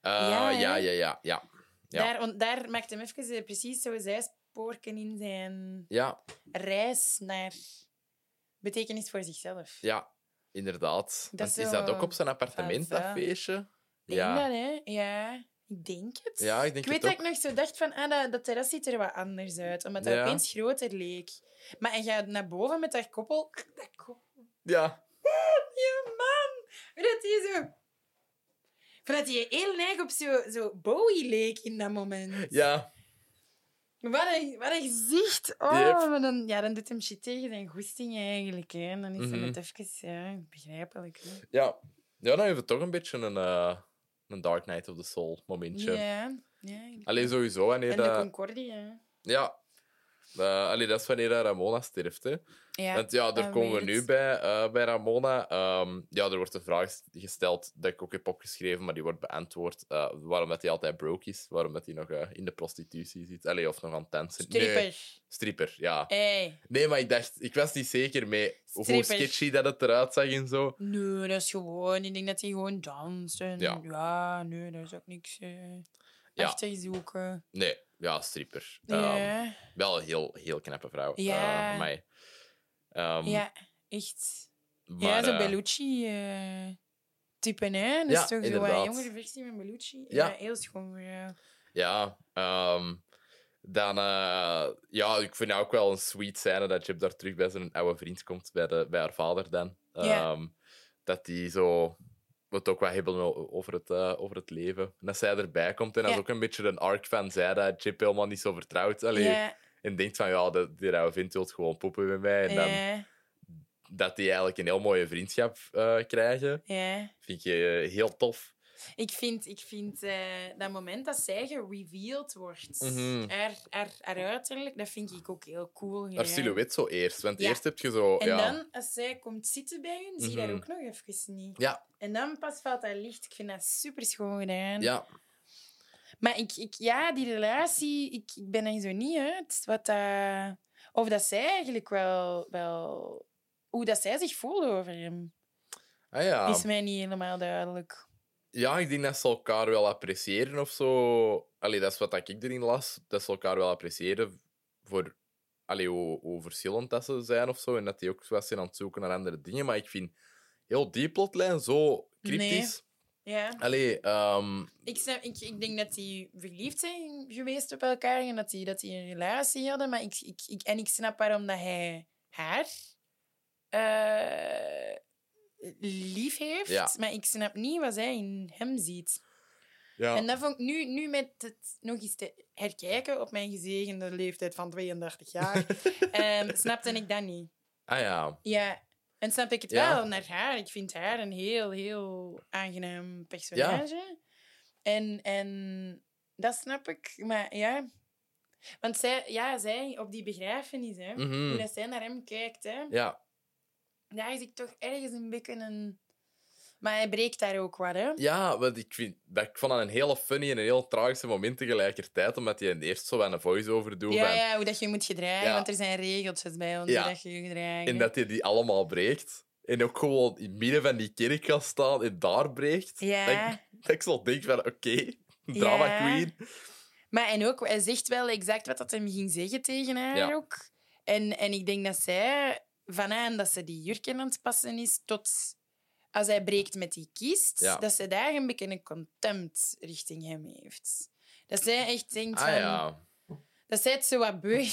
Eh, Ja, ja, ja, ja, ja. Ja. Daar, want daar maakt hem even eh, precies zo zijn voetspoorken in zijn Ja, reis naar betekenis voor zichzelf. ja, inderdaad. Dat Want is is dat ook op zijn appartement, dat Ja. feestje? Ik denk Ja. dat, hè? Ja, ik denk het. Ja, ik denk weet het dat ook. ik nog zo dacht van, ah, dat, dat terras ziet er wat anders uit. Omdat dat Ja. opeens groter leek. Maar en gaat naar boven met dat koppel... Dat koppel... Ja, (laughs) Ja, man! Hoe dat die zo... Van dat hij heel neig op zo, zo Bowie leek in dat moment. ja, Wat een, wat een gezicht. Oh, Yep. maar dan, ja, dan doet hem shit tegen zijn goesting eigenlijk. Hè. En dan is Mhm. het even ja, begrijpelijk. Hè. ja. Ja, dan heeft het toch een beetje een, eh, een Dark Knight of the Soul momentje. Ja. ja. Alleen sowieso wanneer En de. Concordia. Ja. Uh, allee, dat is wanneer dat Ramona sterft. Hè. Ja, Want ja, daar dat komen we nu bij, eh, bij Ramona. Ehm, ja, er wordt een vraag gesteld dat ik ook heb opgeschreven, maar die wordt beantwoord. eh, waarom dat hij altijd broke is. Waarom dat hij nog eh, in de prostitutie zit. Allee, of nog aan het dansen. Stripper. Nee, stripper, ja. Hey. Nee, maar ik dacht... Ik was niet zeker mee hoe Stripper. sketchy dat het eruit zag en zo. Nee, dat is gewoon... Ik denk dat hij gewoon danst. En, Ja. ja. nee, daar is ook niks eh Ja. zoeken. Nee, ja, stripper. Ehm. Wel een heel, heel knappe vrouw. Ja. Eh. Ehm, ja, echt. maar, ja, zo eh, Bellucci-type, hè? Dat ja, is toch zo inderdaad. een jongere versie van Bellucci? Ja. Heel schoon. Ja. Ja, ehm, dan... eh, ja, ik vind het ook wel een sweet scène dat Jip daar terug bij zijn oude vriend komt, bij, de, bij haar vader dan. Dat die zo... Het ook wat hebben over het, eh, over het leven. En dat zij erbij komt. En dat is ook een beetje een arc van zij dat Chip helemaal niet zo vertrouwt. Allee, En denkt van, ja, de, die oude vriend wil gewoon poepen met mij. En dan dat die eigenlijk een heel mooie vriendschap eh, krijgen. ja. Vind je heel tof. Ik vind, ik vind eh, dat moment dat zij gereveeld wordt, Mhm. haar, haar, haar uiterlijk, dat vind ik ook heel cool. Haar silhouet zo eerst. Want Ja. eerst heb je zo... En ja. dan, als zij komt zitten bij hun, zie je Mhm. dat ook nog even niet. Ja, En dan pas valt dat licht. Ik vind dat super schoon gedaan. ja, Maar ik, ik, ja, die relatie, ik, ik ben er zo niet uit. Wat dat, of dat zij eigenlijk wel, wel... Hoe dat zij zich voelt over hem, ah, ja. is mij niet helemaal duidelijk. Ja, ik denk dat ze elkaar wel appreciëren of zo. Allee, dat is wat ik erin las. Dat ze elkaar wel appreciëren voor allee, hoe, hoe verschillend dat ze zijn of zo. En dat die ook wat zijn aan het zoeken naar andere dingen. Maar ik vind heel die plotlijn zo cryptisch. Ja. Allee, ehm, Ik, snap, ik, ik denk dat die verliefd zijn geweest op elkaar en dat die, dat die een relatie hadden. Maar ik, ik, ik, en ik snap waarom dat hij haar eh, lief heeft. Ja. Maar ik snap niet wat zij in hem ziet. ja. En dat vond ik nu, nu met het nog eens te herkijken op mijn gezegende leeftijd van 32 jaar, (laughs) ehm, snapte ik dat niet. Ah ja. Ja, en snap ik het Ja. wel naar haar. Ik vind haar een heel, heel aangenaam personage. En, en dat snap ik. Maar ja... Want zij, ja, zij op die begrafenis, hè, Mhm. hoe dat zij naar hem kijkt, hè, Ja, daar is ik toch ergens een beetje een... Maar hij breekt daar ook wat, hè. ja want ik, vind, dat, ik vond dat een hele funny en een heel tragische moment tegelijkertijd, omdat hij eerst zo aan een voice-over doet. Ja, van- ja, hoe dat je moet gedragen, Ja. want er zijn regeltjes bij ons Ja. hoe dat je je gedragen. En dat hij die allemaal breekt. En ook gewoon in het midden van die kerk gaat staan en daar breekt. Ja. Dat, ik, dat ik zo denk van, oké, (laughs) drama queen. Maar en ook, hij zegt wel exact wat dat hem ging zeggen tegen haar ook. En, en ik denk dat zij, vanaan dat ze die jurken aan het passen is, tot als hij breekt met die kist, Ja. dat ze daar een beetje een contempt richting hem heeft. Dat zij echt denkt Ah van... ja, Dat zij het zo wat beu.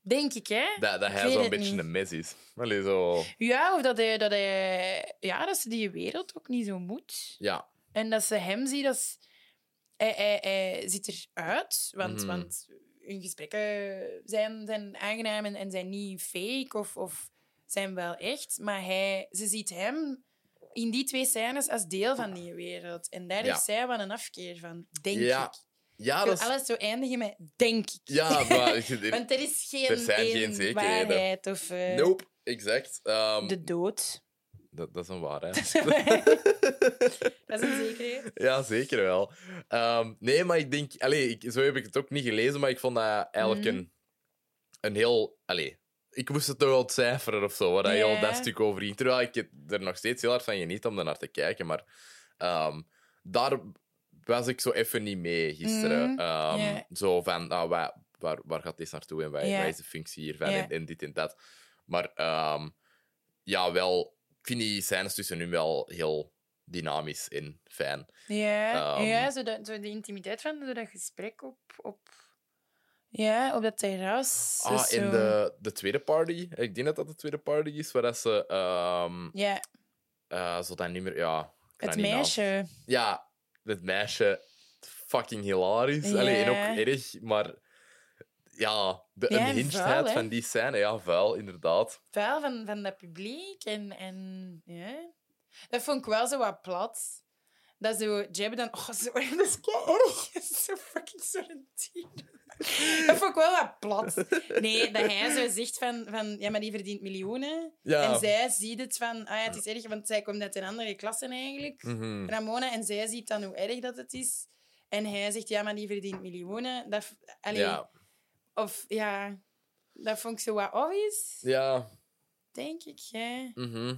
Denk ik, hè? dat, dat hij zo'n beetje niet. een mes is. Allee, zo... Ja, of dat hij, dat hij... Ja, dat ze die wereld ook niet zo moet. Ja, En dat ze hem ziet als... Hij, hij, hij ziet eruit, want, Mhm. want hun gesprekken zijn, zijn aangenaam en, en zijn niet fake of, of zijn wel echt. Maar hij, ze ziet hem in die twee scènes als deel van die wereld. En daar Ja. heeft zij wel een afkeer van, denk Ja, ik. ja Ik dat is... alles zo eindigen met denk ik. Ja, (laughs) maar... Want er is geen, Er zijn geen waarheid of eh, Nope, exact. Ehm, de dood. Dat, dat is een waarheid. (laughs) Dat is een zekerheid. Ja, zeker wel. Ehm, nee, maar ik denk... Allee, ik, zo heb ik het ook niet gelezen, maar ik vond dat eigenlijk Mhm. een, een heel... Allee, ik moest het toch wel ontcijferen of zo, waar dat heel Ja. dat stuk over ging. Terwijl ik er nog steeds heel hard van geniet om er naar te kijken. Maar ehm, daar was ik zo even niet mee gisteren. Mhm, Ehm. Zo van, nou, waar, waar gaat deze naartoe en wat is de functie hiervan en, en dit en dat. Maar ja, wel, vind die scènes tussen hun wel heel dynamisch en fijn. Ja, Ehm. ja zo, de intimiteit van zo dat gesprek op, op, ja, op dat terras. Ah, Dus zo- de, de tweede party, ik denk dat dat de tweede party is, waar dat ze ehm Ja, eh, zo dat nummer, ja... het naam- meisje. Ja, het meisje, fucking hilarisch. Allee, en Ja. ook erg, maar ja, de Ja, unhingedheid vuil, van die scène, ja, vuil, inderdaad. Vuil van, van dat publiek. En, en ja. Dat vond ik wel zo wat plat. Dat zo, Jeb dan... Oh, zo, (laughs) dat is erg. Dat is zo fucking Sorrentino. Dat vond ik wel wat plat. Nee, dat hij zo zegt van, van... Ja, maar die verdient miljoenen. Ja. En zij ziet het van... Ah ja, het is erg, want zij komt uit een andere klasse eigenlijk. Mhm. Ramona. En zij ziet dan hoe erg dat het is. En hij zegt, ja, maar die verdient miljoenen. Dat, allee, Ja, Of, ja... Dat vond ik zo wat obvious, ja. denk ik. Ja. mhm.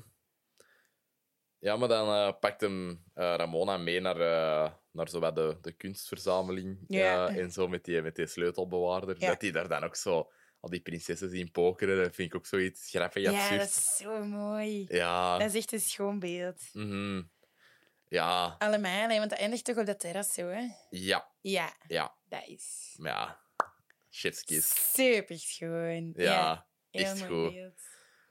Ja, maar dan eh, pakt hem eh, Ramona mee naar, eh, naar zo de, de kunstverzameling. Ja. en zo met die, met die sleutelbewaarder. Ja. Dat die daar dan ook zo al die prinsessen zien pokeren. Dat vind ik ook zoiets grappig Ja, absurd. dat is zo mooi. Ja. Dat is echt een schoon beeld. mhm. Ja, Allemaal, hè, want dat eindigt toch op dat terras zo, hè? ja, Ja, ja. dat is ja, chefskiss. super schoon. Ja, heel echt goed. beeld.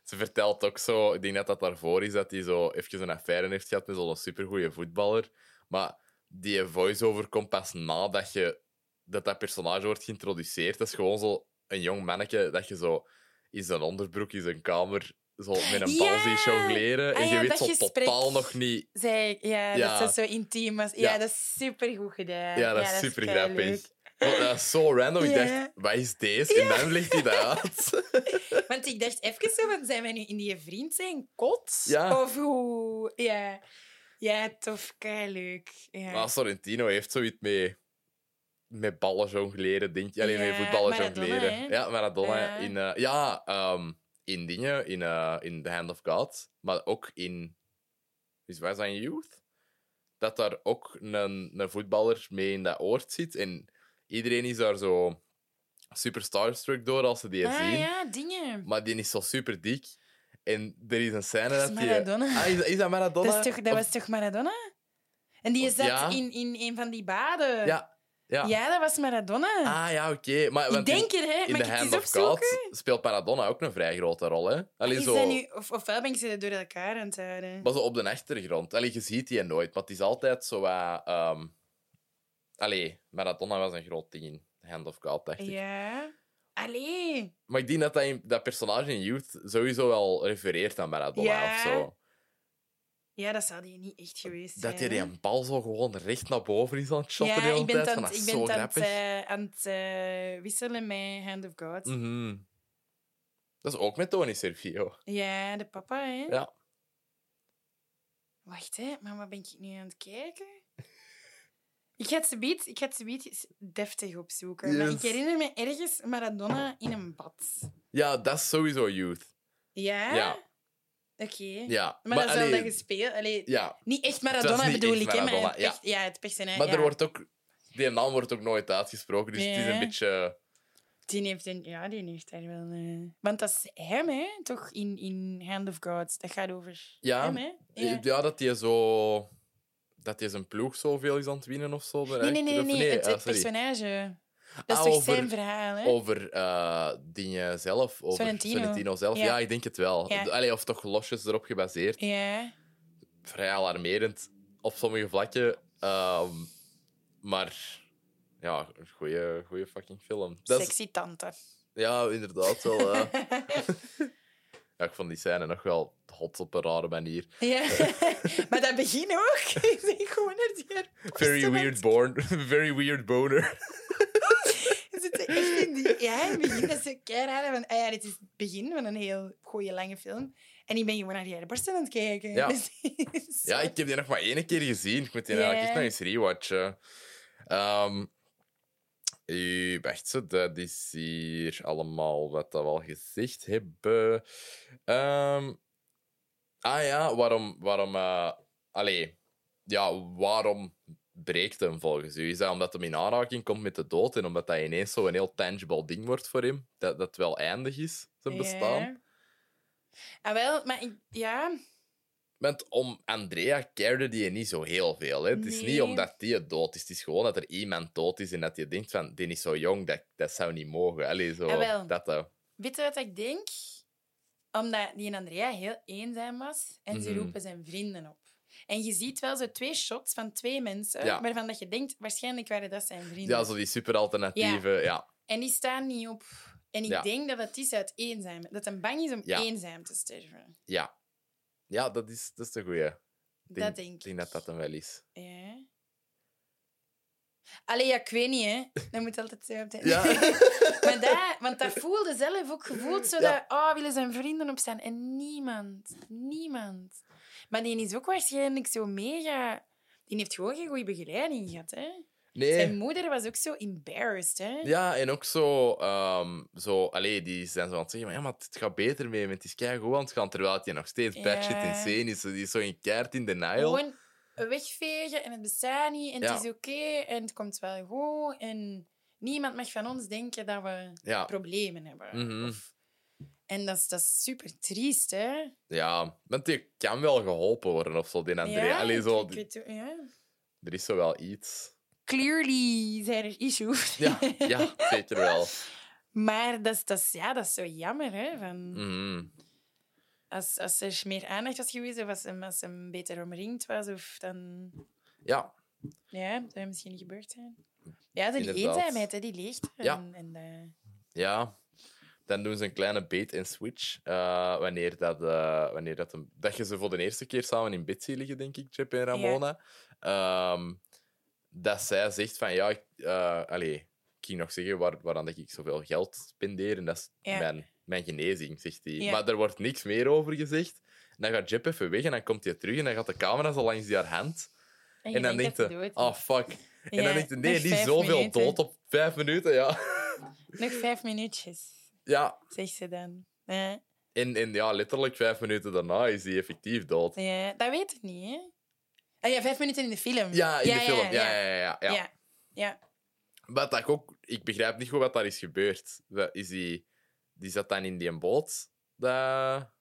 Ze vertelt ook zo, ik denk dat dat daarvoor is, dat hij zo even een affaire heeft gehad met zo'n supergoeie voetballer. Maar die voice-over komt pas nadat je, dat, dat personage wordt geïntroduceerd. Dat is gewoon zo een jong manneke dat je zo in zijn onderbroek in zijn kamer zo met een bal Ja! ziet jongleren. En Ah je ja, weet zo gesprek. totaal nog niet... Zij, ja, Ja. dat dat zo intiem was. Ja, Ja. dat is super goed gedaan. Ja, dat is super grappig. Want Dat is zo random. Ik dacht, wat is deze? En dan legt hij dat uit. (laughs) Want ik dacht even zo, van, zijn wij nu in die vriend zijn kot? Ja. Of hoe? Ja, ja tof, leuk. Ja. Maar Sorrentino heeft zoiets mee, met ballen jongleren, denk je. Alleen Ja, met voetballen jongleren. hè? Ja, Maradona. In, eh, ja, ehm, in dingen, in, eh, in The Hand of God. Maar ook in... Is waar zijn Youth? Dat daar ook een, een voetballer mee in dat oord zit. En iedereen is daar zo super starstruck door als ze die ah zien. ja, dingen. Maar die is zo super dik. En er is een scène Dat dat, is die... Maradona. Ah, is, is dat Maradona? Dat, is toch, dat Of- was toch Maradona? En die zat Ja. in, in een van die baden. Ja, ja. Ja, dat was Maradona. Ah ja, oké. Maar ik denk het, hè. In het Hand of God speelt Maradona ook een vrij grote rol. Hè? Allee, Is zo, dat nu, of, ofwel ben ik ze door elkaar aan het houden. maar zo op de achtergrond. Allee, je ziet die nooit, maar het is altijd zo wat... ehm Allee, Maradona was een groot ding in Hand of God, dacht ik. Ja. Allee. Maar ik denk dat dat, in- dat personage in Youth sowieso wel refereert aan Maradona Ja. of zo. Ja, dat zou die niet echt geweest Dat hij zijn. die bal zo gewoon recht naar boven is aan het shotten Ja, ik ben tijd. dat ik is ben zo het aan eh, aan het eh, wisselen met Hand of God. Mhm. Dat is ook met Tony Sergio. Ja, de papa, hè. Ja. Wacht, hè. Maar wat ben ik nu aan het kijken? Ik ga het zometeen- ik ga het eens deftig opzoeken. Maar ik herinner me ergens Maradona in een bad. Ja, dat is sowieso Youth. Ja? Ja. Oké. Ja. Maar, dat is wel allee, dat gespeeld. Allee, Ja, Niet echt Maradona niet bedoel echt ik, hè. Maar Maradona, het ja. pers- ja, het personage. maar ja. er wordt ook... Die naam wordt ook nooit uitgesproken, dus het is een beetje... Die heeft, een, ja, die heeft daar wel... Want dat is hem, hè? Toch? In, in Hand of God. Dat gaat over Ja. hem, hè? Ja, Ja. dat hij zo... Dat hij zijn ploeg zoveel is aan het winnen of zo. Nee, nee, nee, nee. Het, ah, het personage. Dat is Ah, toch over- zijn verhaal, hè? Over eh, dingen zelf. Over Sorrentino. zelf. Ja. Ja. ik denk het wel. Ja. Allee, of toch losjes erop gebaseerd. Ja. Vrij alarmerend op sommige vlakken. Ehm, maar ja, een goede, goede fucking film. Dat Sexy tante. ja, inderdaad wel. (laughs) ja, ik vond die scène nog wel hot op een rare manier. Ja. (laughs) maar dat begin ook. (laughs) Ik denk gewoon naar die Very weird born. (laughs) Very weird boner. Zitten echt in die... Ja, in het begin dat is zo keiraar. Van, ah ja, dit is het begin van een heel goede lange film. En ik ben gewoon naar die borsten aan het kijken. Ja. Dus Ja, ik heb die nog maar één keer gezien. Ik moet die eigenlijk echt nog eens rewatchen. Eh, wacht, zo, dat is hier allemaal wat we al gezegd hebben. Ehm, ah ja, waarom... waarom eh, allee, ja, waarom breekt hem volgens u? Is dat omdat hij in aanraking komt met de dood en omdat dat ineens zo een heel tangible ding wordt voor hem? Dat dat wel eindig is, zijn bestaan? Ja. Ah, wel, maar ik, ja, Om Andrea cared die niet zo heel veel. Hè. Het is niet omdat die dood is. Het is gewoon dat er iemand dood is en dat je denkt van, die is zo jong, dat, dat zou niet mogen. Allee, zo, Ah, dat, dat. weet je wat ik denk? Omdat die Andrea heel eenzaam was en ze Mhm. roepen zijn vrienden op. En je ziet wel zo twee shots van twee mensen Ja. waarvan dat je denkt, waarschijnlijk waren dat zijn vrienden. Ja, zo die super alternatieve. Ja. En die staan niet op. En ik Ja. denk dat het is uit eenzaam. Dat hij bang is om Ja. eenzaam te sterven. Ja, ja dat, is, dat is de goeie. Ik dat denk ik. denk dat dat hem wel is. Ja. Allee, ja, ik weet niet, hè. Dat moet altijd zo op de... Ja. (laughs) maar dat, want dat (laughs) voelde zelf ook gevoeld, zo Ja. dat... Oh, willen zijn vrienden opstaan? En niemand. Niemand. Maar die is ook waarschijnlijk zo mega... Die heeft gewoon geen goede begeleiding gehad, hè. Nee. Zijn moeder was ook zo embarrassed, hè. Ja, en ook zo... ehm zo allee, die zijn zo aan het zeggen, maar, ja, maar het gaat beter mee, want het is keigoed aan het gaan, terwijl hij nog steeds batshit insane is. Die is zo in keert in denial. Gewoon wegvegen en het bestaat niet en Ja. het is oké en het komt wel goed en niemand mag van ons denken dat we Ja. problemen hebben. Mhm. Of- en dat is, dat is super triest, hè? Ja, want die kan wel geholpen worden of zo, die Andrea. Ja, Allee, zo, ja. er is zo wel iets. Clearly zijn er issues. Ja, (laughs) ja zeker wel. maar dat is, dat, is, ja, dat is zo jammer, hè? Van, Mhm. als, als er meer aandacht was geweest of als hem, als hem beter omringd was, of dan... Ja, Ja, dat zou misschien niet gebeurd zijn. Ja, die Inderdaad. eenzaamheid, hè, die leegt. er. Ja. En, en, eh, ja. Dan doen ze een kleine bait en switch. eh, wanneer dat, eh, wanneer dat, dat je ze voor de eerste keer samen in bed ziet liggen, denk ik, Chip en Ramona. Ehm, dat zij zegt van ja, ik, allee, ik ging nog zeggen waar, waaraan dat ik zoveel geld spendeer. En dat is Ja. mijn, mijn genezing, zegt hij. Ja. Maar er wordt niks meer over gezegd. En dan gaat Jip even weg en dan komt hij terug en dan gaat de camera zo langs die haar hand. en, En dan denkt hij, oh fuck. En dan denkt hij, nee, vijf zoveel minuten. dood op vijf minuten, ja. (laughs) Nog vijf minuutjes, Ja, zegt ze dan. Ja, En, en ja, letterlijk vijf minuten daarna is hij effectief dood. ja, dat weet ik niet, hè? Ah, ja, vijf minuten in de film. Ja, in de film. Ja, ja, ja. ja, ja. ja. ja. Wat dat ik ook... Ik begrijp niet goed wat daar is gebeurd. Wat Is die, die zat dan in die boot. Dat...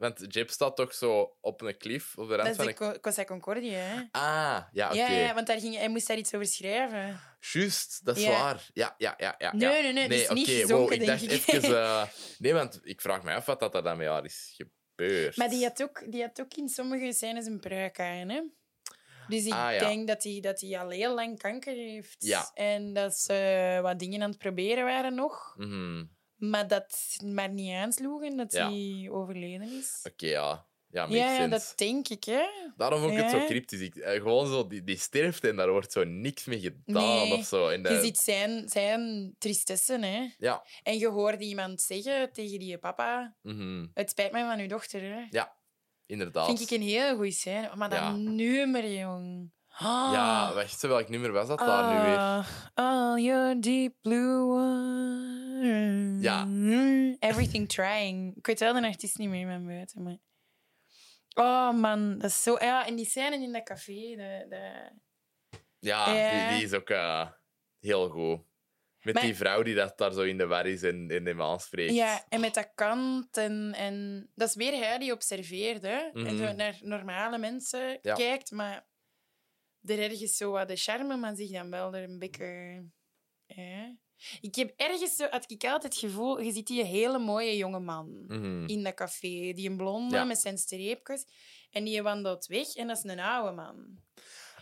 Want Jip staat toch zo op een klif, op de rand Dat is van de een... Concordia, hè? Ah, ja, oké. Ja, ja, want daar ging, hij moest daar iets over schrijven. Juist, dat is Ja. waar. Ja, ja, ja. ja Nee, nee, nee, het is niet gezonken, wow, ik dacht ik. even... (laughs) eh, Nee, want ik vraag me af wat dat er dan met haar is gebeurd. Maar die had, ook, die had ook in sommige scènes een pruik aan, hè? Dus ik Ah, ja. denk dat hij dat hij al heel lang kanker heeft. Ja. En dat ze wat dingen aan het proberen waren nog. Mhm. Maar dat maar niet aansloeg en dat hij overleden is. Oké, ja. Ja, Ja, ja, dat denk ik, hè. Daarom vond ik het zo cryptisch. Ik, eh, gewoon zo, die, die sterft en daar wordt zo niks mee gedaan Nee. of zo. En Je dat- ziet zijn, zijn tristessen, hè. Ja. En je hoorde iemand zeggen tegen die papa... mhm. Het spijt me van uw dochter, hè. Ja, inderdaad. Vind ik een heel goeie scène. Maar dat Ja. nummer, jong. Ah. Ja, wacht, welk nummer was dat daar nu weer? Ah, All your deep blue water. Ja. Everything trying. Ik weet wel de artiest niet meer van buiten, maar... Oh man, dat is zo... Ja, en die scène in dat café, de, de... Ja, Ja. Die, die is ook eh, heel goed. Met Maar- die vrouw die dat daar zo in de war is en, en hem aanspreekt. Ja, en met dat kant en, en... Dat is weer hij die observeert, hè. En Mhm. zo naar normale mensen Ja. kijkt, maar... Er ergens zo wat de charme, maar zich dan wel er een beetje... Ja. Ik heb ergens zo... Had ik altijd het gevoel... Je ziet die hele mooie jonge man Mhm. in dat café. Die een blonde Ja. met zijn streepjes. En die wandelt weg en dat is een oude man.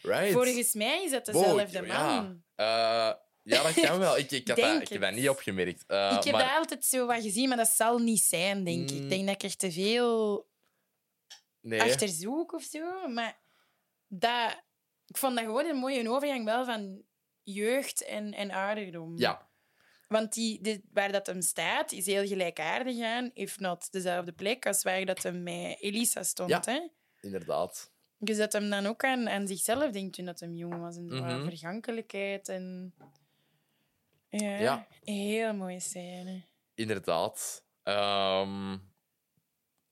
Right. Volgens mij is dat Wow, dezelfde ja. man. Ja, dat kan wel. Ik, ik, had dat, ik heb dat niet opgemerkt. Eh, ik heb maar... dat altijd zo wat gezien, maar dat zal niet zijn, denk ik. Mm. Ik denk dat ik er te veel Nee. achter zoek of zo. Maar dat, ik vond dat gewoon een mooie overgang wel van jeugd en, en ouderdom. Ja. Want die, de, waar dat hem staat, is heel gelijkaardig aan. If not dezelfde plek als waar dat hem met Elisa stond. Ja. Hè? Inderdaad. Dus dat hem dan ook aan, aan zichzelf denkt toen dat hem jong was. En Mhm. vergankelijkheid. En... Ja, heel mooie scène. Inderdaad. Ehm,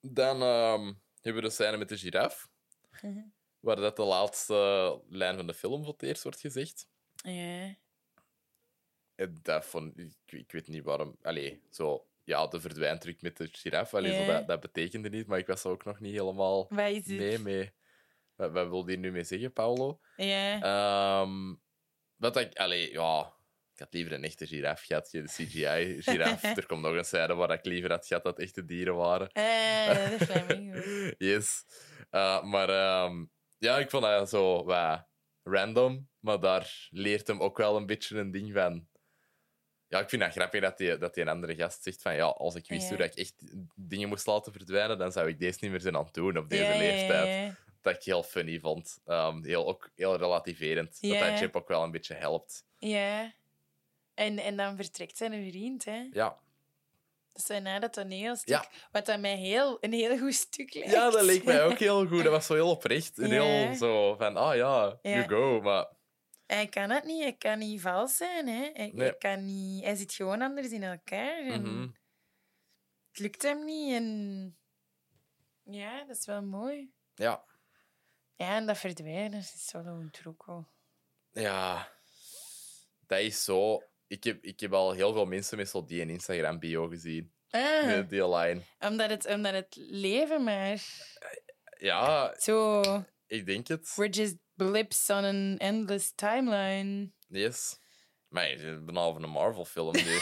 dan ehm, hebben we de scène met de giraf. Mhm. waar dat de laatste lijn van de film voor het eerst wordt gezegd. Ja. En dat vond, ik, ik weet niet waarom. Allee, zo, ja, de verdwijntruc met de giraf. Allee, zo, dat, dat betekende niet, maar ik was er ook nog niet helemaal mee. mee. Wat, wat wil die nu mee zeggen, Paolo? Ja. Ehm wat ik, allee, ja, ik had liever een echte giraf gehad, geen CGI-giraf. (laughs) er komt nog een scène waar ik liever had gehad dat echte dieren waren. Eh, dat is flamingo. (laughs) yes. Uh, maar ehm, ja, ik vond dat zo wat random, maar daar leert hem ook wel een beetje een ding van. Ja, ik vind dat grappig dat die, dat die een andere gast zegt van ja, als ik wist Ja. hoe dat ik echt dingen moest laten verdwijnen, dan zou ik deze niet meer zijn aan het doen op deze Ja, leeftijd. ja. Dat ik heel funny vond. Ehm, heel, ook heel relativerend. Dat dat Chip ook wel een beetje helpt. Ja. En, en dan vertrekt zijn vriend, hè. Ja, Dat is na dat toneelstuk. Ja. Wat dat mij heel, een heel goed stuk lijkt. ja dat leek mij ook (laughs) heel goed. Dat was zo heel oprecht. En Ja. heel zo van, ah ja, Ja. you go. Maar Hij kan het niet. Hij kan niet vals zijn, hè. Hij, Nee. hij kan niet... Hij zit gewoon anders in elkaar. En mhm. Het lukt hem niet. En... Ja, dat is wel mooi. ja, Ja, en dat verdwijnen is wel een ja, dat is zo. Ik heb, ik heb al heel veel mensen met zo die in Instagram-bio gezien. Ah, Die, die line. omdat, het, omdat het leven maar... Ja, Zo... ik denk het. We're just blips on an endless timeline. Yes. Maar je bent behalve een Marvel-film nu. (laughs)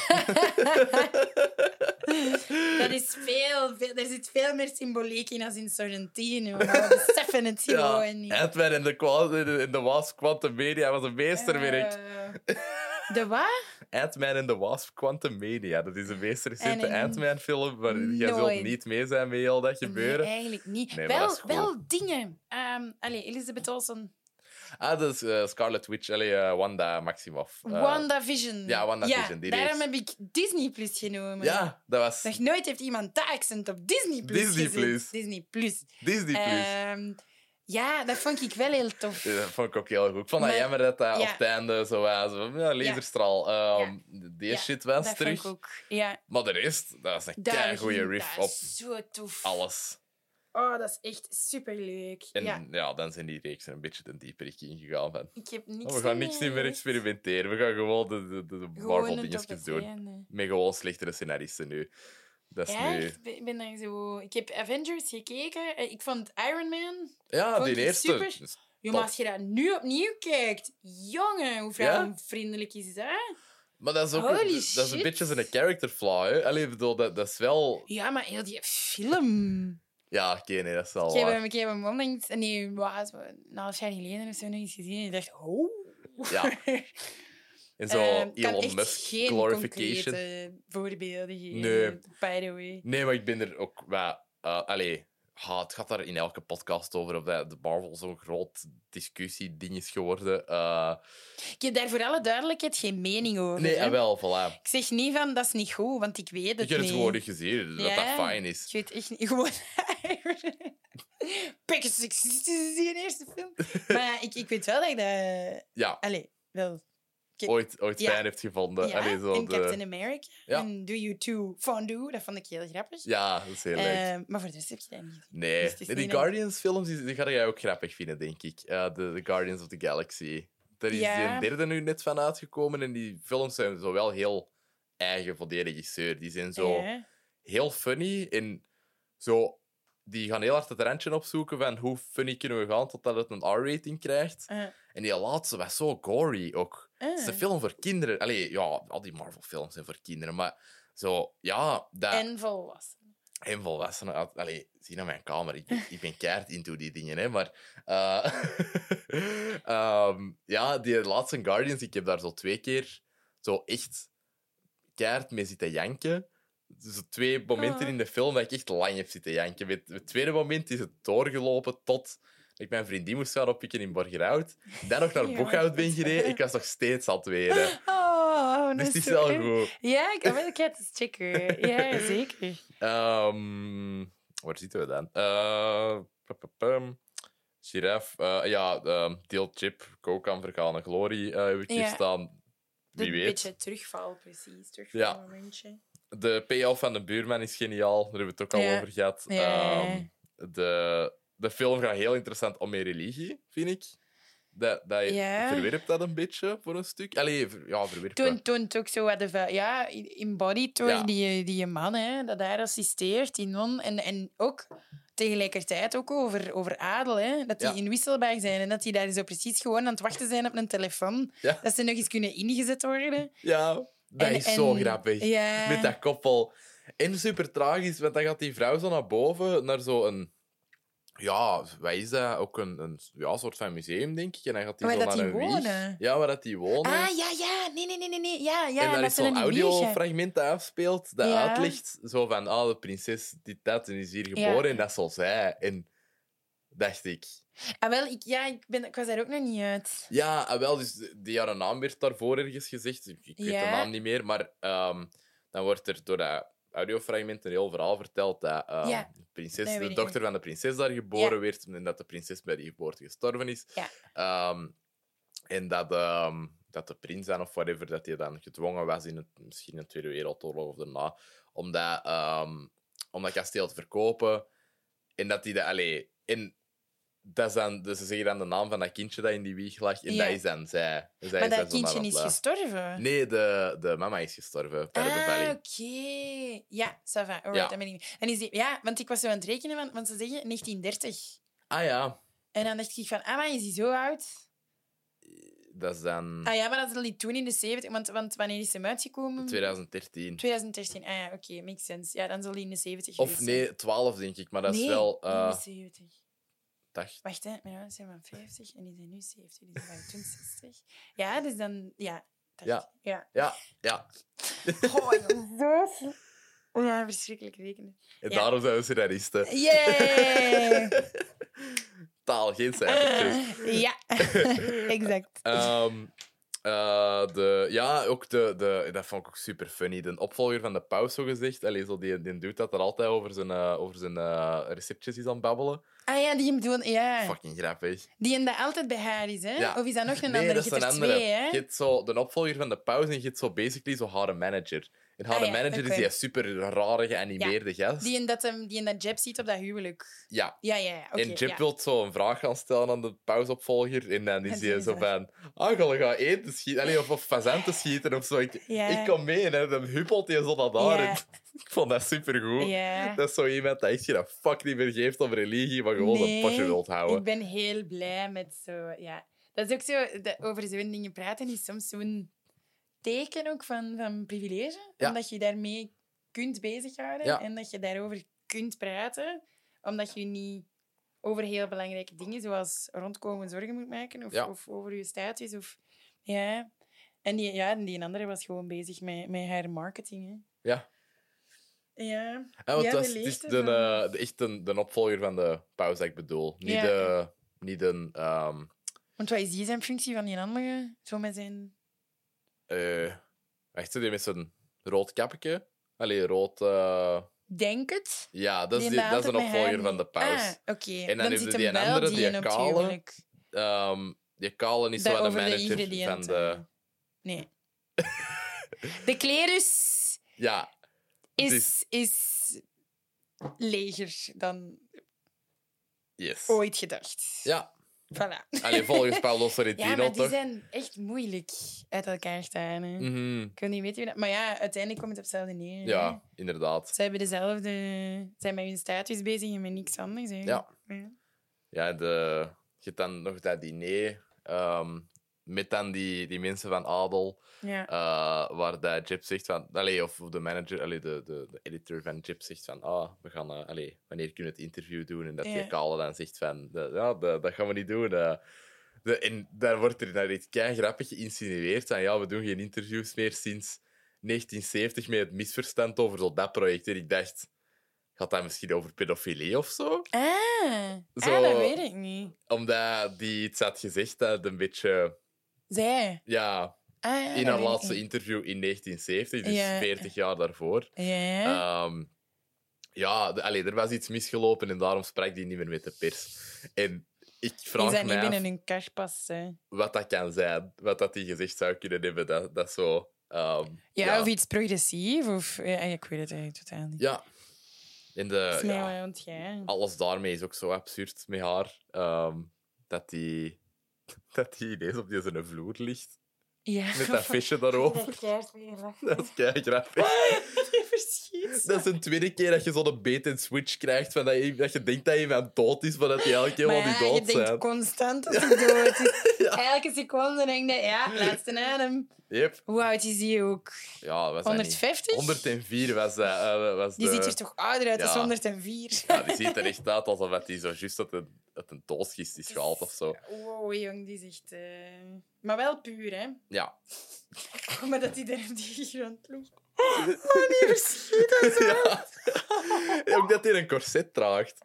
(laughs) Dat is veel, veel... Er zit veel meer symboliek in als in Sorrentino. Maar we beseffen het ja, gewoon niet. Ant-Man in de, in de, in de Wasp Quantum Media was een meesterwerk. Eh, de wat? Ant-Man in the Wasp Quantum Mania. Dat is een meest recente En een- Ant-Man-film, maar jij zult niet mee zijn met heel dat gebeuren. Nee, eigenlijk niet. Nee, wel, wel dingen. Ehm allee, Elizabeth Olsen. Ah, dat is eh, Scarlet Witch, allee, eh, Wanda Maximoff. Eh, WandaVision. ja, WandaVision, die daarom heb ik Disney Plus genomen. Ja, dat was Nog nooit heeft iemand dat accent op Disney Plus Disney gezet. Plus. Disney Plus. Disney+. Plus. Ehm, ja, dat vond ik wel heel tof. Ja, dat vond ik ook heel goed. Ik vond dat Maar- jammer dat dat ja. op het einde zo was. Ja, laserstraal. Ehm, Die Ja, shit was dat terug. vond ik ook. Ja, Maar de rest, dat is een daar kei goede riff dat op is zo tof. alles. Oh, dat is echt superleuk. En ja, ja. dan zijn die reeksen een beetje de dieperik ingegaan. Van, ik heb niks oh, we gaan niks meer experimenteren. We gaan gewoon de, de, de Gewoon Marvel het op dingetjes het doen. Met gewoon slechtere scenaristen nu. Dat is Ja, nu... ik ben- daar zo... Ik heb Avengers gekeken. Eh, Ik vond Iron Man... Ja, die eerste. super. maar als je dat nu opnieuw kijkt... Jongen, hoe vrouwenvriendelijk is dat? Maar dat is ook Holy dat is een beetje zijn character flaw. Hè? Allee, bedoel, dat, dat is wel... Ja, maar heel die film... Ja, oké, nee, dat is wel Ik heb, waar. hem, ik heb hem onlangs... Nee, wat, een half jaar geleden of zo nog eens gezien. En ik dacht... Oh... Ja. (laughs) En zo Ehm, kan Elon Musk geen glorification. concrete voorbeelden geven, Nee. by the way. Nee, maar ik ben er ook wel... eh allee, het gaat daar in elke podcast over of dat de Marvel zo'n groot discussieding is geworden. Eh, Ik heb daar voor alle duidelijkheid geen mening over. nee, hè. wel, voilà. Ik zeg niet van, dat is niet goed, want ik weet het Ik heb het niet. gewoon niet gezien, dat Ja. dat fijn is. Ik weet echt niet. Gewoon... (laughs) Is die eerste film. Maar ja, ik, ik weet wel dat ik dat... Ja, Allee, wel... ooit, ooit Ja. fijn hebt gevonden. Ja, Allee, zo en de... Captain America. Ja. En Do You Too Fondue, dat vond ik heel grappig. Ja, dat is heel leuk. Eh, maar voor de rest heb je dat niet gezien. Nee, dus Nee, die Guardians-films die, die ga jij ook grappig vinden, denk ik. Eh, de, de Guardians of the Galaxy. Daar is die derde nu net van uitgekomen en die films zijn zo wel heel eigen voor die regisseur. Die zijn zo heel funny en zo... Die gaan heel hard het randje opzoeken van hoe funny kunnen we gaan totdat het een R-rating krijgt. En die laatste was zo gory ook. Het is een film voor kinderen. Allee, ja, al die Marvel-films zijn voor kinderen, maar zo, ja, dat... En volwassen. En volwassenen. Allee, zie naar mijn kamer. Ik ben, ik ben keihard into die dingen, hè. Maar... eh, (laughs) ehm, ja, die laatste Guardians, ik heb daar zo twee keer zo echt keihard mee zitten janken. Dus twee momenten Ah. in de film dat ik echt lang heb zitten janken. Het tweede moment is het doorgelopen tot ik mijn vriendin moest gaan oppikken in Borgerhout. Dan nog naar (laughs) Boekhout ben gereden. Ik was nog steeds het wenen. (laughs) Oh, dat Dus het is wel goed. Ja, ik wil het eens checken. (laughs) Ja, zeker. Ehm, waar zitten we dan? Giraf. eh, ja, ehm Deel Chip. Coke aan Vergane Glory heb ik hier Ja. staan. Wie Een weet. beetje terugval, precies. Terugval Ja. momentje. De payoff van de buurman is geniaal. Daar hebben we het ook al Ja. over gehad. Ehm, de, de film gaat heel interessant om je religie, vind ik. Dat, dat Ja. verwerpt dat een beetje voor een stuk. Allee, ver- ja, verwerpt Toen, dat. toen ook zo wat de vuil- ja, embodied door Ja. die, die man, hè, dat hij assisteert, die non. En, en ook tegelijkertijd ook over, over adel, hè, dat die Ja. inwisselbaar zijn en dat die daar zo precies gewoon aan het wachten zijn op een telefoon. Dat ze nog eens kunnen ingezet worden. Ja, dat En- is zo grappig. Met dat koppel. En super tragisch, want dan gaat die vrouw zo naar boven, naar zo'n... Ja, wat is dat? Ook een, een ja, soort van museum, denk ik. En dan gaat die Waar zo naar een wieg. wonen. Ja, waar dat die wonen. Ah, ja, ja. Nee, nee, nee, nee. Ja, ja. en daar dat is zo'n audiofragment dat afspeelt, dat Ja. uitlegt zo van, ah, de prinses, die dat, en is hier Ja. geboren, en dat zo zij. En dacht ik... Ah, wel, ik, ja, ik, ben, ik was daar ook nog niet uit. Ja, ah, wel, dus die haar naam werd daarvoor ergens gezegd. Ik, ik weet de naam niet meer, maar ehm, dan wordt er door dat audiofragment een heel verhaal verteld dat ehm, Ja, de, prinses, de dochter van de prinses daar geboren Ja. werd en dat de prinses bij die geboorte gestorven is. Ja. Ehm, en dat, ehm, dat de prins dan, of whatever, dat hij dan gedwongen was in het, misschien een Tweede Wereldoorlog of daarna, om dat, ehm, om dat kasteel te verkopen. En dat hij dat... Allee, en dat is dan, dus ze zeggen dan de naam van dat kindje dat in die wieg lag. En Ja. dat is dan zij. Dus zij Maar is dat kindje is gestorven. Nee, de, de mama is gestorven bij de Ah, bevalling. oké. Ja, ça va. Alright, Ja. ik... En is die... Ja, want ik was zo aan het rekenen, want, want ze zeggen 1930. Ah ja, En dan dacht ik van, ah, maar is hij zo oud? dat is dan Ah ja, maar dat is niet toen in de 70. Want, want wanneer is hem uitgekomen? 2013. 2013. Ah ja, oké, makes sense. Ja, dan zal hij in de 70 Of nee, 12 denk ik, maar dat is wel... in eh de 70. Dacht, Wacht, hè. Mijn ouders zijn van 50 en die zijn nu 70. Die zijn van toen 60. Ja, dus dan... Ja. dacht Ja. ik. Ja. ja, ja. Oh, zo... Oh ja, verschrikkelijk rekenen. En Ja. daarom zijn we scenaristen. Yay! (laughs) Taal, geen cijfertjes. (laughs) ja, (laughs) exact. Ehm, eh, de, ja, ook de, de... Dat vond ik ook super funny. De opvolger van de paus, zo gezegd. Allee, zo die, die doet dat er altijd over zijn, eh, over zijn eh, receptjes is aan babbelen. Ah ja, die hem doen... Ja. Fucking grappig. Die hem dat altijd bij haar is, hè? Ja. Of is dat nog een Nee, andere? dat is een er andere. twee, hè? Je hebt zo de opvolger van de pauze en je hebt zo basically zo haar manager. En haar Ah ja, manager oké. is die super rare geanimeerde gast. Die in dat, hem, die in dat Jeb ziet op dat huwelijk. Ja. Ja, ja, ja. oké, en Jip ja. wil zo een vraag gaan stellen aan de pausopvolger. En dan is hij zo van... Ah, ga je gaan eten schieten? Allee, of, of fazanten schieten of zo. Ik, Ja. ik kom mee. En dan huppelt hij zo. Ja. En (laughs) ik vond dat supergoed. Ja. Dat is zo iemand dat echt geen fuck niet meer geeft om religie, maar gewoon Nee, een potje wilt houden. Ik ben heel blij met zo... Ja. Dat is ook zo... dat over zo'n dingen praten is soms zo'n teken ook van, van privilege. Ja. Omdat je daarmee kunt bezighouden. Ja. En dat je daarover kunt praten. Omdat je niet over heel belangrijke dingen, zoals rondkomen, zorgen moet maken. Of, Ja. of over je status. Of, ja. En die, ja, en die andere was gewoon bezig met, met haar marketing. Hè. Ja. Ja. Ja, want dat is, de, eh, de, echt de, de opvolger van de pauze dat ik bedoel. Niet de... Niet een... ehm, Want wat is die zijn functie van die andere? Zo met zijn... eh echt die met zo'n rood kapje. Allee, rood... eh, Denk het. ja, dat is, Die die, dat is een opvolger van de paus. Ah, oké. En dan heeft je hem die wel andere, die kale. Ehm, die kale is Dat de over de manager van de... Nee. (laughs) de klerus Ja, Het is, is leger dan yes. ooit gedacht. Ja, Voilà. Allee, volgens (laughs) Paolo Ja, Sorrentino, maar die toch? zijn echt moeilijk uit elkaar te halen. hè. Mhm. Ik weet niet weten wie dat... Maar ja, uiteindelijk komt het op hetzelfde neer. hè. Ja, inderdaad. Ze hebben dezelfde... zijn met hun status bezig en met niks anders. Hè. Ja. Ja. Ja, de, je hebt dan nog dat diner ehm, met dan die, die mensen van Adel, Ja. eh, waar dat Jip zegt van... Allee, of de manager, allee, de, de, de editor van Jip zegt van... Ah, we gaan... allee, wanneer kunnen we het interview doen? En dat Ja. die Kale dan zegt van... de- ja, de- dat gaan we niet doen. eh. de, en daar wordt er naar iets grappig geïnsinueerd van... Ja, we doen geen interviews meer sinds 1970 met het misverstand over zo dat project. En ik dacht... Gaat dat misschien over pedofilie of zo? Ah, Zo- ah, dat weet ik niet. Omdat die iets had gezegd dat het een beetje... Zij. Ja, Ah, in haar ik laatste interview in 1970, dus Ja. 40 jaar daarvoor. Ja. Ehm, ja, de, allee, er was iets misgelopen en daarom sprak die niet meer met de pers. En ik vraag dat niet af binnen hun kastpas? hè? wat dat kan zijn. Wat dat die gezegd zou kunnen hebben. Dat, dat zo... ehm, Ja, ja. of iets progressief. Of, ja, ik weet het eigenlijk totaal niet. Ja. In de, mij ja, alles daarmee is ook zo absurd met haar. ehm, dat die, (laughs) dat die ineens op die zijn vloer ligt. Ja. Met dat visje daarover. Dat is kei (laughs) grappig. Die verschiet. Dat is een tweede keer dat je zo'n bait-and-switch krijgt. Van dat, je, dat je denkt dat iemand dood is, maar dat die elke keer wel Maar niet ja, je dood denkt zijn. constant dat (laughs) hij dood is. Elke seconde denk je, ja, laatste adem. Yep. Hoe oud is die ook? Ja, was dat niet? 150? 104 was eh, was Die de- ziet er toch ouder uit, Ja. 104. Ja, die ziet er echt uit alsof hij zo juist uit een, uit een doosgist is gehaald of zo. Wow, jong, die is echt... eh, Maar wel puur, hè. Ja. (laughs) Maar dat hij op die grond ligt. (laughs) Oh, die verschiet dat zo. (laughs) ja. Ook dat hij een corset draagt.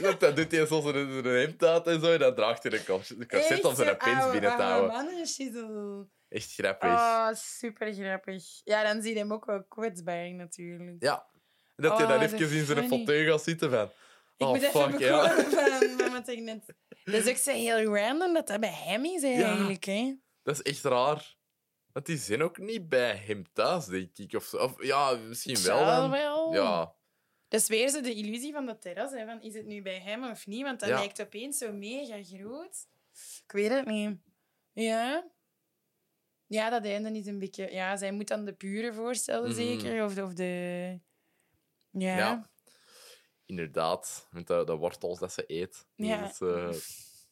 Dat, dat doet hij zoals een, een hemd uit en zo. En dan draagt hij een cors- een corset om zijn pins binnen te houden. mannenschizzel. Echt grappig. Oh, super grappig. Ja, dan zie je hem ook wel kwetsbaar, natuurlijk. Ja. En dat Oh, dan even in zijn fauteuil gaat zitten van... Ik oh, moet even fuck, ja. (laughs) van wat ik net... Dat is ook zo heel random dat dat bij hem is, eigenlijk. Hè? Dat is echt raar. Want die zijn ook niet bij hem thuis, denk ik. Of, ja, misschien wel. Dan. wel. Ja. Dat is weer zo de illusie van dat terras. Hè, van, is het nu bij hem of niet? Want dat Ja. lijkt opeens zo mega groot. Ik weet het niet. Ja. Ja, dat einde is een beetje... Ja, zij moet dan de pure voorstellen, Mhm. zeker. Of. Of de... Ja. Ja. Inderdaad. Met de, de wortels dat ze eet. Ja. Is, eh,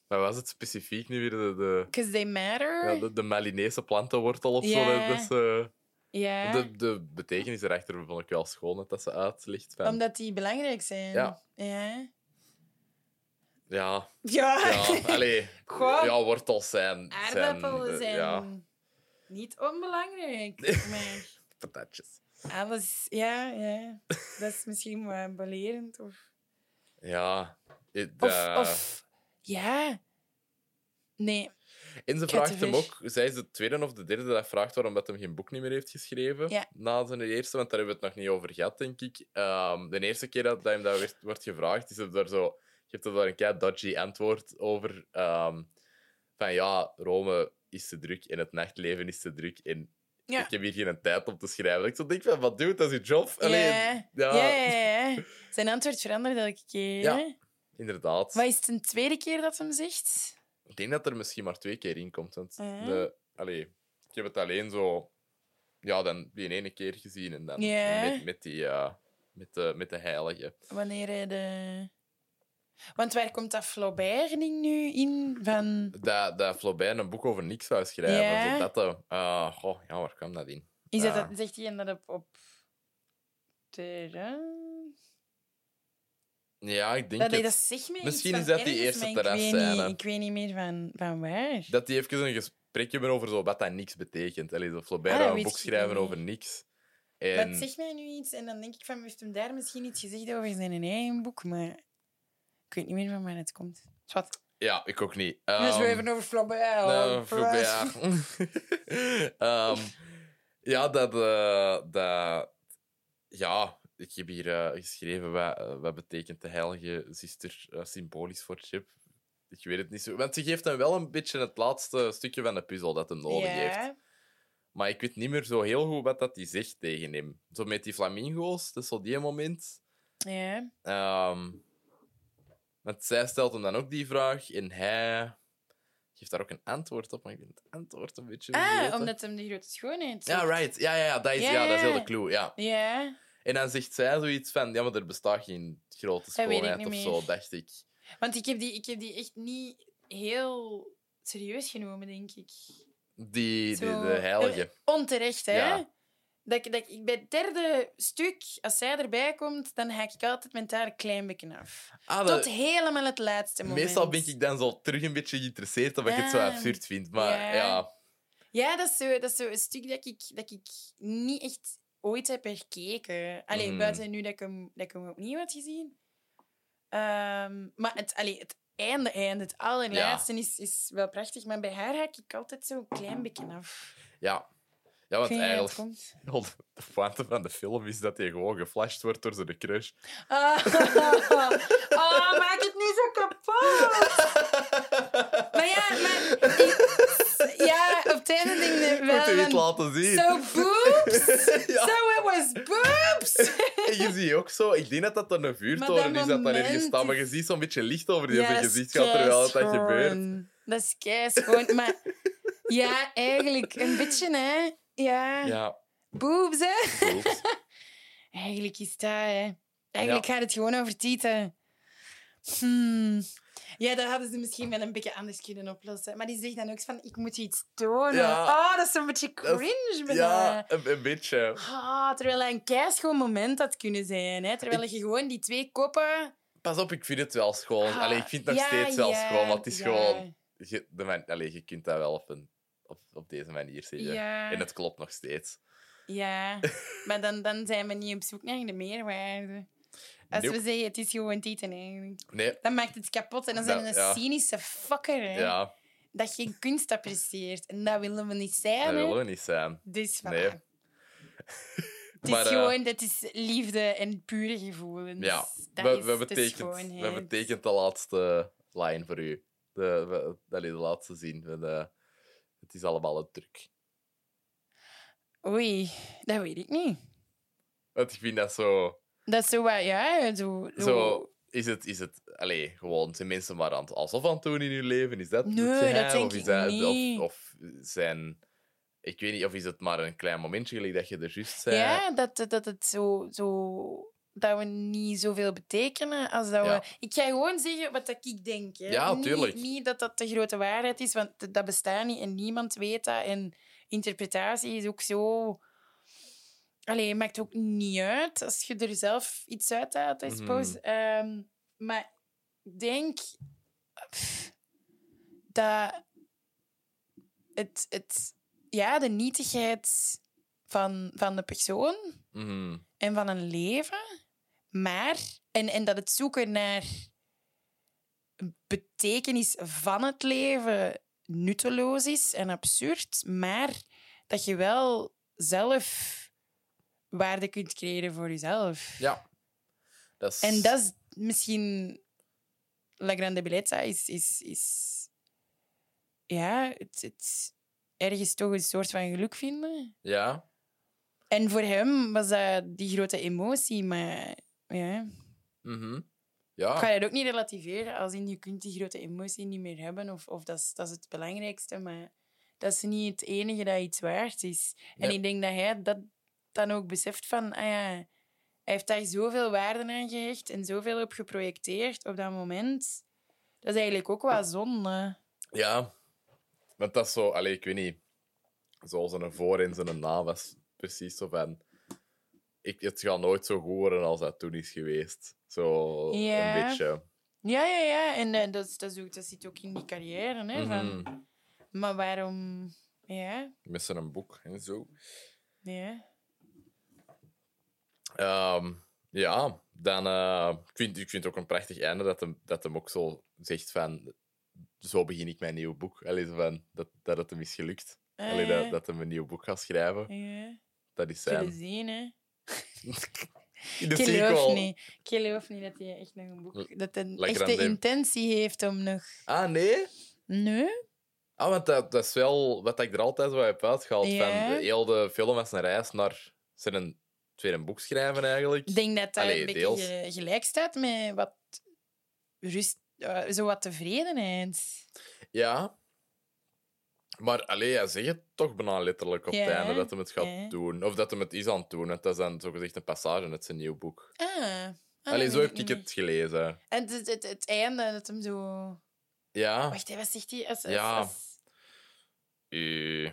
was het specifiek nu weer? De, de, Because they matter. ja, de, de Malinese plantenwortel of zo. Ja. Dat eh, Ja. de, de betekenis erachter vond ik wel schoon, dat ze uitlicht. Van, Omdat die belangrijk zijn. Ja. Ja. Ja, Ja. ja, allee. (laughs) Goh. Ja, wortels zijn... Aardappelen eh, zijn Ja, niet onbelangrijk. Maar (laughs) patatjes. alles... Ja, ja. Dat is misschien wat belerend. Of... Ja. eh, Of, ja. Nee. En ze vraagt hem ook, zij is de tweede of de derde dat vraagt waarom dat hem geen boek niet meer heeft geschreven. Ja. Na zijn eerste, want daar hebben we het nog niet over gehad, denk ik. Ehm, de eerste keer dat, dat hem dat werd, wordt gevraagd, is er daar zo, je hebt er daar een kei dodgy antwoord over. ehm, van ja, Rome is te druk en het nachtleven is te druk. En Ja. ik heb hier geen tijd om te schrijven. Ik zo denk van, wat doet dat is je job? Allee, ja. ja. Zijn antwoord verandert elke keer. Ja. inderdaad. Wat is het een tweede keer dat hem zegt? Ik denk dat er misschien maar twee keer in komt. Want de, allee, ik heb het alleen zo... Ja, dan die ene keer gezien en dan met, met, die, eh, met, de, met de heilige. Wanneer hij de... Want waar komt dat Flaubert-ding nu in? Van... Dat, dat Flaubert een boek over niks zou schrijven. Ja. Eh, goh, ja, waar kwam dat in? Is dat, dat, zegt hij dat op... op? Ja, ik denk Dat, het. dat zegt me Misschien is dat die eerste ik terrasscène. weet niet- Ik weet niet meer van, van waar. Dat die even een gesprek hebben over zo wat dat niks betekent. Allee, zo Flaubert Ah, dat een boek schrijven over niks. En, Dat zegt mij nu iets en dan denk ik van, heeft hem daar misschien iets gezegd over zijn eigen boek, maar ik weet niet meer van waar het komt. Zwat. Ja, ik ook niet. Dus we even over Flaubert. Nou, Flaubert. (laughs) Ehm, ja, dat, eh, dat... Ja, ik heb hier eh, geschreven wat, eh, wat betekent de heilige zuster symbolisch voor Chip. Ik weet het niet zo. Want ze geeft hem wel een beetje het laatste stukje van de puzzel dat hem nodig heeft. Maar ik weet niet meer zo heel goed wat dat hij zegt tegen hem. Zo met die flamingo's, dat is zo die moment. Ja. Ehm, want zij stelt hem dan ook die vraag en hij geeft daar ook een antwoord op, maar ik ben het antwoord een beetje Ah, omdat hem de grote schoonheid Ja, right. Ja, ja, ja, dat is, ja, Ja, dat is heel de clue. Ja. Ja. En dan zegt zij zoiets van: ja, maar er bestaat geen grote schoonheid of zo, dacht ik. Want ik heb, die, ik heb die echt niet heel serieus genomen, denk ik. Die, de, Zo- de heilige. Onterecht, hè? Ja. Dat, ik- dat, ik, bij het derde stuk, als zij erbij komt, dan haak ik altijd mijn daar een klein beetje af. Ah, Tot helemaal het laatste moment. meestal ben ik dan zo terug een beetje geïnteresseerd omdat ik het zo absurd vind. Maar Ja. ja, Ja, dat is, zo, dat is zo een stuk dat ik, dat ik niet echt ooit heb herkeken. Alleen Mhm. buiten nu dat ik hem, dat ik hem opnieuw had gezien. Ehm, maar het, allee, het einde, einde, het allerlaatste is, is wel prachtig. Maar bij haar haak ik altijd zo een klein beetje af. ja. Ja, want eigenlijk, (laughs) de pointe van de film is dat hij gewoon geflasht wordt door zijn crush. Ah, (laughs) oh, maak het niet zo kapot. Maar ja, maar... ik- ja, op het einde denk ik Moet wel je iets van... laten zien? So boobs? (laughs) Ja. So it was boobs? en je ziet ook zo... Ik denk dat dat dan een vuurtoren is dat daar ergens staat, maar je ziet zo'n beetje licht over die zijn is gezicht gaat terwijl dat, dat gebeurt. Dat is keischoon. maar ja, eigenlijk een beetje, hè. Ja, Ja, boobs, hè. (laughs) Eigenlijk is dat, hè. Eigenlijk Ja. gaat het gewoon over tieten. Hmm. Ja, dat hadden ze misschien wel een beetje anders kunnen oplossen. Maar die zegt dan ook van, ik moet iets tonen. Ja. Oh, dat is een beetje Dat cringe. bijna. Ja, een, een beetje. Ah, terwijl dat een keischoon moment had kunnen zijn. Hè? Terwijl je gewoon die twee koppen... Pas op, ik vind het wel schoon. Ah, Allee, ik vind het nog ja, steeds wel schoon, maar het is gewoon... Je, de man, allee, je kunt dat wel op, een, op, op deze manier zeggen. Ja. En het klopt nog steeds. Ja, (laughs) maar dan, dan zijn we niet op zoek naar de meerwaarde. Als Nope. we zeggen, het is gewoon tieten eigenlijk. Nee, Dan maakt het kapot en dan zijn we Dat- een ja. cynische fucker. Hè? ja, Dat geen kunst apprecieert. En dat willen we niet zijn. dat hè. willen we niet zijn. Dus voilà. Nee. (laughs) Het is Maar, eh, gewoon, dat is liefde en pure gevoelens. Ja, dat we, is we, tekend, we tekend de laatste line voor u. De, we, allee, de laatste zin. We, de, het is allemaal een truc. Oei, dat weet ik niet. Want ik vind dat zo... Dat is zo wat, ja, zo... zo- is het, is het allee, gewoon, zijn mensen maar aan het, alsof aan het doen in hun leven? Is dat Nee, het dat denk of is ik dat, niet. Of, of zijn, ik weet niet, of is het maar een klein momentje dat je er juist zei? Ja, dat, dat, dat het zo, zo... Dat we niet zoveel betekenen als dat Ja. we... Ik ga gewoon zeggen wat ik denk. Hè. Ja, Niet-. Niet, dat dat de grote waarheid is, want dat- bestaat niet en niemand weet dat. En interpretatie is ook zo... Allee, het maakt ook niet uit als je er zelf iets uit haalt, I Mhm. suppose. Ehm, maar ik denk pff, dat het, het, ja, de nietigheid van, van de persoon Mhm. En van een leven, maar en, en dat het zoeken naar betekenis van het leven nutteloos is en absurd, maar dat je wel zelf waarde kunt creëren voor jezelf. Ja. Dat is... En dat is misschien La Grande Bellezza is, is, is ja, het, het ergens toch een soort van geluk vinden. Ja. En voor hem was dat die grote emotie, maar ja. Mhm. Ik Ja. ga dat ook niet relativeren, als in je kunt die grote emotie niet meer hebben, of, of dat, is, dat is het belangrijkste, maar dat is niet het enige dat iets waard is. En ik denk dat hij dat dan ook beseft van, ah ja, hij heeft daar zoveel waarde aan gehecht en zoveel op geprojecteerd op dat moment. Dat is eigenlijk ook wel zonde. Ja. Want dat is zo, allee, ik weet niet, zoals een voor en zijn na was precies zo van. Ik, het gaat nooit zo goed worden als dat toen is geweest. Zo Ja. een beetje. Ja, ja, ja. En eh, dat, dat, ook, dat zit ook in die carrière. Hè, van, Mhm. maar waarom... Ja, Met zijn boek en zo. ja. Ehm, ja, dan eh, ik vind ik vind het ook een prachtig einde dat hem, dat hem ook zo zegt van zo begin ik mijn nieuw boek. Allee, van, dat, dat het hem is gelukt. Allee, dat, Eh, dat hij een nieuw boek gaat schrijven. ja. Dat is Zullen zijn. zien, hè. In (laughs) de Ik geloof niet. Ik geloof niet dat hij echt nog een boek... Dat hij echt de intentie heeft om nog... Ah, nee? Nee? Ah, want dat, dat is wel wat ik er altijd zo heb uitgehaald. Ja. Van de, heel de film als een reis naar zijn tweede boek schrijven, eigenlijk. Ik denk dat dat Allee, een beetje gelijk staat met wat rust... eh, zo wat tevredenheid. Ja. Maar allee, hij zegt het toch bijna letterlijk op Ja, het einde dat hij het gaat ja. doen. Of dat hij het is aan het doen. Want dat is dan zogezegd een passage uit zijn nieuw boek. Ah. ah Allee, dat zo weet heb ik niet het gelezen. En het, het, het einde, dat hem zo... Ja. Wacht, hè, wat zegt hij? Als, als, Ja. als- Eh,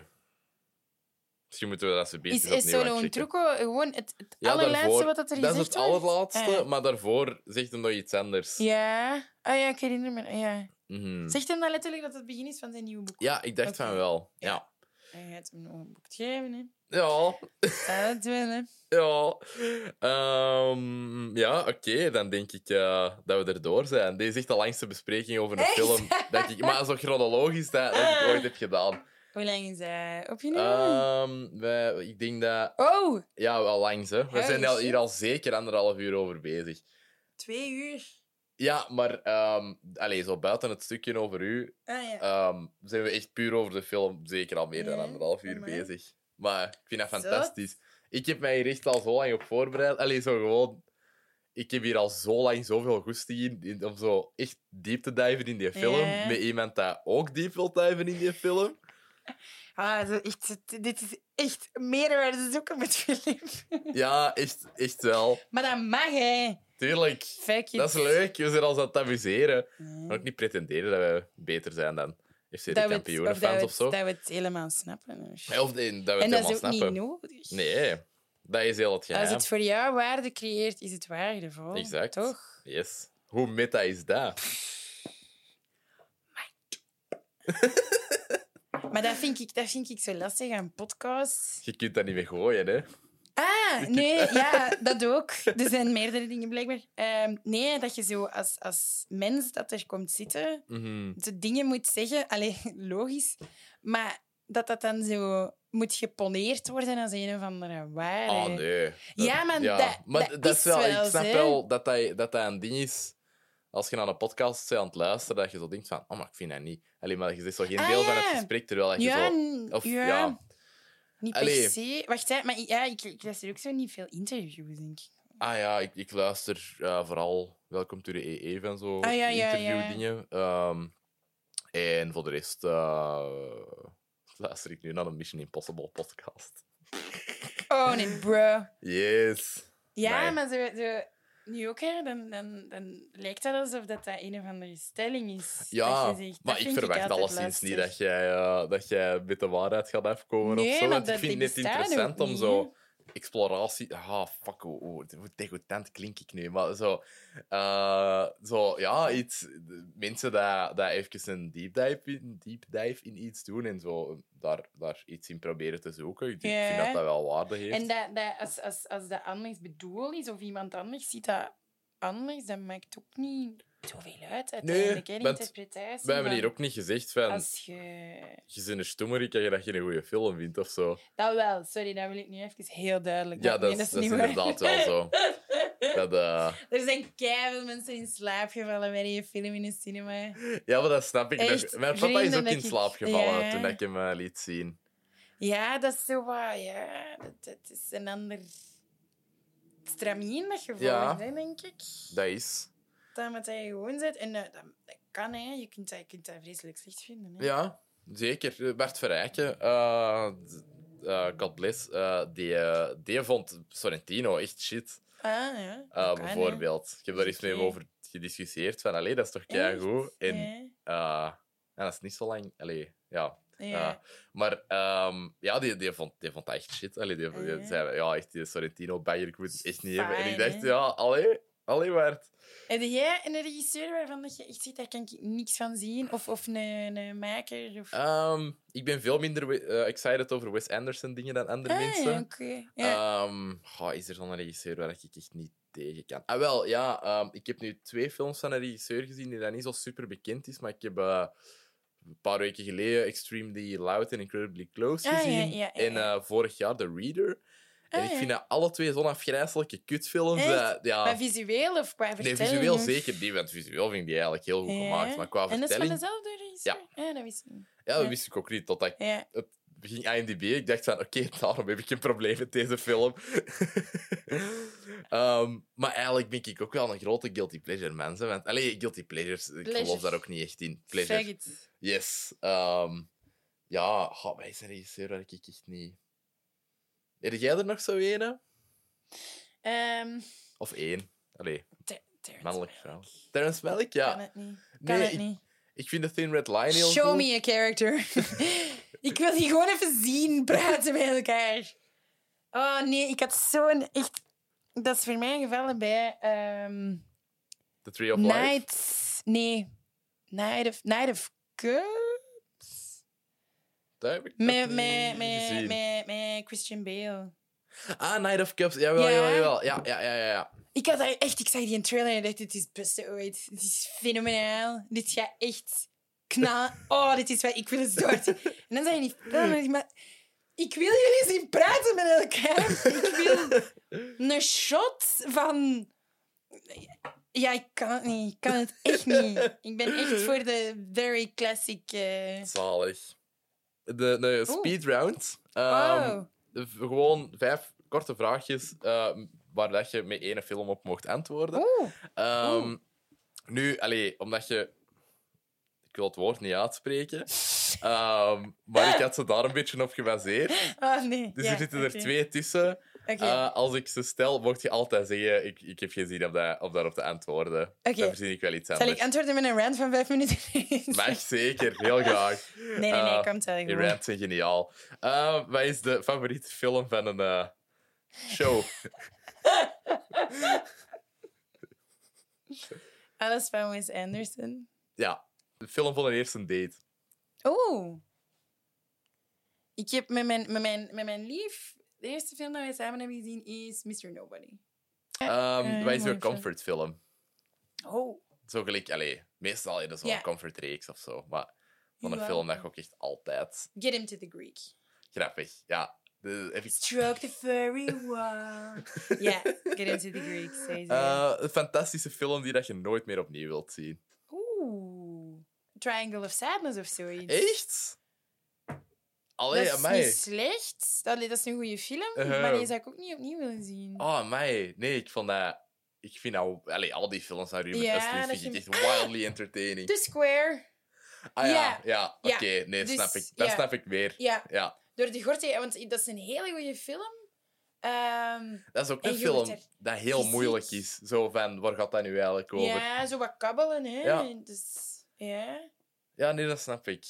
Misschien moeten we dat ze beter Is, is checken. truco gewoon het, het Ja, allerlaatste wat dat er Dat is gezegd het wordt? allerlaatste, Ah, maar daarvoor zegt hem nog iets anders. Ja. Ah ja, ik herinner me. Ja. Mhm. Zegt hem dan letterlijk dat het begin is van zijn nieuwe boek? Ja, ik dacht van wel. Ja. Hij gaat hem nog een boek hè. Ja. Dat wel, hè. Ja, Ehm, ja oké, dan denk ik eh, dat we erdoor zijn. Deze is echt de langste bespreking over een Echt? film. Dat ik, maar zo chronologisch dat, dat ik ooit heb gedaan. Hoe lang is hij opgenomen? Ehm, wij, ik denk dat... oh, Ja, wel langs, hè. We zijn hier al zeker anderhalf uur over bezig. twee uur. Ja, maar ehm allez, zo buiten het stukje over u Ah ja. ehm, zijn we echt puur over de film zeker al meer dan Ja, anderhalf uur amai. bezig. Maar ik vind dat fantastisch. Ik heb mij hier echt al zo lang op voorbereid. Allee, zo gewoon... Ik heb hier al zo lang zoveel goesting in, in om zo echt diep te diven in die film. Ja. Met iemand dat ook diep wil diven in die film. (laughs) Ah, zo echt, dit is echt meerwaarde zoeken met Filip. Ja, echt, echt wel. (laughs) Maar dat mag, hè. Tuurlijk. Dat is leuk. We zijn ons aan het amuseren. Maar ook niet pretenderen dat we beter zijn dan FC de Dat we het- kampioenen of zo. Dat we het helemaal snappen. of- Ja, Of dat we En het dat is ook snappen. niet nodig. Nee, dat is heel het geheim. Als het voor jou waarde creëert, is het waardevol. Exact. Toch? Yes. Hoe meta is dat? Maar dat vind, ik, dat vind ik zo lastig aan podcasts. Je kunt dat niet meer gooien, hè? Ah, nee, (laughs) ja, dat ook. Er zijn meerdere dingen blijkbaar. Ehm, nee, dat je zo als, als mens dat er komt zitten, Mhm. de dingen moet zeggen. Allee, (laughs) logisch. Maar dat dat dan zo moet geponeerd worden als een of andere waarde. Oh, nee. Dat- Ja, maar dat- maar dat dat is wel... ik snap wel dat dat, dat dat een ding is... Als je naar een podcast bent aan het luisteren, dat je zo denkt van... Oh, maar ik vind dat niet. Alleen maar je zegt zo geen Ah, deel van ja. het gesprek, terwijl dat je Ja, zo... Of, ja. ja. Niet Allee. per se. Wacht, hè, maar ja, ik, ik luister ook zo niet veel interviews, denk ik. Ah ja, ik, ik luister eh, vooral Welkom to the EE van zo Ah, ja, ja, interviewdingen. Ehm, en voor de rest eh, luister ik nu naar een Mission Impossible podcast. Oh, nee, bro. Yes. Ja, Nee. maar zo, zo, nu ook, hè, dan, dan, dan lijkt het alsof dat, dat een of andere stelling is. Ja, dat je zegt. maar Dat ik verwacht alleszins niet dat jij, eh, dat jij met de waarheid gaat afkomen Nee, of zo. Want ik dat- vind het net interessant om zo exploratie... Ah, fuck, hoe, hoe, hoe degoutant klink ik nu? Maar zo... eh, zo ja, iets... Mensen dat, dat even een deep dive, in, deep dive in iets doen en zo daar, daar iets in proberen te zoeken. Ik, vind dat dat wel waarde heeft. En dat, dat, als, als, als dat anders bedoeld is, of iemand anders ziet dat anders, dan maakt het ook niet zoveel uit uiteindelijk. hè, de want interpretatie. We hebben hier ook niet gezegd van... Als je... Je bent een stoemerik en je dat geen goede film vindt of zo. Dat wel, sorry, dat wil ik nu even heel duidelijk Ja, dat Nee, is, dat is waar. inderdaad wel zo. (laughs) Dat, eh, Er zijn keihard mensen in slaap gevallen bij die film in de cinema. Ja, maar dat snap ik. Echt. Mijn papa is ook dat in slaap gevallen Ja. toen ik hem eh, liet zien. Ja, dat is zo wat... Ja, dat, dat is een ander stramien dat je volgt, Ja. hè, denk ik. Dat is. Dat met je gewoon zit. En eh, dat, dat kan, hè. Je kunt je kunt dat vreselijk slecht vinden. Hè. Ja, zeker. Eh, Bart Verrijken, d- eh, God bless, die, die vond Sorrentino echt shit. Ah, ja. kan, bijvoorbeeld. Ik heb daar hem Oké. over gediscussieerd. Van, allee, dat is toch keigoed? En, en dat is niet zo lang. Allee, ja. Ja. Maar ehm, ja, die, die, vond, die vond dat echt shit. Allee, die, die Ja. zei, ja, echt, die Sorrentino-bagger, ik moet het echt niet hebben. En ik dacht, ja, allee, allee, Bart. Heb jij een regisseur waarvan dat je echt ziet, daar kan ik niks van zien? Of, of een, een maker? Of... Ehm, ik ben veel minder eh, excited over Wes Anderson dingen dan andere Ah, mensen. ja. Ehm, goh, is er zo'n regisseur waar ik echt niet tegen kan? Ah, wel, ja. ehm, ik heb nu twee films van een regisseur gezien die dat niet zo super bekend is, maar ik heb eh, een paar weken geleden Extremely Loud en Incredibly Close Ah, gezien. ja, En eh, vorig jaar The Reader. En Ah, ik ja. vind dat alle twee zo'n afgrijzelijke kutfilms. Echt? dat- ja, Maar visueel of qua nee, vertelling? visueel of- zeker niet, want visueel vind ik die eigenlijk heel goed Ja. gemaakt. Maar qua En dat is van vertelling... dezelfde regisseur? Ja. dat wist ik niet. Ja, dat Ja. wist ik ook niet, totdat ik Ja. het ging IMDb. Ik dacht van, oké, (laughs) daarom heb ik een probleem met deze film. (laughs) Ehm, maar eigenlijk ben ik ook wel een grote guilty pleasure mens. hè, Want, allee, guilty pleasures, ik geloof daar ook niet echt in. Pleasure. Yes. Ehm, ja, god, wij zijn regisseur waar ik echt niet... Heb jij er nog zo een? Ehm, Of één? Allee, mannelijk vrouw. Terrence Malick, Kan ja. het niet. Kan Nee, het ik, niet. ik vind de Thin Red Line heel Show goed. me a character. (laughs) ik wil die gewoon even zien praten met elkaar. Oh nee, ik had zo'n echt... Dat is voor mij gevallen bij ehm, The Tree of Life. Night... Nee. Night of, Night of? Heb ik Met, met, niet met, met, met Christian Bale. Ah, Night of Cups. Jawel, Ja. jawel, jawel. Ja, ja, ja, ja. ja. Ik had daar echt... Ik zag die in trailer en dacht, dit is het beste ooit. Dit is fenomenaal. Dit gaat echt knallen. Oh, dit is wat ik wil eens door. En dan zei je film dacht ik, maar... Ik wil jullie zien praten met elkaar. Ik wil (laughs) een shot van... Ja, ik kan het niet. Ik kan het echt niet. Ik ben echt voor de very classic... eh, Zalig. De, de speed round. Oh. Ehm, v- gewoon vijf korte vraagjes eh, waar dat je met één film op mocht antwoorden. Ehm, nu, allee, omdat je... Ik wil het woord niet uitspreken. Ehm, maar ik had ze daar een beetje op gebaseerd. Ah, nee. Dus Ja, er zitten er twee tussen. Eh, als ik ze stel, mocht je altijd zeggen... Ik, ik heb geen zin om, dat, om daarop te antwoorden. Dan verzin ik wel iets Zal anders. ik antwoorden met een rant van vijf minuten? (laughs) Mag zeker, heel graag. (laughs) Nee, nee, nee, Eh, komt wel Die rants zijn geniaal. Eh, wat is de favoriete film van een show? (laughs) Alles van Wes Anderson. ja, de film van een eerste date. Oeh. Ik heb met mijn, met, mijn, met mijn lief... De eerste film dat wij samen hebben gezien is Mr. Nobody. Ehm, Eh, wat is jouw comfortfilm? Oh. Zo gelijk, allee, meestal is dat zo'n Ja. comfortreeks of zo. Maar van een film dat je ook echt altijd Get him to the Greek. grappig. Ja, de, even, Stroke the furry (laughs) wall. Ja, Get him to the Greek. (laughs) Eh, een fantastische film die dat je nooit meer opnieuw wilt zien. Oeh. Triangle of Sadness of zoiets. Echt? Allee, dat is amai. niet slecht. Dat, dat is een goede film, Uh-huh. maar die zou ik ook niet opnieuw willen zien. Oh, mij. Nee, ik vond dat... Ik vind nou... Allee, al die films van Ruben Ja, vind ik echt wildly entertaining. The Square. Ah ja, Ja. oké. Nee, Dus, snap ik. Dat snap ik meer. Ja, Ja. door de Gorte, want dat is een hele goede film. Ehm, Dat is ook En een film er dat heel fysiek- moeilijk is. Zo van, waar gaat dat nu eigenlijk over? ja, zo wat kabbelen, hè. Ja. Dus, ja. Ja, nee, dat snap ik.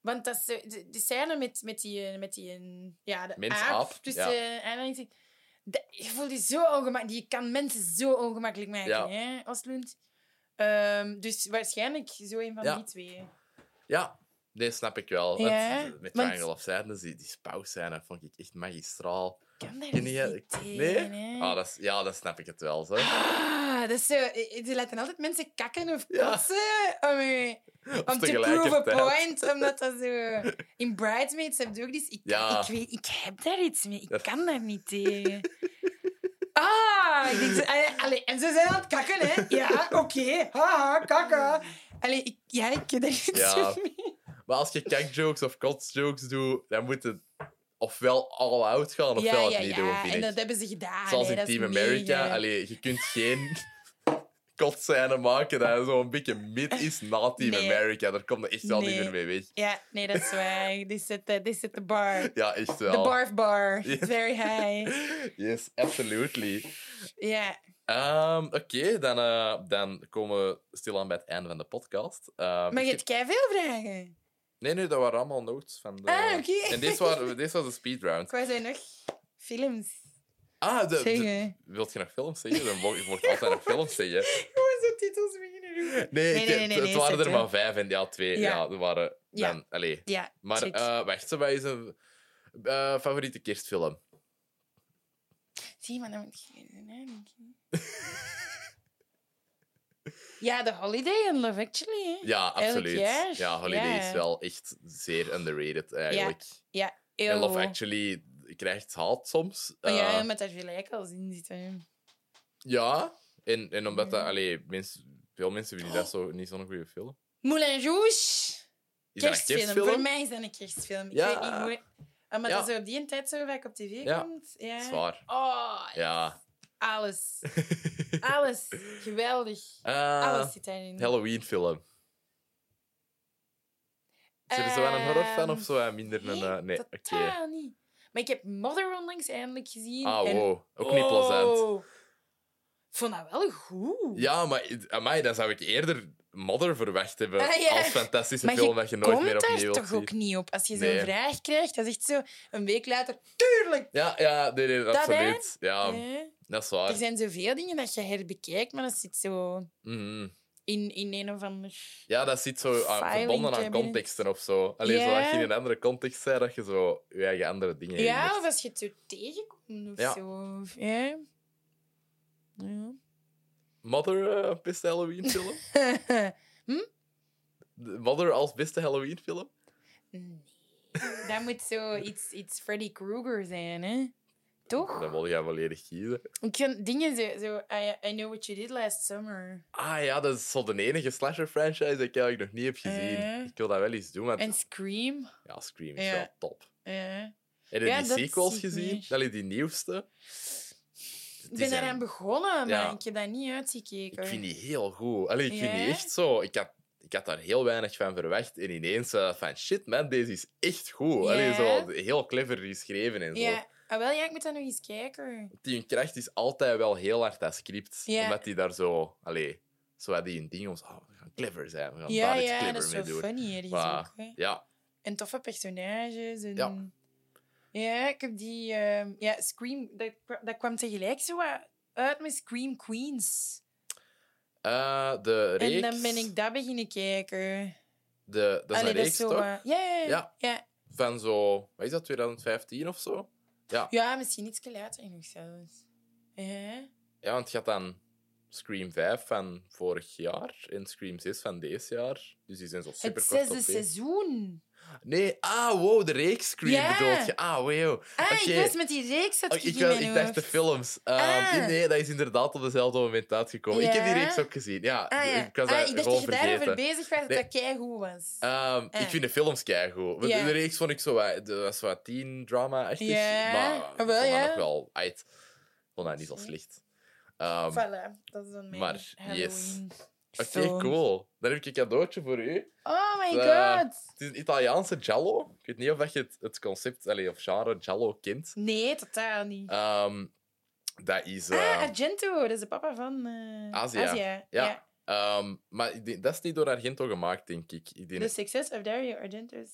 Want dat is de, de scène met, met die, eh, met die eh, ja, de Mens-aap, aap tussen ja. eh, aanhalingstekens. Dat- Je voelt die zo ongemakkelijk. Die kan mensen zo ongemakkelijk maken, Ja. hè, Oslund. Ehm, dus waarschijnlijk zo een van Ja. die twee. Ja, nee, snap ik wel. Ja, Want met want- Triangle of Sadness, die, die spouwscène vond ik echt magistraal. Kan daar Ken niet Nee? hè. Ah, dat is, ja, dan snap ik het wel. Zo. Ah, dat is zo... eh, Ze laten altijd mensen kakken of Ja. kotsen om, eh, om te prove a point. Omdat dat zo... In Bridesmaids heb je ook iets... Ik, Ja. ik, weet, ik heb daar iets mee. Ik Dat- kan daar niet tegen. Ah, allee, en ze zijn aan het kakken, hè. Ja, oké. Haha, kakken. Allee, ik, ja, ik heb daar iets Ja. mee. Maar als je kakjokes of kotsjokes doet, dan moet het ofwel all-out gaan, ofwel Ja, ja, het niet ja. doen, vind En ik. dat hebben ze gedaan. Zoals hè. in Team America. mega. Allee, je kunt geen (laughs) kotscène maken dat zo'n beetje mid is na Team Nee. America. Daar komt er echt wel niet meer mee weg. Ja, nee, dat is waar. (laughs) De, dit zit de bar. Ja, echt De wel. barf bar. (laughs) Ja. Very high. Yes, absolutely. Ja. Ehm, Oké, dan, eh, dan komen we stilaan bij het einde van de podcast. Ehm, Maar je hebt kei veel vragen. Nee, nee, dat waren allemaal notes van de... Ah, oké. En deze, waren, deze was de speedround. Qua zijn nog films. Ah, de, wilt je nog films zeggen? Dan mo- je mocht altijd nog films zeggen. (laughs) Gewoon zo titels beginnen roepen. Nee, Nee, nee, nee, het, nee, het nee, waren er maar vijf en ja, twee. Ja, Ja. er waren Ja. dan... Allee. Ja, Maar eh wacht, wat is een eh, favoriete kerstfilm? Zie, maar dan moet je nadenken. (laughs) Ja, The Holiday en Love Actually. Hè? Ja, absoluut. Ja, Holiday Ja. is wel echt zeer underrated, eigenlijk. Ja, En Love. Actually krijgt haat soms. Oh, ja, Eh, met daar gelijk als in zitten. ja. En, en omdat dat... Ja. Allee, mensen, veel mensen vinden dat zo, niet zo'n goede film. Moulin Rouge. Is dat een Kerstfilm. Voor mij is dat een kerstfilm. Ik Ja. weet niet hoe... Omdat Ja. dat zo op die tijd zo vaak op tv Ja. komt. Ja. Zwaar. Oh, Ja. Alles. (laughs) Alles. Geweldig. Eh, Alles zit daarin. Halloween film. Zijn er zo aan een horrorfan of zo aan minder een... eh, nee, oké. totaal niet. Maar ik heb Mother onlangs eindelijk gezien. Ah, en- wow. Ook niet plezant. Oh, vond dat wel goed. Ja, maar amai, dan zou ik eerder Mother verwacht hebben Ah, ja. als fantastische maar film je dat je nooit komt meer opnieuw daar wilt toch ook niet op. Als je zo'n Nee. vraag krijgt, dat is echt zo een week later... Tuurlijk! Ja, ja, nee, nee, Dat, absoluut. Ja, hè? Dat is Er zijn zoveel dingen dat je herbekijkt, maar dat zit zo Mhm. in, in een of ander... Ja, dat zit zo aan, verbonden aan contexten of zo. Alleen zodat je in een andere context zei, dat je zo je eigen andere dingen Ja, of als je het zo tegenkomt of Ja. zo. Ja. ja. Mother, eh, beste Halloween film? (laughs) De Mother als beste Halloween film? nee. Dat moet zo iets, iets Freddy Krueger zijn, hè? Toch? Dan wil jij volledig kiezen. Ik vind dingen zo... zo I, I Know What You Did Last Summer. Ah ja, dat is zo de enige slasher-franchise die ik eigenlijk nog niet heb gezien. Eh. Ik wil dat wel eens doen, want En Scream. ja, Scream is Ja. wel top. Heb je Ja, die dat sequels gezien? meer. Allee, die nieuwste? Ik ben zijn- eraan begonnen, Ja. maar ik heb dat niet uitgekeken. Ik vind die heel goed. Allee, ik vind die echt zo... Ik had, ik had daar heel weinig van verwacht. En ineens eh, van, shit man, deze is echt goed. Allee, zo heel clever geschreven en zo. Ah, wel, ja, ik moet dat nog eens kijken. Die kracht is altijd wel heel hard dat script. Ja. Omdat die daar zo... Allee, zo had die een ding om... Oh, we gaan clever zijn. We gaan Ja, daar iets ja, clever dat is mee zo doen. funny, is Maar, ook. Hè. ja, En toffe personages. En... Ja. Ja, ik heb die... ehm, ja, Scream... Dat, dat kwam tegelijk zo uit met Scream Queens. Eh, de reeks... En dan ben ik dat beginnen kijken. De, dat is Allee, een reeks, zo toch? ja, ja, ja. Ja. ja. Van zo... Wat is dat, 2015 of zo? Ja. Ja, misschien iets later nog zelfs. Ja. Ja, want je had dan Scream 5 van vorig jaar en Scream 6 van deze jaar. Dus die zijn zo super Het kort zesde op seizoen. Nee, ah, wow, de reeks Scream Ja. bedoelt je. Ah, wow. Ah, Oké. ik was met die reeks had Oh, ik ik, in wel- mijn ik dacht de films. Ehm, Ah. Nee, dat is inderdaad op dezelfde moment uitgekomen. Ik heb die Ja? reeks ook gezien. Ja, Ah, ja. ik was ah, dat ik dacht gewoon dat je daarover vergeten. bezig was, dat Nee. dat keigoed was. Ehm, Ah. Ik vind de films keigoed. Ja. De reeks vond ik zo wat, dat was wat teen drama-achtig. Ja, Maar ik wel, vond dat ja. nog wel uit. Ik vond dat niet zo slecht. Ehm, voilà, dat is dan mijn maar, yes. Halloween. Oké, cool. Dan heb ik een cadeautje voor u. Oh my Eh, god. Het is een Italiaanse giallo. Ik weet niet of je het, het concept allee, of genre giallo kent. Nee, totaal niet. Ehm, dat is... ah, eh, Argento, dat is de papa van eh Azië. Ja. ehm, maar denk- dat is niet door Argento gemaakt, denk ik. ik denk, The Success of Dario Argento's.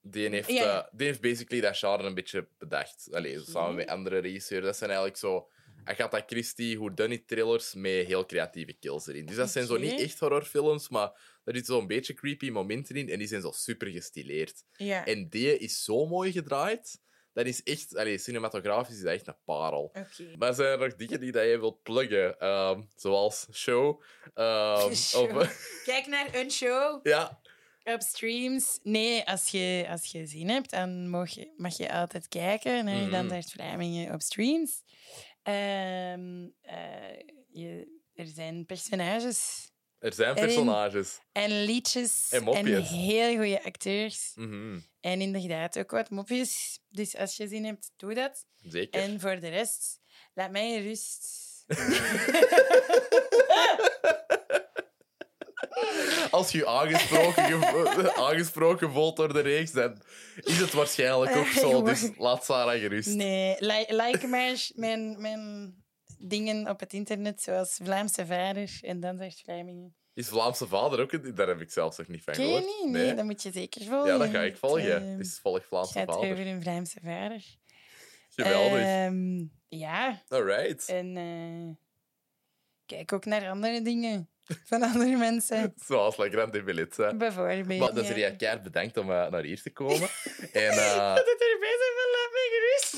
die, heeft, Ja, ja. eh, die heeft basically dat genre een beetje bedacht. Allee. Samen met andere regisseurs. Dat zijn eigenlijk zo... Agatha Christie, whodunit thrillers met heel creatieve kills erin. Dus dat zijn zo niet echt horrorfilms, maar er zitten zo'n beetje creepy momenten in en die zijn zo super gestileerd. En die is zo mooi gedraaid. Dat is echt... Allee, cinematografisch is dat echt een parel. Maar zijn er nog dingen die dat je wilt pluggen? Ehm, zoals show? Ehm, (laughs) Show. Of, (laughs) Kijk naar een show ja, op streams. Nee, als je, als je zin hebt, dan mag je, mag je altijd kijken naar Mhm. Dan Daart Vlamingen op streams. Ehm, eh, je, er zijn personages er zijn personages. en liedjes En mopjes. heel goede acteurs. Mhm, En inderdaad ook wat mopjes. Dus als je zin hebt, doe dat. Zeker. En voor de rest, laat mij in rust. (laughs) Als je aangesproken, gevo- (laughs) aangesproken voelt door de reeks, dan is het waarschijnlijk ook zo. Dus laat Sarah gerust. Nee, li like maar mijn, mijn dingen op het internet, zoals Vlaamse Vader en dan zegt Vlamingen. Is Vlaamse vader ook... een- Daar heb ik zelfs nog niet van gehoord. niet? Nee, dat moet je zeker volgen. Ja, dat ga ik volgen. Eh, Het is volg Vlaamse gaat vader. over een Vlaamse vader. Geweldig. Ehm, ja, Alright. en eh, kijk ook naar andere dingen van andere mensen. (laughs) Zoals La Grande Bellezza. Bijvoorbeeld. Maar dat is ja. keihard bedankt om eh, naar hier te komen. (laughs) en eh, (laughs) Dat het erbij zijn van laat mij gerust.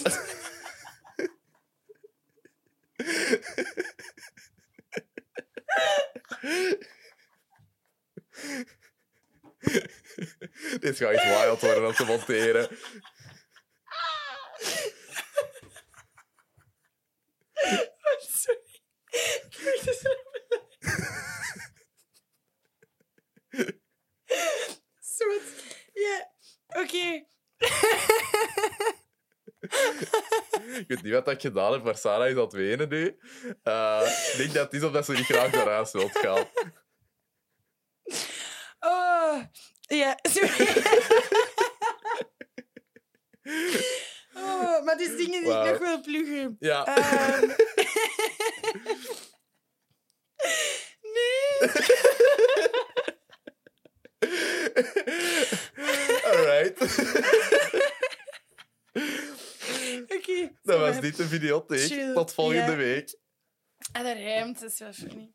dit gaat echt wild worden om te monteren. Sorry. Ik word er zo blij. Zoet. Oké. (laughs) Ik weet niet wat ik gedaan heb, maar Sarah is aan het wenen nu. Eh, ik denk dat het is omdat ze niet graag naar huis wilt gaan. Oh, ja, sorry. (laughs) Oh, maar die dingen die ik nog wil pluggen. Ja. Ehm. (laughs) nee. (laughs) Oké. Dat was niet de videotheek. Chill. Tot volgende Ja. week. Dat rijmt, dat is wel funny.